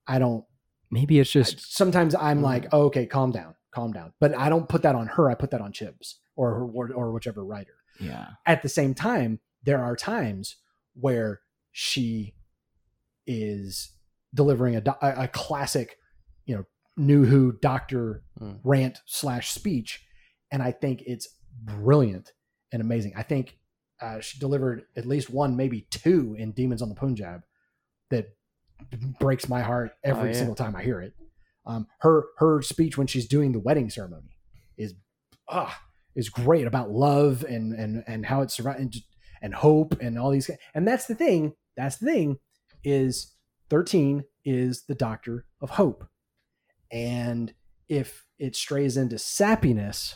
I don't Maybe it's just sometimes I'm Mm. like, oh, okay, calm down, calm down. But I don't put that on her. I put that on Chibs or or, or whichever writer. yeah. At the same time, there are times where she is delivering a, a, a classic, you know, new Who Doctor Mm. rant slash speech, and I think it's brilliant and amazing. I think uh, she delivered at least one, maybe two in Demons of the Punjab that breaks my heart every Oh, yeah. single time I hear it. Um, her her speech when she's doing the wedding ceremony is ah is great about love and and and how it's surrounded and hope and all these and that's the thing that's the thing is 13 is the doctor of hope and if it strays into sappiness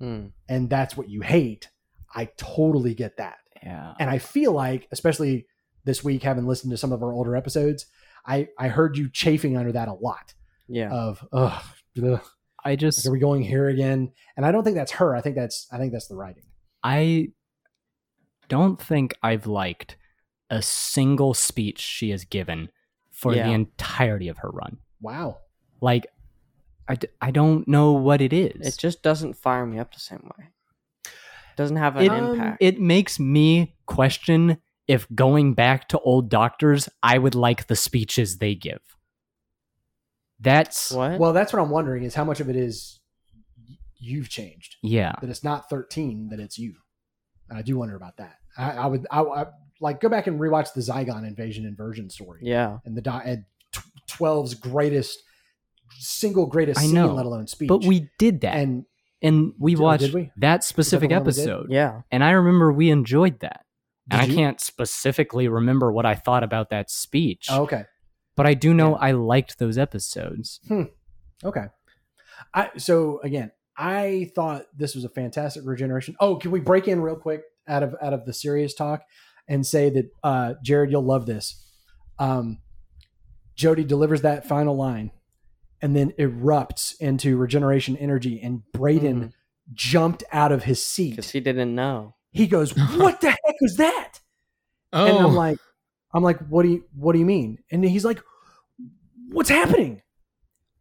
Hmm. and that's what you hate i totally get that Yeah. and i feel like especially this week having listened to some of our older episodes i i heard you chafing under that a lot Yeah. of ugh, ugh I just are we going here again and i don't think that's her i think that's i think that's the writing I don't think I've liked a single speech she has given for Yeah. the entirety of her run. wow Like, I, d- I don't know what it is. it just doesn't fire me up the same way. Doesn't have an It- Um, impact. it makes me question if going back to old doctors, I would like the speeches they give. That's what? well that's what i'm wondering is how much of it is you've changed yeah. that it's not 13 that it's you and i do wonder about that i, I would I, I like go back and rewatch the zygon invasion inversion story yeah. and the di- and 12's greatest single greatest I scene know, let alone speech But we did that, and, and we Did- watched we? that specific the one we did? episode, Yeah. and I remember we enjoyed that. And Did I can't specifically remember what I thought about that speech, oh, okay but I do know Yeah. I liked those episodes. Okay. I so again, I thought this was a fantastic regeneration. Oh, can we break in real quick out of out of the serious talk and say that uh Jared, you'll love this. Um Jodie delivers that final line and then erupts into regeneration energy and Braden Mhm. jumped out of his seat. Because he didn't know. He goes, "What the heck was that?" Oh, And I'm like, I'm like, what do you what do you mean? And he's like, what's happening?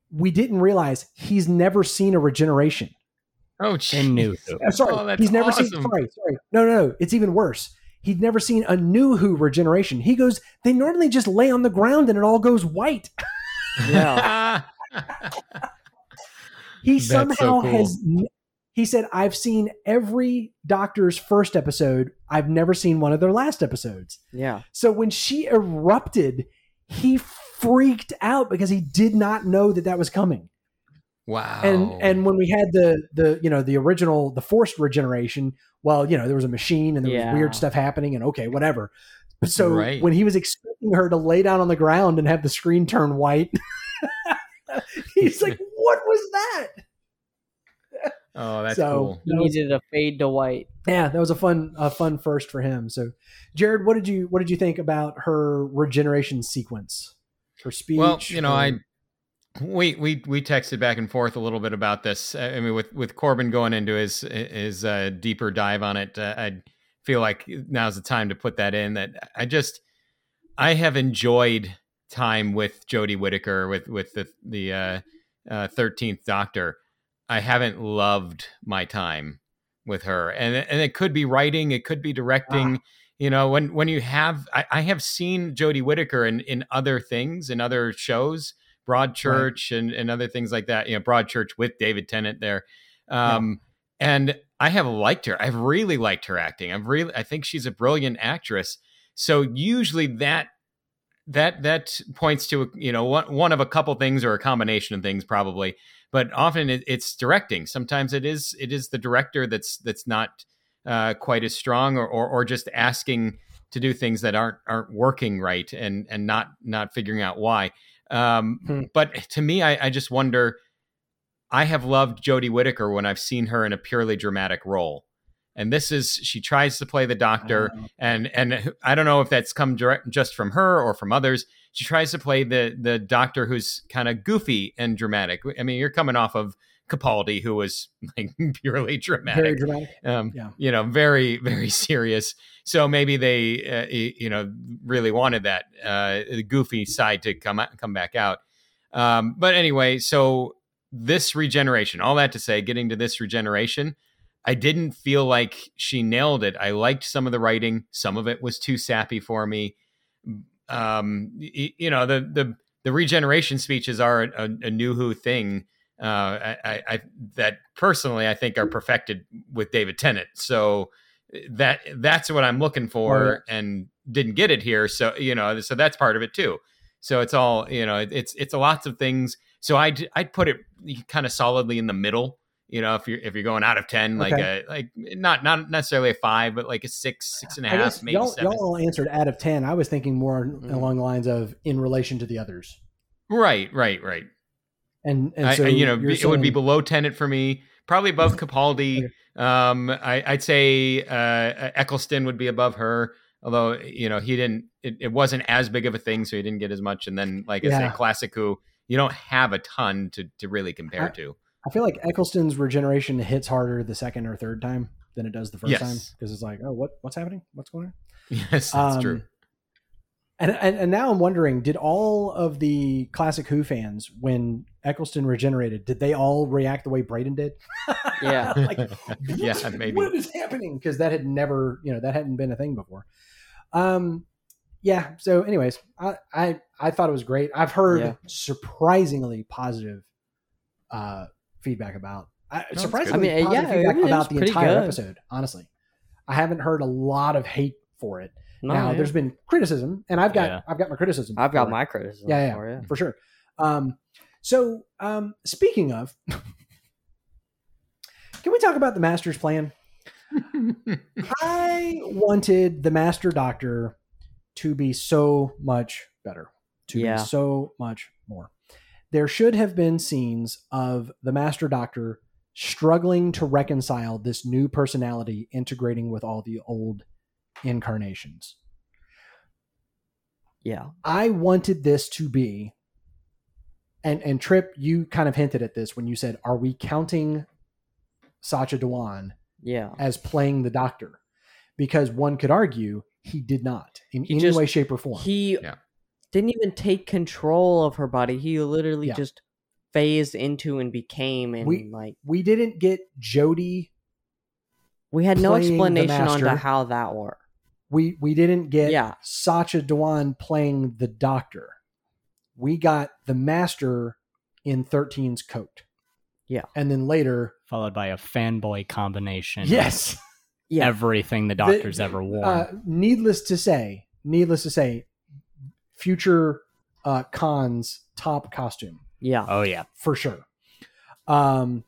we didn't realize he's never seen a regeneration. Oh, In New jeez. Who. Uh, sorry, Oh, he's never seen. awesome. Sorry, sorry. No, no, no. It's even worse. He'd never seen a new Who regeneration. He goes, they normally just lay on the ground and it all goes white. Yeah. He That's so somehow cool. has. He said, "I've seen every Doctor's first episode. I've never seen one of their last episodes." yeah. So when she erupted, he freaked out because he did not know that that was coming. wow. And and when we had the the you know the original the forced regeneration, well, you know there was a machine and there Yeah. was weird stuff happening, and okay, whatever. So Right. when he was expecting her to lay down on the ground and have the screen turn white, he's like, "What was that?" oh, that's so- cool. He That was- needed a fade to white. Yeah, that was a fun a fun first for him. So, Jared, what did you what did you think about her regeneration sequence? Her speech. Well, you know, her- I we we we texted back and forth a little bit about this. I I mean, with with Corbin going into his his uh, deeper dive on it, uh, I feel like now's the time to put that in. That I just I have enjoyed time with Jodie Whittaker with with the the uh, uh, thirteenth Doctor. I haven't loved my time with her, and and it could be writing, it could be directing. Ah. You know, when when you have, I, I have seen Jodie Whittaker in in other things, in other shows, Broadchurch and and other things like that. You know, Broadchurch with David Tennant there, um, and I have liked her. I've really liked her acting. I've really, I think she's a brilliant actress. So usually that that that points to you know one one of a couple things or a combination of things probably but often it, it's directing. Sometimes it is it is the director that's that's not uh, quite as strong or, or or just asking to do things that aren't aren't working right and and not not figuring out why. Um, Hmm. but to me I, I just wonder I have loved Jodie Whittaker when I've seen her in a purely dramatic role and this is she tries to play the doctor Uh, and and I don't know if that's come direct just from her or from others. She tries to play the the doctor who's kind of goofy and dramatic. I mean, you're coming off of Capaldi, who was like purely dramatic very dramatic, um, Yeah. you know, very very serious. So maybe they, uh, you know, really wanted that uh, the goofy side to come come back out. Um, but anyway, so this regeneration, all that to say, getting to this regeneration, I didn't feel like she nailed it. I liked some of the writing. Some of it was too sappy for me. Um, y- you know, the the the regeneration speeches are a, a new Who thing. Uh, I, I, I that personally I think are perfected with David Tennant. So that that's what I'm looking for, and didn't get it here. So you know, so that's part of it too. So it's all you know. It's it's a lots of things. So I'd I'd put it kind of solidly in the middle. You know, if you're if you're going out of ten, like Okay. a like not not necessarily a five, but like a six, six and a half, maybe y'all, seven. y'all all answered out of ten. I was thinking more Mm. along the lines of in relation to the others, Right, right, right. and and I, so I- you know, it would be below Tennant for me, probably above Capaldi. Okay. Um, I, I'd say uh, Eccleston would be above her, although you know he didn't. It, it wasn't as big of a thing, so he didn't get as much. And then, like I Yeah. say, Classic Who, you don't have a ton to to really compare I- to. I feel like Eccleston's regeneration hits harder the second or third time than it does the first Yes. time because it's like, oh, what what's happening? What's going on? Yes, that's true. Um, And, and and now I'm wondering, did all of the classic Who fans, when Eccleston regenerated, did they all react the way Braden did? Yeah. like, Yeah, what- maybe. What is happening? Because that had never, you know, that hadn't been a thing before. Um, yeah. So, anyways, I I, I thought it was great. I've heard Yeah. surprisingly positive uh, feedback about. I, that's surprisingly. I mean, positive yeah, feedback it about the entire good. episode. Honestly, I haven't heard a lot of hate for it No, now yeah. there's been criticism and i've got Yeah. i've got my criticism I've got it. my criticism. yeah yeah, For it. for sure um so um speaking of can we talk about the master's plan i wanted the master doctor to be so much better to Yeah. be so much more there should have been scenes of the master doctor struggling to reconcile this new personality integrating with all the old incarnations Yeah. I wanted this to be, and and Trip, you kind of hinted at this when you said, "Are we counting Sacha Dhawan Yeah. as playing the Doctor?" Because one could argue he did not in He any just- way, shape, or form. He Yeah. Didn't even take control of her body. He literally Yeah. just phased into and became, and We- like We didn't get Jodie. we had no explanation onto how that worked. We we didn't get Yeah. Sacha Dhawan playing the Doctor. We got the Master in 13's coat. Yeah. and then later, Followed by a fanboy combination. yes, Yeah, Everything the The- doctor's ever worn. uh, needless to say, needless to say, future uh, Khan's top costume yeah, oh yeah. for sure. Um,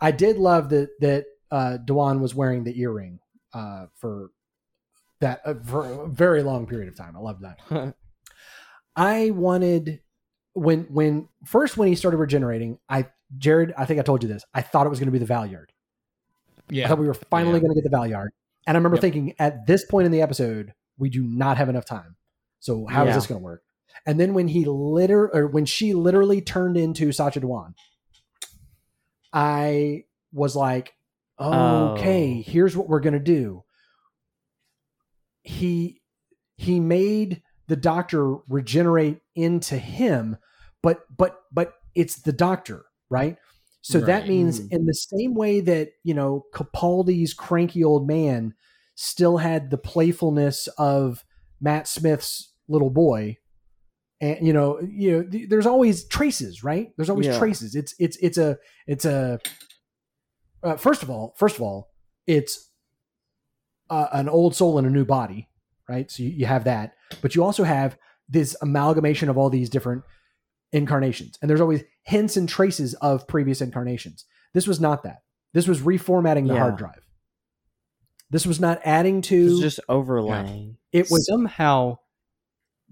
I did love that that uh, Dhawan was wearing the earring uh, for that uh, for a very long period of time. I love that. I wanted when when first when he started regenerating, I Jared, I think I told you this. I thought it was going to be the Valeyard. Yeah, I Yeah. thought we were finally Yeah. going to get the Valeyard, and I remember Yep. thinking at this point in the episode, we do not have enough time. So how is Yeah. this going to work? And then when he liter or when she literally turned into Sacha Dhawan, I was like, okay, Oh. here's what we're going to do. He he made the doctor regenerate into him, but but but it's the doctor, right? So that means Mm. in the same way that, you know, Capaldi's cranky old man still had the playfulness of Matt Smith's little boy. And you know, you know, th- there's always traces, right? There's always Yeah. traces. It's it's it's a it's a uh, first of all, first of all, it's uh, an old soul in a new body, right? So you, you have that, but you also have this amalgamation of all these different incarnations, and there's always hints and traces of previous incarnations. This was not that. This was reformatting the hard drive. This was not adding It to. was just overlaying. it was somehow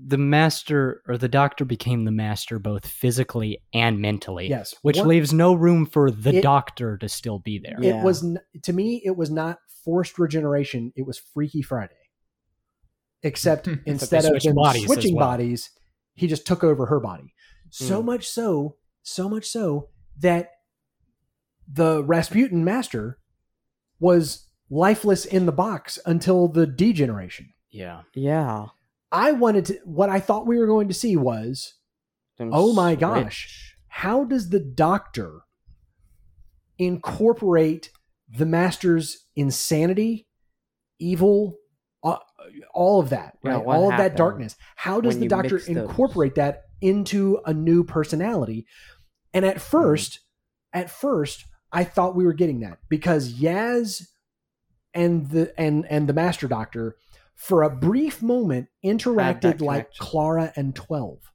the master or the doctor became the master both physically and mentally. yes, Which One- leaves no room for the It- doctor to still be there. Yeah. it was to me. It was not forced regeneration. It was Freaky Friday, except instead of switched bodies switching well. bodies, he just took over her body. So Hmm. much so, so much so that the Rasputin master was lifeless in the box until the degeneration. Yeah. Yeah. I wanted to. What I thought we were going to see was Them Oh my switch. gosh. how does the doctor incorporate the master's insanity, evil, uh, all of that, right? all of that darkness. How does the doctor mix those? incorporate that into a new personality? And at first, at first, I thought we were getting that because Yaz and the and and the master doctor for a brief moment interacted like. Clara and 12. Do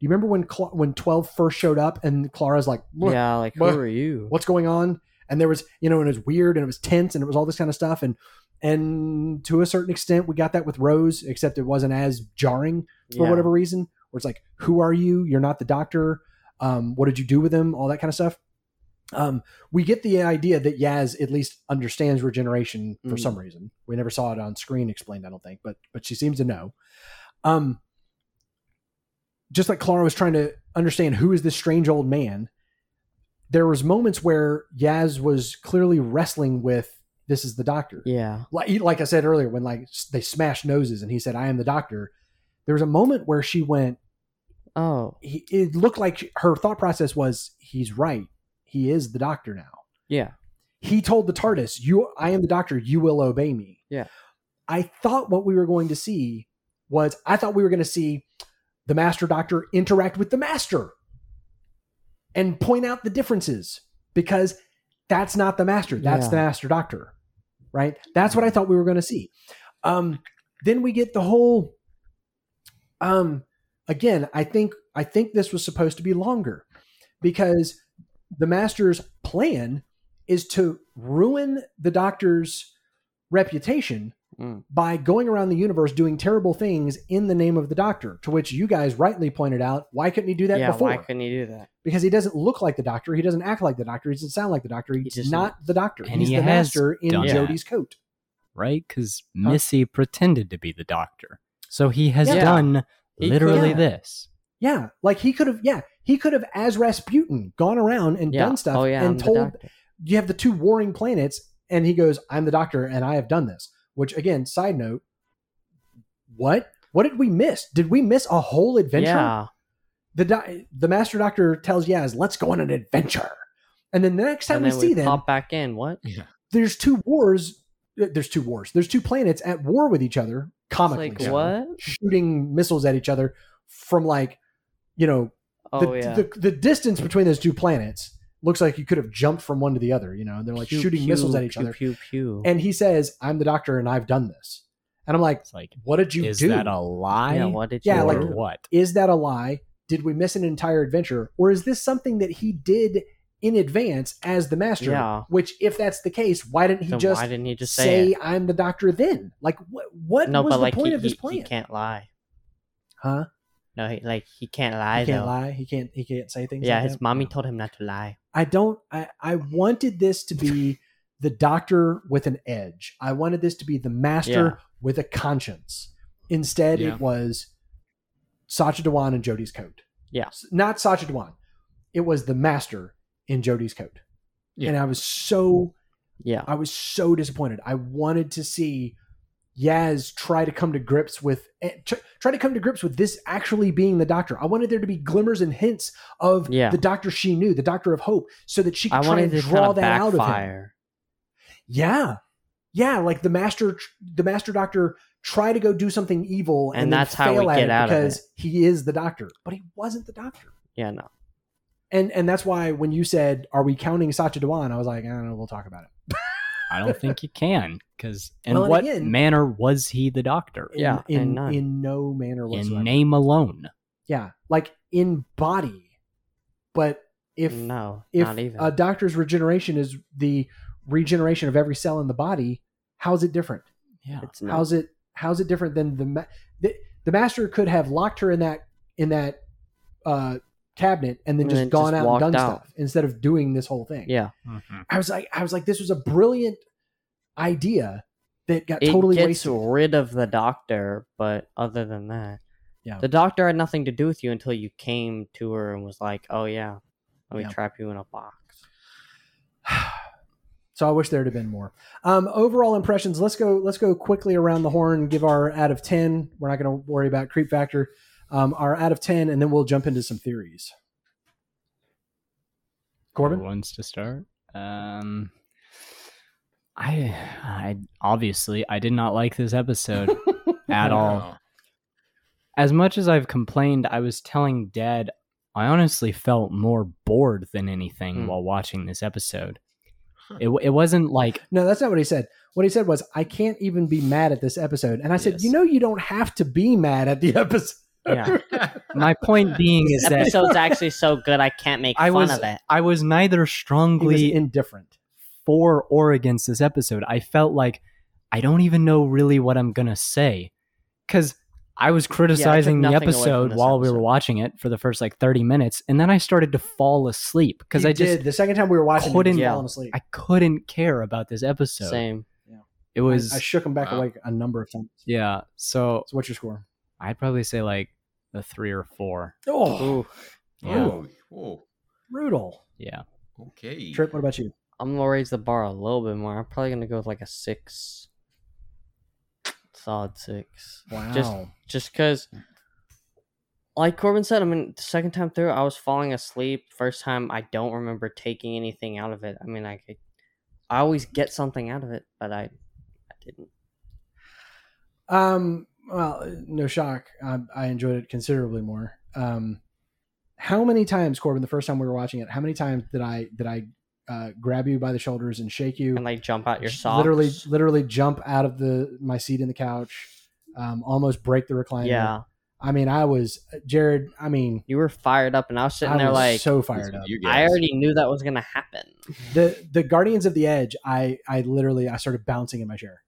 you remember when Cla- when 12 first showed up and Clara's like, "What- Yeah, like who what- are you? what's going on? And there was, you know, and it was weird and it was tense and it was all this kind of stuff. And and to a certain extent, we got that with Rose, except it wasn't as jarring for Yeah. whatever reason. Where it's like, who are you? You're not the doctor. Um, what did you do with him? All that kind of stuff. Um, we get the idea that Yaz at least understands regeneration for Mhm. some reason. We never saw it on screen explained, I don't think, but but she seems to know. Um, just like Clara was trying to understand who is this strange old man, there was moments where Yaz was clearly wrestling with this is the doctor. Yeah. Like, like I said earlier, when like they smashed noses and he said, "I am the doctor." There was a moment where she went. Oh. He, it looked like her thought process was, "He's right. He is the doctor now." Yeah. He told the TARDIS, "You, I am the doctor. You will obey me." Yeah. I thought what we were going to see was, I thought we were going to see the Master Doctor interact with the Master and point out the differences because that's not the Master. That's Yeah. the Master Doctor, right? That's what I thought we were going to see. Um, then we get the whole. Um, again, I think I think this was supposed to be longer because the Master's plan is to ruin the Doctor's reputation Mm. by going around the universe doing terrible things in the name of the Doctor. To which you guys rightly pointed out, why couldn't he do that yeah. before? Why couldn't he do that? because he doesn't look like the Doctor. He doesn't act like the Doctor. He doesn't sound like the Doctor. He's just- not the Doctor. And He's he the Master in done Jodie's coat. Right? Because Missy pretended to be the doctor. So he has Yeah. done literally could. this. Yeah, like he could have. Yeah, he could have, as Rasputin, gone around and Yeah. done stuff Oh yeah. I'm and told you have the two warring planets, and he goes, "I'm the Doctor, and I have done this." Which, again, side note, what what did we miss? Did we miss a whole adventure? Yeah. the do- the master doctor tells Yaz, "Let's go on an adventure." And then the next time and we then see we them, pop back in. What? Yeah. there's two wars. uh, There's two wars. There's two planets at war with each other, It's comically. like so, what? Shooting missiles at each other from like, you know, Oh the, yeah. the the distance between those two planets looks like you could have jumped from one to the other. You know, they're like Pew, shooting pew, missiles at each pew, other. Pew pew. And he says, "I'm the doctor, and I've done this." And I'm like, It's like, "What did you is do? Is that a lie? yeah. What did Yeah, like- what? is that a lie? Did we miss an entire adventure, or is this something that he did in advance as the master? Yeah. Which, if that's the case, why didn't he Then just why didn't he just say, say, "I'm the doctor"? Then, like, what? What No, was but the like point he, of this plan? he can't lie. huh? No, he, like he can't lie He can't though. lie. He can't. He can't say things. Yeah, like his that? mommy told him not to lie. I don't. I, I wanted this to be the doctor with an edge. I wanted this to be the master Yeah. with a conscience. Instead, Yeah. it was Sacha Dhawan and Jodie's coat. Yeah. S- not Sacha Dhawan. It was the master in Jodie's coat, Yeah. and I was so Yeah. I was so disappointed. I wanted to see Yaz try to come to grips with eh, try to come to grips with this actually being the doctor. I wanted there to be glimmers and hints of Yeah. the doctor she knew, the doctor of hope, so that she could I try and to draw kind of that out of him. Yeah, yeah, like the master, the master doctor try to go do something evil, and, And that's how we get it out of it. because he is the doctor, but he wasn't the doctor. Yeah, no. And and that's why when you said, "Are we counting Sacha Dhawan?" I was like, "I don't know. We'll talk about it." I don't think you can because in Well, what again- manner was he the doctor? In, Yeah, in and none. in no manner whatsoever. In name alone. Yeah, like in body. But if no, if not even. a doctor's regeneration is the regeneration of every cell in the body, how's it different? Yeah. it's. How's it how's it different than the ma- the, the master could have locked her in that in that uh cabinet and then And just then gone just out and done out. stuff instead of doing this whole thing. yeah, Mhm. I was like I was like this was a brilliant idea that got it totally gets wasted. rid of the doctor, but other than that, Yeah. the doctor had nothing to do with you until you came to her and was like, "Oh yeah, let me Yeah. trap you in a box." So I wish there'd have been more. Um, overall impressions. Let's go. Let's go quickly around the horn. Give our out of ten. We're not going to worry about creep factor. Um, our out of ten, and then we'll jump into some theories. Who Corbin. wants to start? Um, I, I obviously I did not like this episode at all. As much as I've complained, I was telling Dad I honestly felt more bored than anything Hmm. while watching this episode. Huh. It it wasn't like No, that's not what he said. What he said was, "I can't even be mad at this episode." And I said, Yes. "You know, you don't have to be mad at the episode." Yeah, my point being is this that episode's actually so good I can't make I fun was of it. I was neither He was strongly indifferent. for or against this episode. I felt like I don't even know really what I'm gonna say because I was criticizing the nothing away from episode this while we were watching it for the first like 30 minutes, and then I started to fall asleep because I just did. the second time we were watching, couldn't- he was Yeah. falling asleep. I couldn't care about this episode. Same. It was I, I shook him back Wow. awake a number of times. yeah. So So, what's your score? I'd probably say like a three or four. Oh, Yeah, Oh, oh, brutal. yeah. okay. Trip. What about you? I'm gonna raise the bar a little bit more. I'm probably gonna go with like a six, solid six. Wow. Just just because like corbin said i mean the second time through i was falling asleep first time i don't remember taking anything out of it i mean i could, i always get something out of it but i i didn't Um, well, no shock. I, I enjoyed it considerably more. Um, how many times, Corbin, the first time we were watching it, how many times did I did I uh, grab you by the shoulders and shake you? and like jump out your socks Literally, literally jump out of the my seat in the couch, um, almost break the recliner. yeah I mean, I was Jared. I mean, you were fired up and i was sitting I there was like so fired up. I already knew that was gonna happen the the Guardians of the Edge. I I literally I started bouncing in my chair.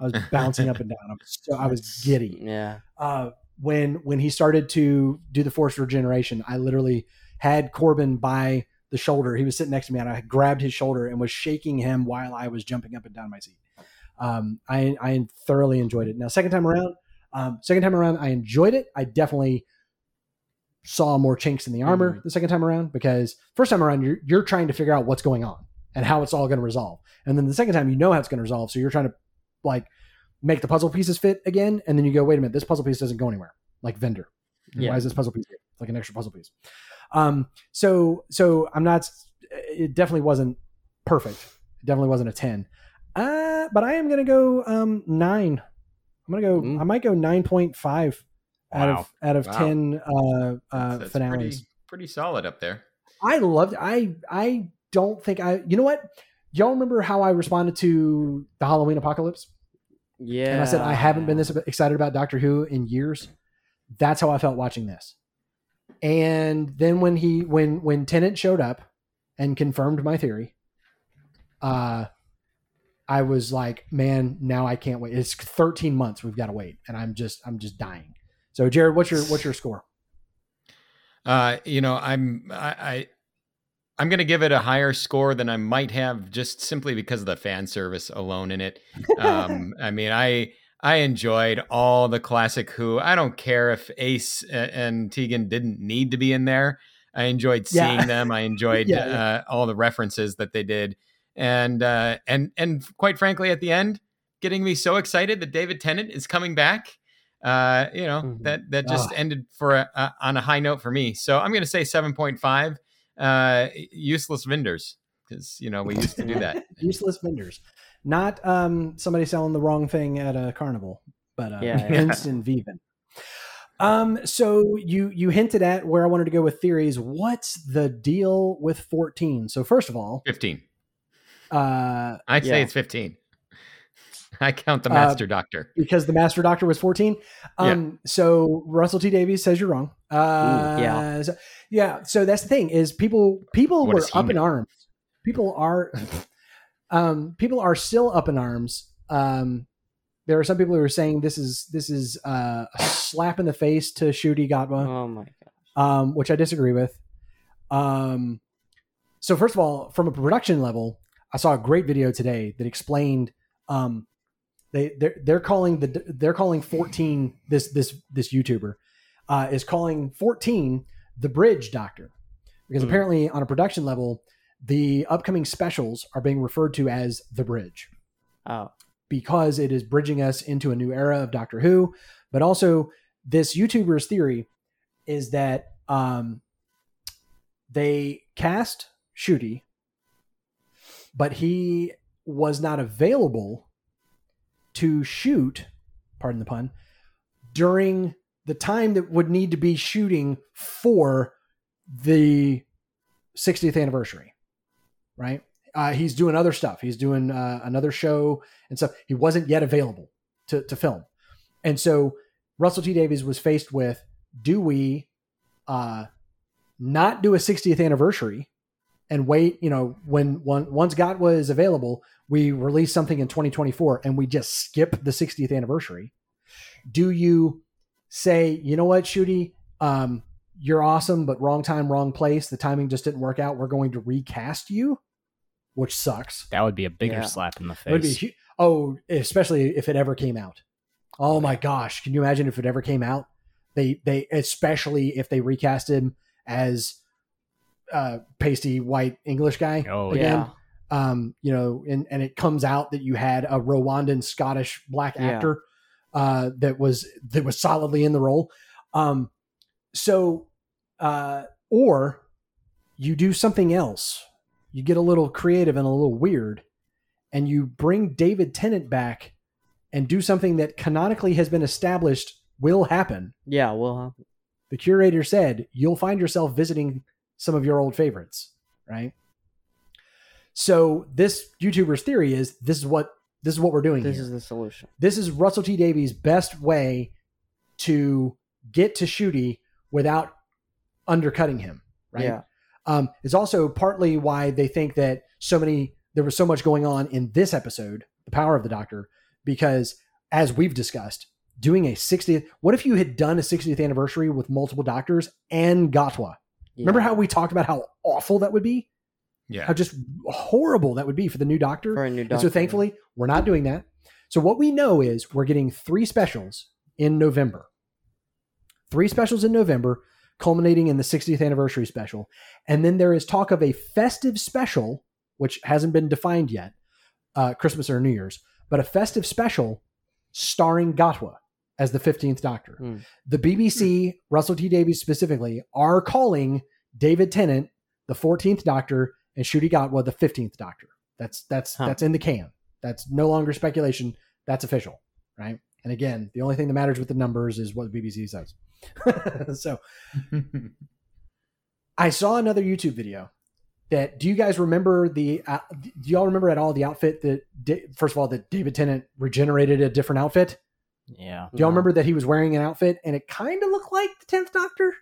I was bouncing up and down. I was so I was giddy. yeah uh, when when he started to do the forced regeneration, I literally had Corbin by the shoulder. He was sitting next to me, and I grabbed his shoulder and was shaking him while I was jumping up and down my seat. Um, I I thoroughly enjoyed it. Now, second time around, um, second time around, I enjoyed it. I definitely saw more chinks in the armor the second time around because first time around you're you're trying to figure out what's going on and how it's all going to resolve, and then the second time you know how it's going to resolve, so you're trying to like make the puzzle pieces fit again, and then you go, wait a minute, this puzzle piece doesn't go anywhere. Like Vinder, Yeah. why is this puzzle piece here? like an extra puzzle piece. Um, so so I'm not. It definitely wasn't perfect. It definitely wasn't a ten. Uh, but I am gonna go um nine. I'm gonna go. Mm. I might go nine point five out Wow. of out of Wow. ten uh, uh, That's finales. pretty pretty solid up there. I loved. I I don't think I. You know what? Y'all remember how I responded to the Halloween apocalypse? Yeah. And I said I haven't been this excited about Doctor Who in years. That's how I felt watching this. And then when he when when Tennant showed up and confirmed my theory, uh I was like, man, now I can't wait. It's 13 months we've got to wait and I'm just I'm just dying. So Jared, what's your what's your score? Uh, you know, I'm I, I'm gonna give it a higher score than I might have just simply because of the fan service alone in it. Um, I mean, I I enjoyed all the classic Who. I don't care if Ace and Tegan didn't need to be in there. I enjoyed Yeah. seeing them. I enjoyed Yeah, yeah. Uh, all the references that they did, and uh, and and quite frankly, at the end, getting me so excited that David Tennant is coming back. Uh, you know Mhm. that that just Ah. ended for a, a, on a high note for me. So I'm going to say seven point five. Uh, useless vendors because you know we used to do that. Useless vendors. Not um somebody selling the wrong thing at a carnival, but uh Yeah, yeah. instant vegan. Um so you you hinted at where I wanted to go with theories. What's the deal with 14? So first of all, Fifteen. uh I'd say it's 15. I count the Uh, master doctor. because the master doctor was 14 um so russell t davies says you're wrong uh yeah. so, yeah so that's the thing is people people What were does he up in arms people are um people are still up in arms um there are some people who are saying this is this is uh, a slap in the face to Ncuti Gatwa Oh my god. um, which I disagree with. Um, so first of all, from a production level, I saw a great video today that explained um, they they're, they're calling the they're calling 14 this this this YouTuber uh, is calling 14 the bridge doctor because Hmm. apparently on a production level the upcoming specials are being referred to as the bridge Oh. because it is bridging us into a new era of Doctor Who. But also, this YouTuber's theory is that um, they cast Ncuti, but he was not available to shoot, pardon the pun, during the time that would need to be shooting for the 60th anniversary, right? Uh, he's doing other stuff. He's doing uh, another show and stuff. He wasn't yet available to, to film. And so Russell T Davies was faced with do we uh, not do a 60th anniversary and wait, you know, when one, once Gatwa is available, we release something in 2024 and we just skip the 60th anniversary? Do you say, you know what, Ncuti, um, you're awesome, but wrong time, wrong place. The timing just didn't work out. We're going to recast you, which sucks. That would be a bigger Yeah. slap in the It would be face. hu- oh, especially if it ever came out. Oh my gosh, can you imagine if it ever came out? They they especially if they recast him as uh pasty white English guy Oh, again. Yeah. Um, you know, and and it comes out that you had a Rwandan Scottish black Yeah. actor uh that was that was solidly in the role. Um so uh or you do something else. You get a little creative and a little weird and you bring David Tennant back and do something that canonically has been established will happen. Yeah. Well. The curator said you'll find yourself visiting some of your old favorites, right? So this YouTuber's theory is this is what this is what we're doing This here. is the solution. this is Russell T Davies' best way to get to Ncuti without undercutting him, right? Yeah. Um, it's also partly why they think that so many there was so much going on in this episode, The Power of the Doctor, because as we've discussed, doing a 60th what if you had done a 60th anniversary with multiple doctors and Gatwa? Remember how we talked about how awful that would be? Yeah. How just horrible that would be for the new doctor? for a new And doctor? so thankfully, we're not doing that. So what we know is we're getting three specials in November. Three specials in November, culminating in the 60th anniversary special. And then there is talk of a festive special, which hasn't been defined yet, uh, Christmas or New Year's, but a festive special starring Gatwa. As the 15th Doctor. Hmm. The BBC, Russell T Davies specifically, are calling David Tennant the 14th Doctor and Ncuti Gatwa the 15th Doctor. That's that's Huh. that's in the can. That's no longer speculation. That's official, right? And again, the only thing that matters with the numbers is what the BBC says. so I saw another YouTube video that do you guys remember the uh, do y'all remember at all the outfit that first of all that David Tennant regenerated a different outfit? Yeah. Do y'all No. remember that he was wearing an outfit and it kind of looked like the 10th Doctor?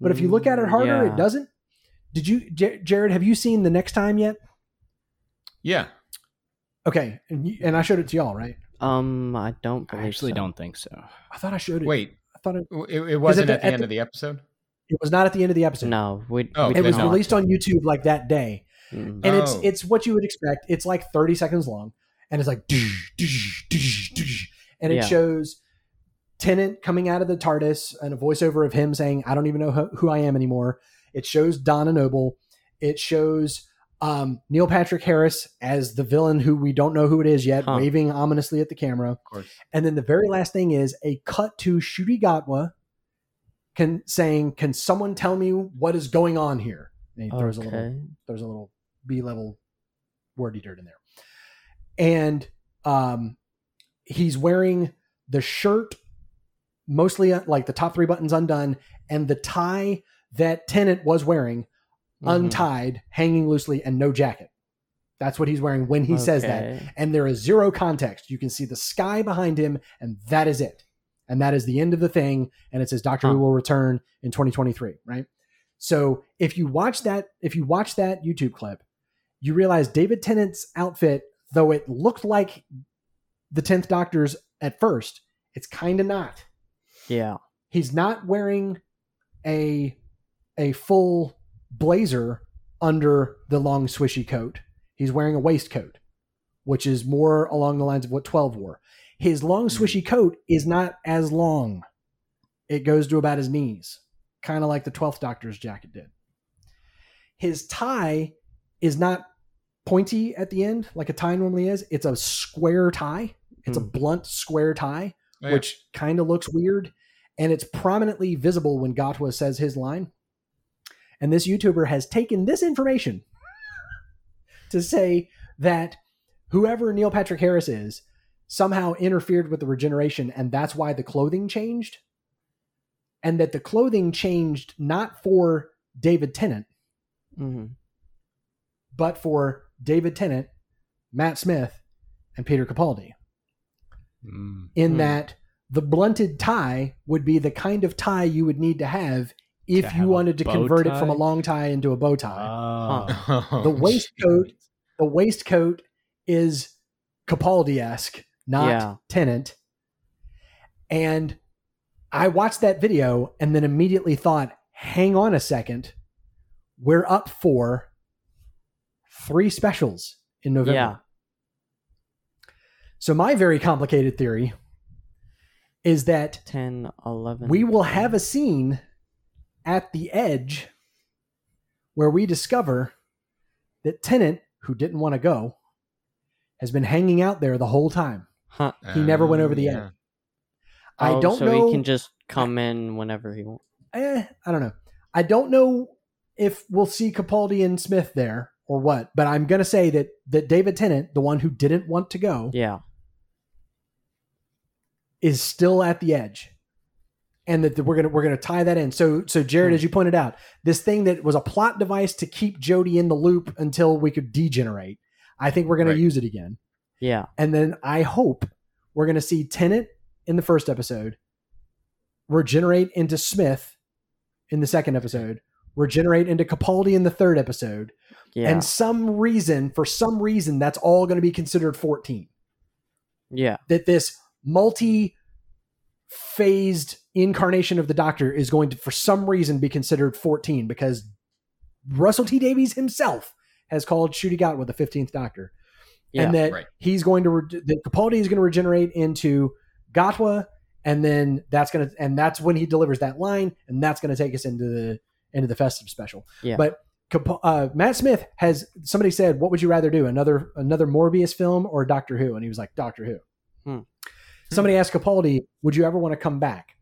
But if you look at it Mm, harder, yeah. it doesn't. Did you J- Jared, have you seen the next time yet? yeah. Okay, and, you, and I showed it to y'all, right? Um, I don't I actually so. don't think so. I thought I showed it. Wait, I thought it, it, it wasn't the- at the end the- of the episode. it was not at the end of the episode. No, we. Oh, we it was not. released on YouTube like that day. Mm. and it's Oh. it's what you would expect. It's like 30 seconds long, and it's like, and it Yeah. shows Tennant coming out of the TARDIS and a voiceover of him saying, "I don't even know who, who I am anymore." It shows Donna Noble. It shows um, Neil Patrick Harris as the villain, who we don't know who it is yet, Huh. waving ominously at the camera. Of course. And then the very last thing is a cut to Ncuti Gatwa can saying, "Can someone tell me what is going on here?" And he throws a little Okay. there's a little B level wordy dirt in there. And um, he's wearing the shirt, mostly uh, like the top three buttons undone, and the tie that Tennant was wearing Mhm. untied, hanging loosely, and no jacket. That's what he's wearing when he says that. And there is zero context. You can see the sky behind him, and that is it. And that is the end of the thing. And it says Doctor Who Huh. will return in 2023, right? So if you watch that, if you watch that YouTube clip, you realize David Tennant's outfit, though it looked like the 10th Doctor's at first, it's kind of not. Yeah. He's not wearing a a full blazer under the long swishy coat. He's wearing a waistcoat, which is more along the lines of what 12 wore. His long hmm. swishy coat is not as long. It goes to about his knees, kind of like the 12th Doctor's jacket did. His tie is not pointy at the end like a tie normally is. It's a square tie. It's a Hmm. blunt square tie Oh, yeah. which kind of looks weird. And it's prominently visible when Gatwa says his line. And this YouTuber has taken this information to say that whoever Neil Patrick Harris is somehow interfered with the regeneration, and that's why the clothing changed. And that the clothing changed not for David Tennant, hmm but for David Tennant, Matt Smith, and Peter Capaldi. Mm. in Hmm. that the blunted tie would be the kind of tie you would need to have if To you have wanted to bow convert it from a long tie into a bow tie. Oh. the waistcoat, the waistcoat is Capaldi esque, not Yeah. Tennant. And I watched that video and then immediately thought, hang on a second. We're up for three specials in November. Yeah. So my very complicated theory is that 10, 11. we will have a scene at the edge where we discover that Tennant who didn't want to go, has been hanging out there the whole time. Huh. He never went Oh, over the yeah. edge. I Oh, don't so know. So he can just come in whenever he wants. eh, I don't know. I don't know if we'll see Capaldi and Smith there or what, but I'm going to say that that David Tennant, the one who didn't want to go, Yeah. Is still at the edge and that we're gonna we're gonna tie that in so so jared Hmm. as you pointed out this thing that was a plot device to keep Jodie in the loop until we could degenerate i think we're gonna Right. use it again Yeah. and then i hope we're gonna see Tennant in the first episode regenerate into smith in the second episode regenerate into capaldi in the third episode Yeah. and some reason for some reason that's all going to be considered 14 yeah. that this multi phased incarnation of the doctor is going to for some reason be considered 14 because Russell T Davies himself has called Ncuti Gatwa the 15th doctor Yeah. and that Right. he's going to re- that Capaldi is going to regenerate into Gatwa and then that's going to and that's when he delivers that line and that's going to take us into the into the festive special Yeah. but Cap- uh, Matt Smith has somebody said, "What would you rather do? Another another Morbius film or Doctor Who?" And he was like, "Doctor Who." Hmm. Somebody asked Capaldi, "Would you ever want to come back?"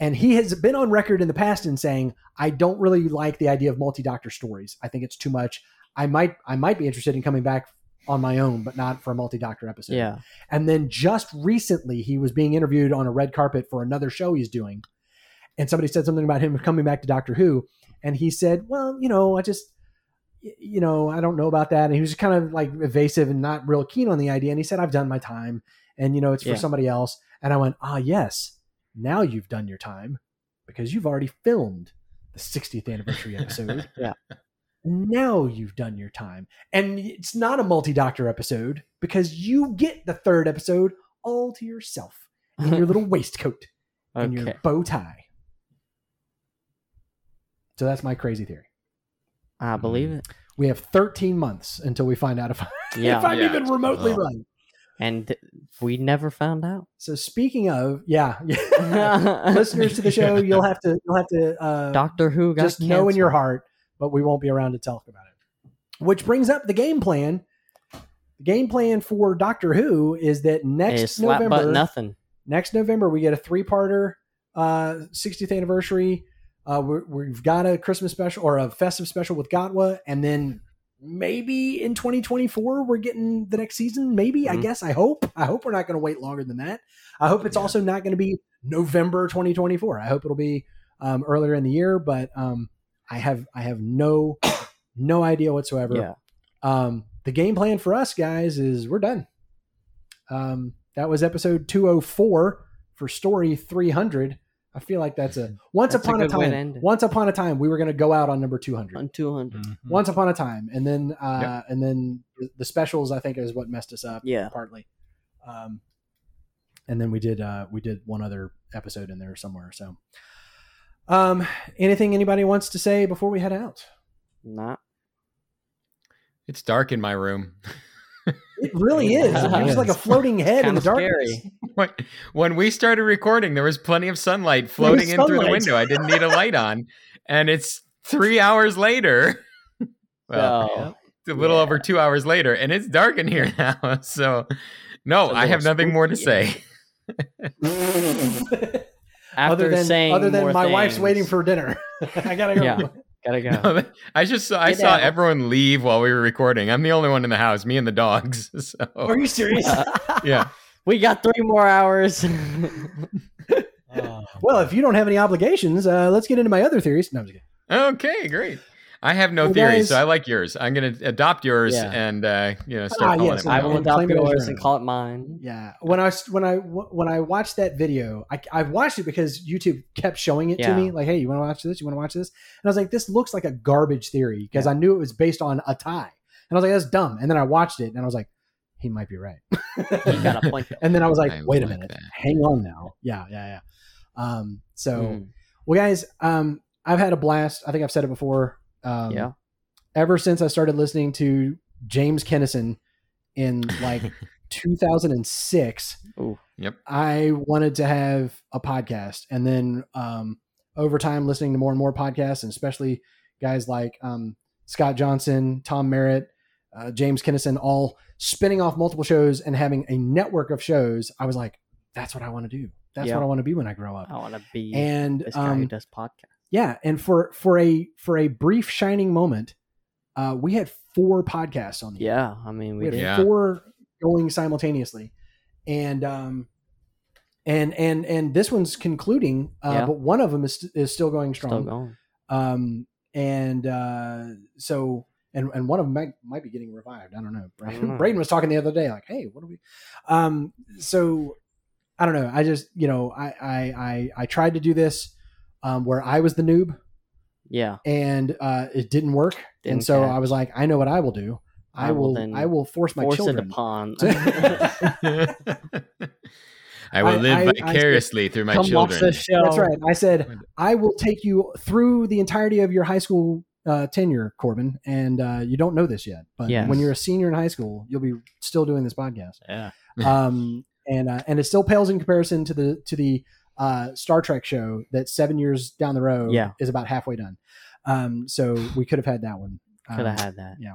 And he has been on record in the past in saying, "I don't really like the idea of multi-doctor stories. I think it's too much. I might, I might be interested in coming back on my own, but not for a multi-doctor episode." Yeah. And then just recently, he was being interviewed on a red carpet for another show he's doing. And somebody said something about him coming back to Doctor Who. And he said, Well, you know, I just, you know, I don't know about that. And he was kind of like evasive and not real keen on the idea. And he said, I've done my time and, you know, it's for Yeah. somebody else. And I went, Ah, yes, now you've done your time because you've already filmed the 60th anniversary episode. Yeah. Now you've done your time. And it's not a multi doctor episode because you get the third episode all to yourself in your little waistcoat and your bow tie. So that's my crazy theory. I believe it. We have 13 months until we find out if, Yeah. if I'm Yeah. even remotely right. And th- we never found out. So speaking of, yeah, listeners to the show, you'll have to you'll have to uh, Doctor Who got just know in your heart, but we won't be around to talk about it. Which brings up the game plan. The game plan for Doctor Who is that next November, but nothing. next November we get a three-parter, uh, 60th anniversary. Uh, we're, we've got a Christmas special or a festive special with Gatwa, and then maybe in 2024 we're getting the next season. Maybe I Mhm. guess I hope. I hope we're not going to wait longer than that. I hope it's Yeah. also not going to be November 2024. I hope it'll be um, earlier in the year, but um, I have I have no no idea whatsoever. Yeah. Um, the game plan for us guys is we're done. Um, that was episode 204 for story 300. I feel like that's a once That's upon a, good way to time. Once upon a time, we were going to go out on number 200. On 200. Mhm. Once upon a time, and then uh, Yep. and then the- the specials I think is what messed us up Yeah. partly. Um, and then we did uh, we did one other episode in there somewhere. So, um, anything anybody wants to say before we head out? Not. It's dark in my room. It really is. Yeah. You're like a floating head in the darkness. scary. When, when we started recording, there was plenty of sunlight floating in through the window. I didn't need a light on, and it's three hours later. Well, No. a little yeah. over two hours later, and it's dark in here now. So, no, I have nothing more to say. After other than saying other than more my wife's waiting for dinner. I gotta go. Yeah. Gotta go. No, I just saw, I Get saw out. everyone leave while we were recording. I'm the only one in the house, me and the dogs. So, Are you serious? yeah. we got three more hours. well, if you don't have any obligations, uh, let's get into my other theories. No, I'm just kidding. Okay, great. I have no Well, theories, guys- so I like yours. I'm going to adopt yours Yeah. and uh, you know Ah, start calling yes, it. and my I will will claim adopt it yours and call it mine. Yeah, when I when I when I watched that video, I, I watched it because YouTube kept showing it to me. Like, hey, you want to watch this? You want to watch this? And I was like, this looks like a garbage theory because Yeah. I knew it was based on a tie, and I was like, that's dumb. And then I watched it, and I was like, he might be right. Got a point. and then I was like, I wait a minute, that. hang on now. Yeah, yeah, yeah. Um, so, Mm, well, guys, um, I've had a blast. I think I've said it before. Um, yeah. ever since I started listening to James Kennison in like 2006, Ooh. Yep. I wanted to have a podcast. And then um, over time, listening to more and more podcasts, and especially guys like um, Scott Johnson, Tom Merritt, uh, James Kennison, all spinning off multiple shows and having a network of shows, I was like, that's what I want to do. That's Yeah. what I want to be when I grow up. I want to be And this guy who um, does podcast. Yeah, and for for a for a brief shining moment, uh, we had four podcasts on the air. Yeah, I mean, we we had. Yeah. four going simultaneously, and um, and and and this one's concluding, uh, Yeah. but one of them is is still going Still strong. going. Um, and uh, so and and one of them might, might be getting revived. I don't know. I Braden, know. Braden was talking the other day, like, hey, what do we? Um, so I don't know. I just you know I I I, I tried to do this um, where I was the noob Yeah. and uh, it didn't work. and Didn't so catch. I was like, I know what I will do. I, I will will. I will force my Force children. it upon. I will I- live I- I vicariously through my Come children. this show. That's right. I said I will take you through the entirety of your high school uh, tenure, Corbin, and uh, you don't know this yet. But Yes. when you're a senior in high school, you'll be still doing this podcast. Yeah. Um, and uh, and it still pales in comparison to the to the uh, Star Trek show that seven years down the road Yeah. is about halfway done. Um, so we could have had that one. Could have Um, had that. Yeah.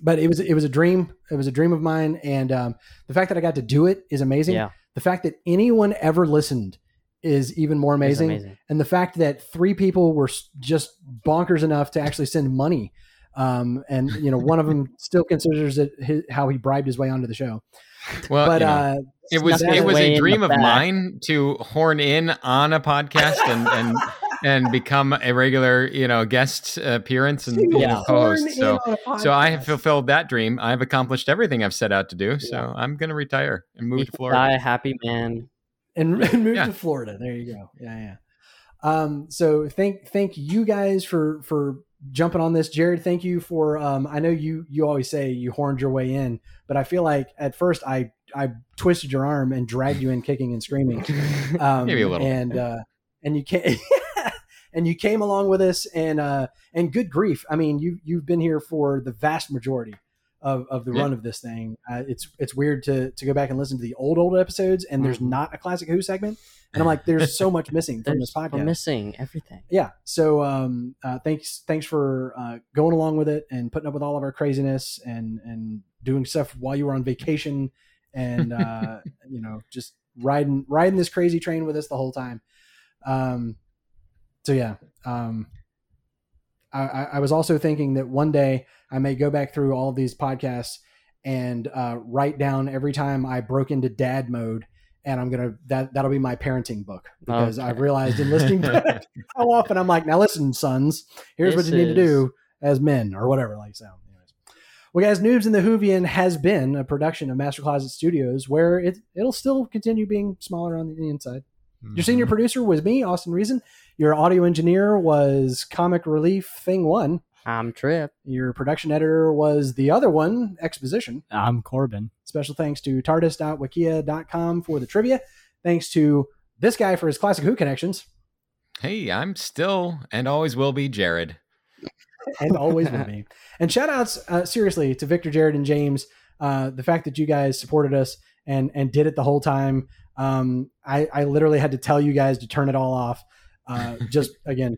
But it was it was a dream. It was a dream of mine, and um, the fact that I got to do it is amazing. Yeah. The fact that anyone ever listened is even more amazing. amazing. And the fact that three people were just bonkers enough to actually send money. Um, and you know, one of them still considers it his, how he bribed his way onto the show. Well, but you know, uh, it was it was a dream of back. mine to horn in on a podcast and and and become a regular you know guest appearance and Yeah. co-host. Horn So so I have fulfilled that dream. I've accomplished everything I've set out to do. So I'm going to retire and move You to can Florida. Die a happy man. and, and moved Yeah. to Florida. There you go. Yeah, yeah. Um, so thank thank you guys for for jumping on this. Jared, thank you for um I know you you always say you horned your way in, but I feel like at first I I twisted your arm and dragged you in kicking and screaming. Um Maybe a little. and uh and you came and you came along with us and uh and good grief. I mean, you you've been here for the vast majority of, of the Yeah. run of this thing. Uh, it's it's weird to to go back and listen to the old old episodes and there's Mhm. not a classic Who segment. And I'm like, there's so much missing from this podcast. Missing everything. yeah. So um, uh, thanks thanks for uh, going along with it and putting up with all of our craziness and and doing stuff while you were on vacation and uh, you know just riding riding this crazy train with us the whole time. Um, so yeah. Um, I, I was also thinking that one day I may go back through all these podcasts and uh, write down every time I broke into dad mode, and I'm gonna that that'll be my parenting book because Okay. I've realized in listening back how often I'm like, now listen, sons, here's what This you need to do as men or whatever. Like so. Anyways. Well, guys, Noobs in the Whovian has been a production of Master Closet Studios, where it it'll still continue being smaller on the inside. Your senior mm-hmm. producer was me, Austin Reason. Your audio engineer was Comic Relief Thing One. I'm Trip. Your production editor was the other one, Exposition. I'm Corbin. Special thanks to tardis.wikia.com for the trivia. Thanks to this guy for his classic Who connections, Hey, I'm still and always will be Jared. And always will be. And shout outs, uh, seriously, to Victor, Jared, and James. Uh, the fact that you guys supported us and and did it the whole time. Um, I, I literally had to tell you guys to turn it all off. Uh, just again,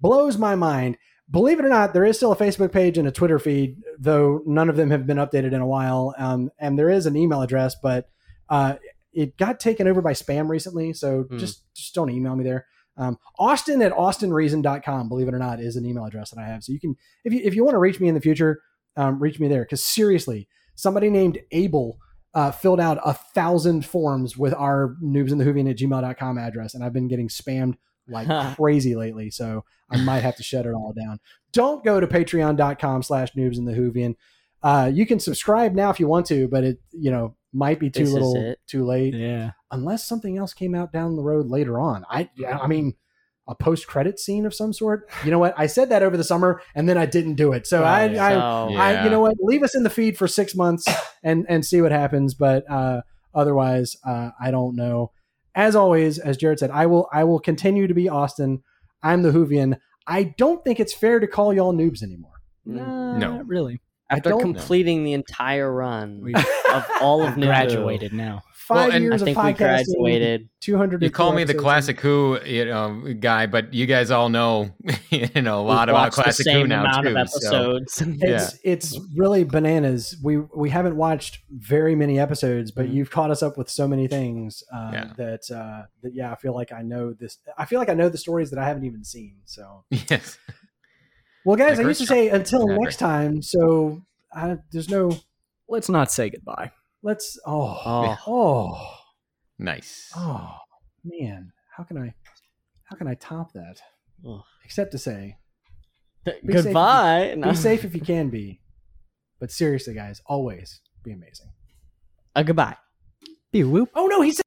blows my mind. Believe it or not, there is still a Facebook page and a Twitter feed, though none of them have been updated in a while. Um, and there is an email address, but uh, it got taken over by spam recently. So Hmm. just just don't email me there. Um, Austin at austinreason.com, believe it or not, is an email address that I have. So you can, if you, if you want to reach me in the future, um, reach me there. Because seriously, somebody named Abel uh, filled out a thousand forms with our noobs in the Whovian at gmail.com address, and I've been getting spammed like crazy lately. So I might have to shut it all down. Don't go to patreon.com slash noobs in the Whovian. Uh, you can subscribe now if you want to, but it, you know, might be too This little it. too late Yeah. Unless something else came out down the road later on. I yeah, I mean a post credit scene of some sort. You know what? I said that over the summer and then I didn't do it. So I, Right. I, So, Yeah. I you know what? Leave us in the feed for six months and and see what happens. But uh, otherwise, uh, I don't know. As always, as Jared said, I will I will continue to be Austin. I'm the Whovian. I don't think it's fair to call y'all noobs anymore. mm. Nah, No. not really. After don't- completing the entire run We of all of Nintendo, graduated now. Five and- years I think of we podcasting, graduated. Two hundred. You call me the classic Who, you know, guy, but you guys all know, you know, a lot We've about watched the classic Who now amount too. of so- episodes. It's it's really bananas. We we haven't watched very many episodes, but Mhm. you've caught us up with so many things uh, Yeah. that uh, that yeah, I feel like I know this. I feel like I know the stories that I haven't even seen. So yes. well, guys, Like I used to say until Maverick. next time. So I, there's no Let's not say goodbye. Let's. Oh Oh. oh Nice. oh man, how can I how can I top that? Ugh. Except to say, safe you- Goodbye. No. be safe if you can be, but seriously, guys, always be amazing. Uh, goodbye. Be whoop. Oh no, he said.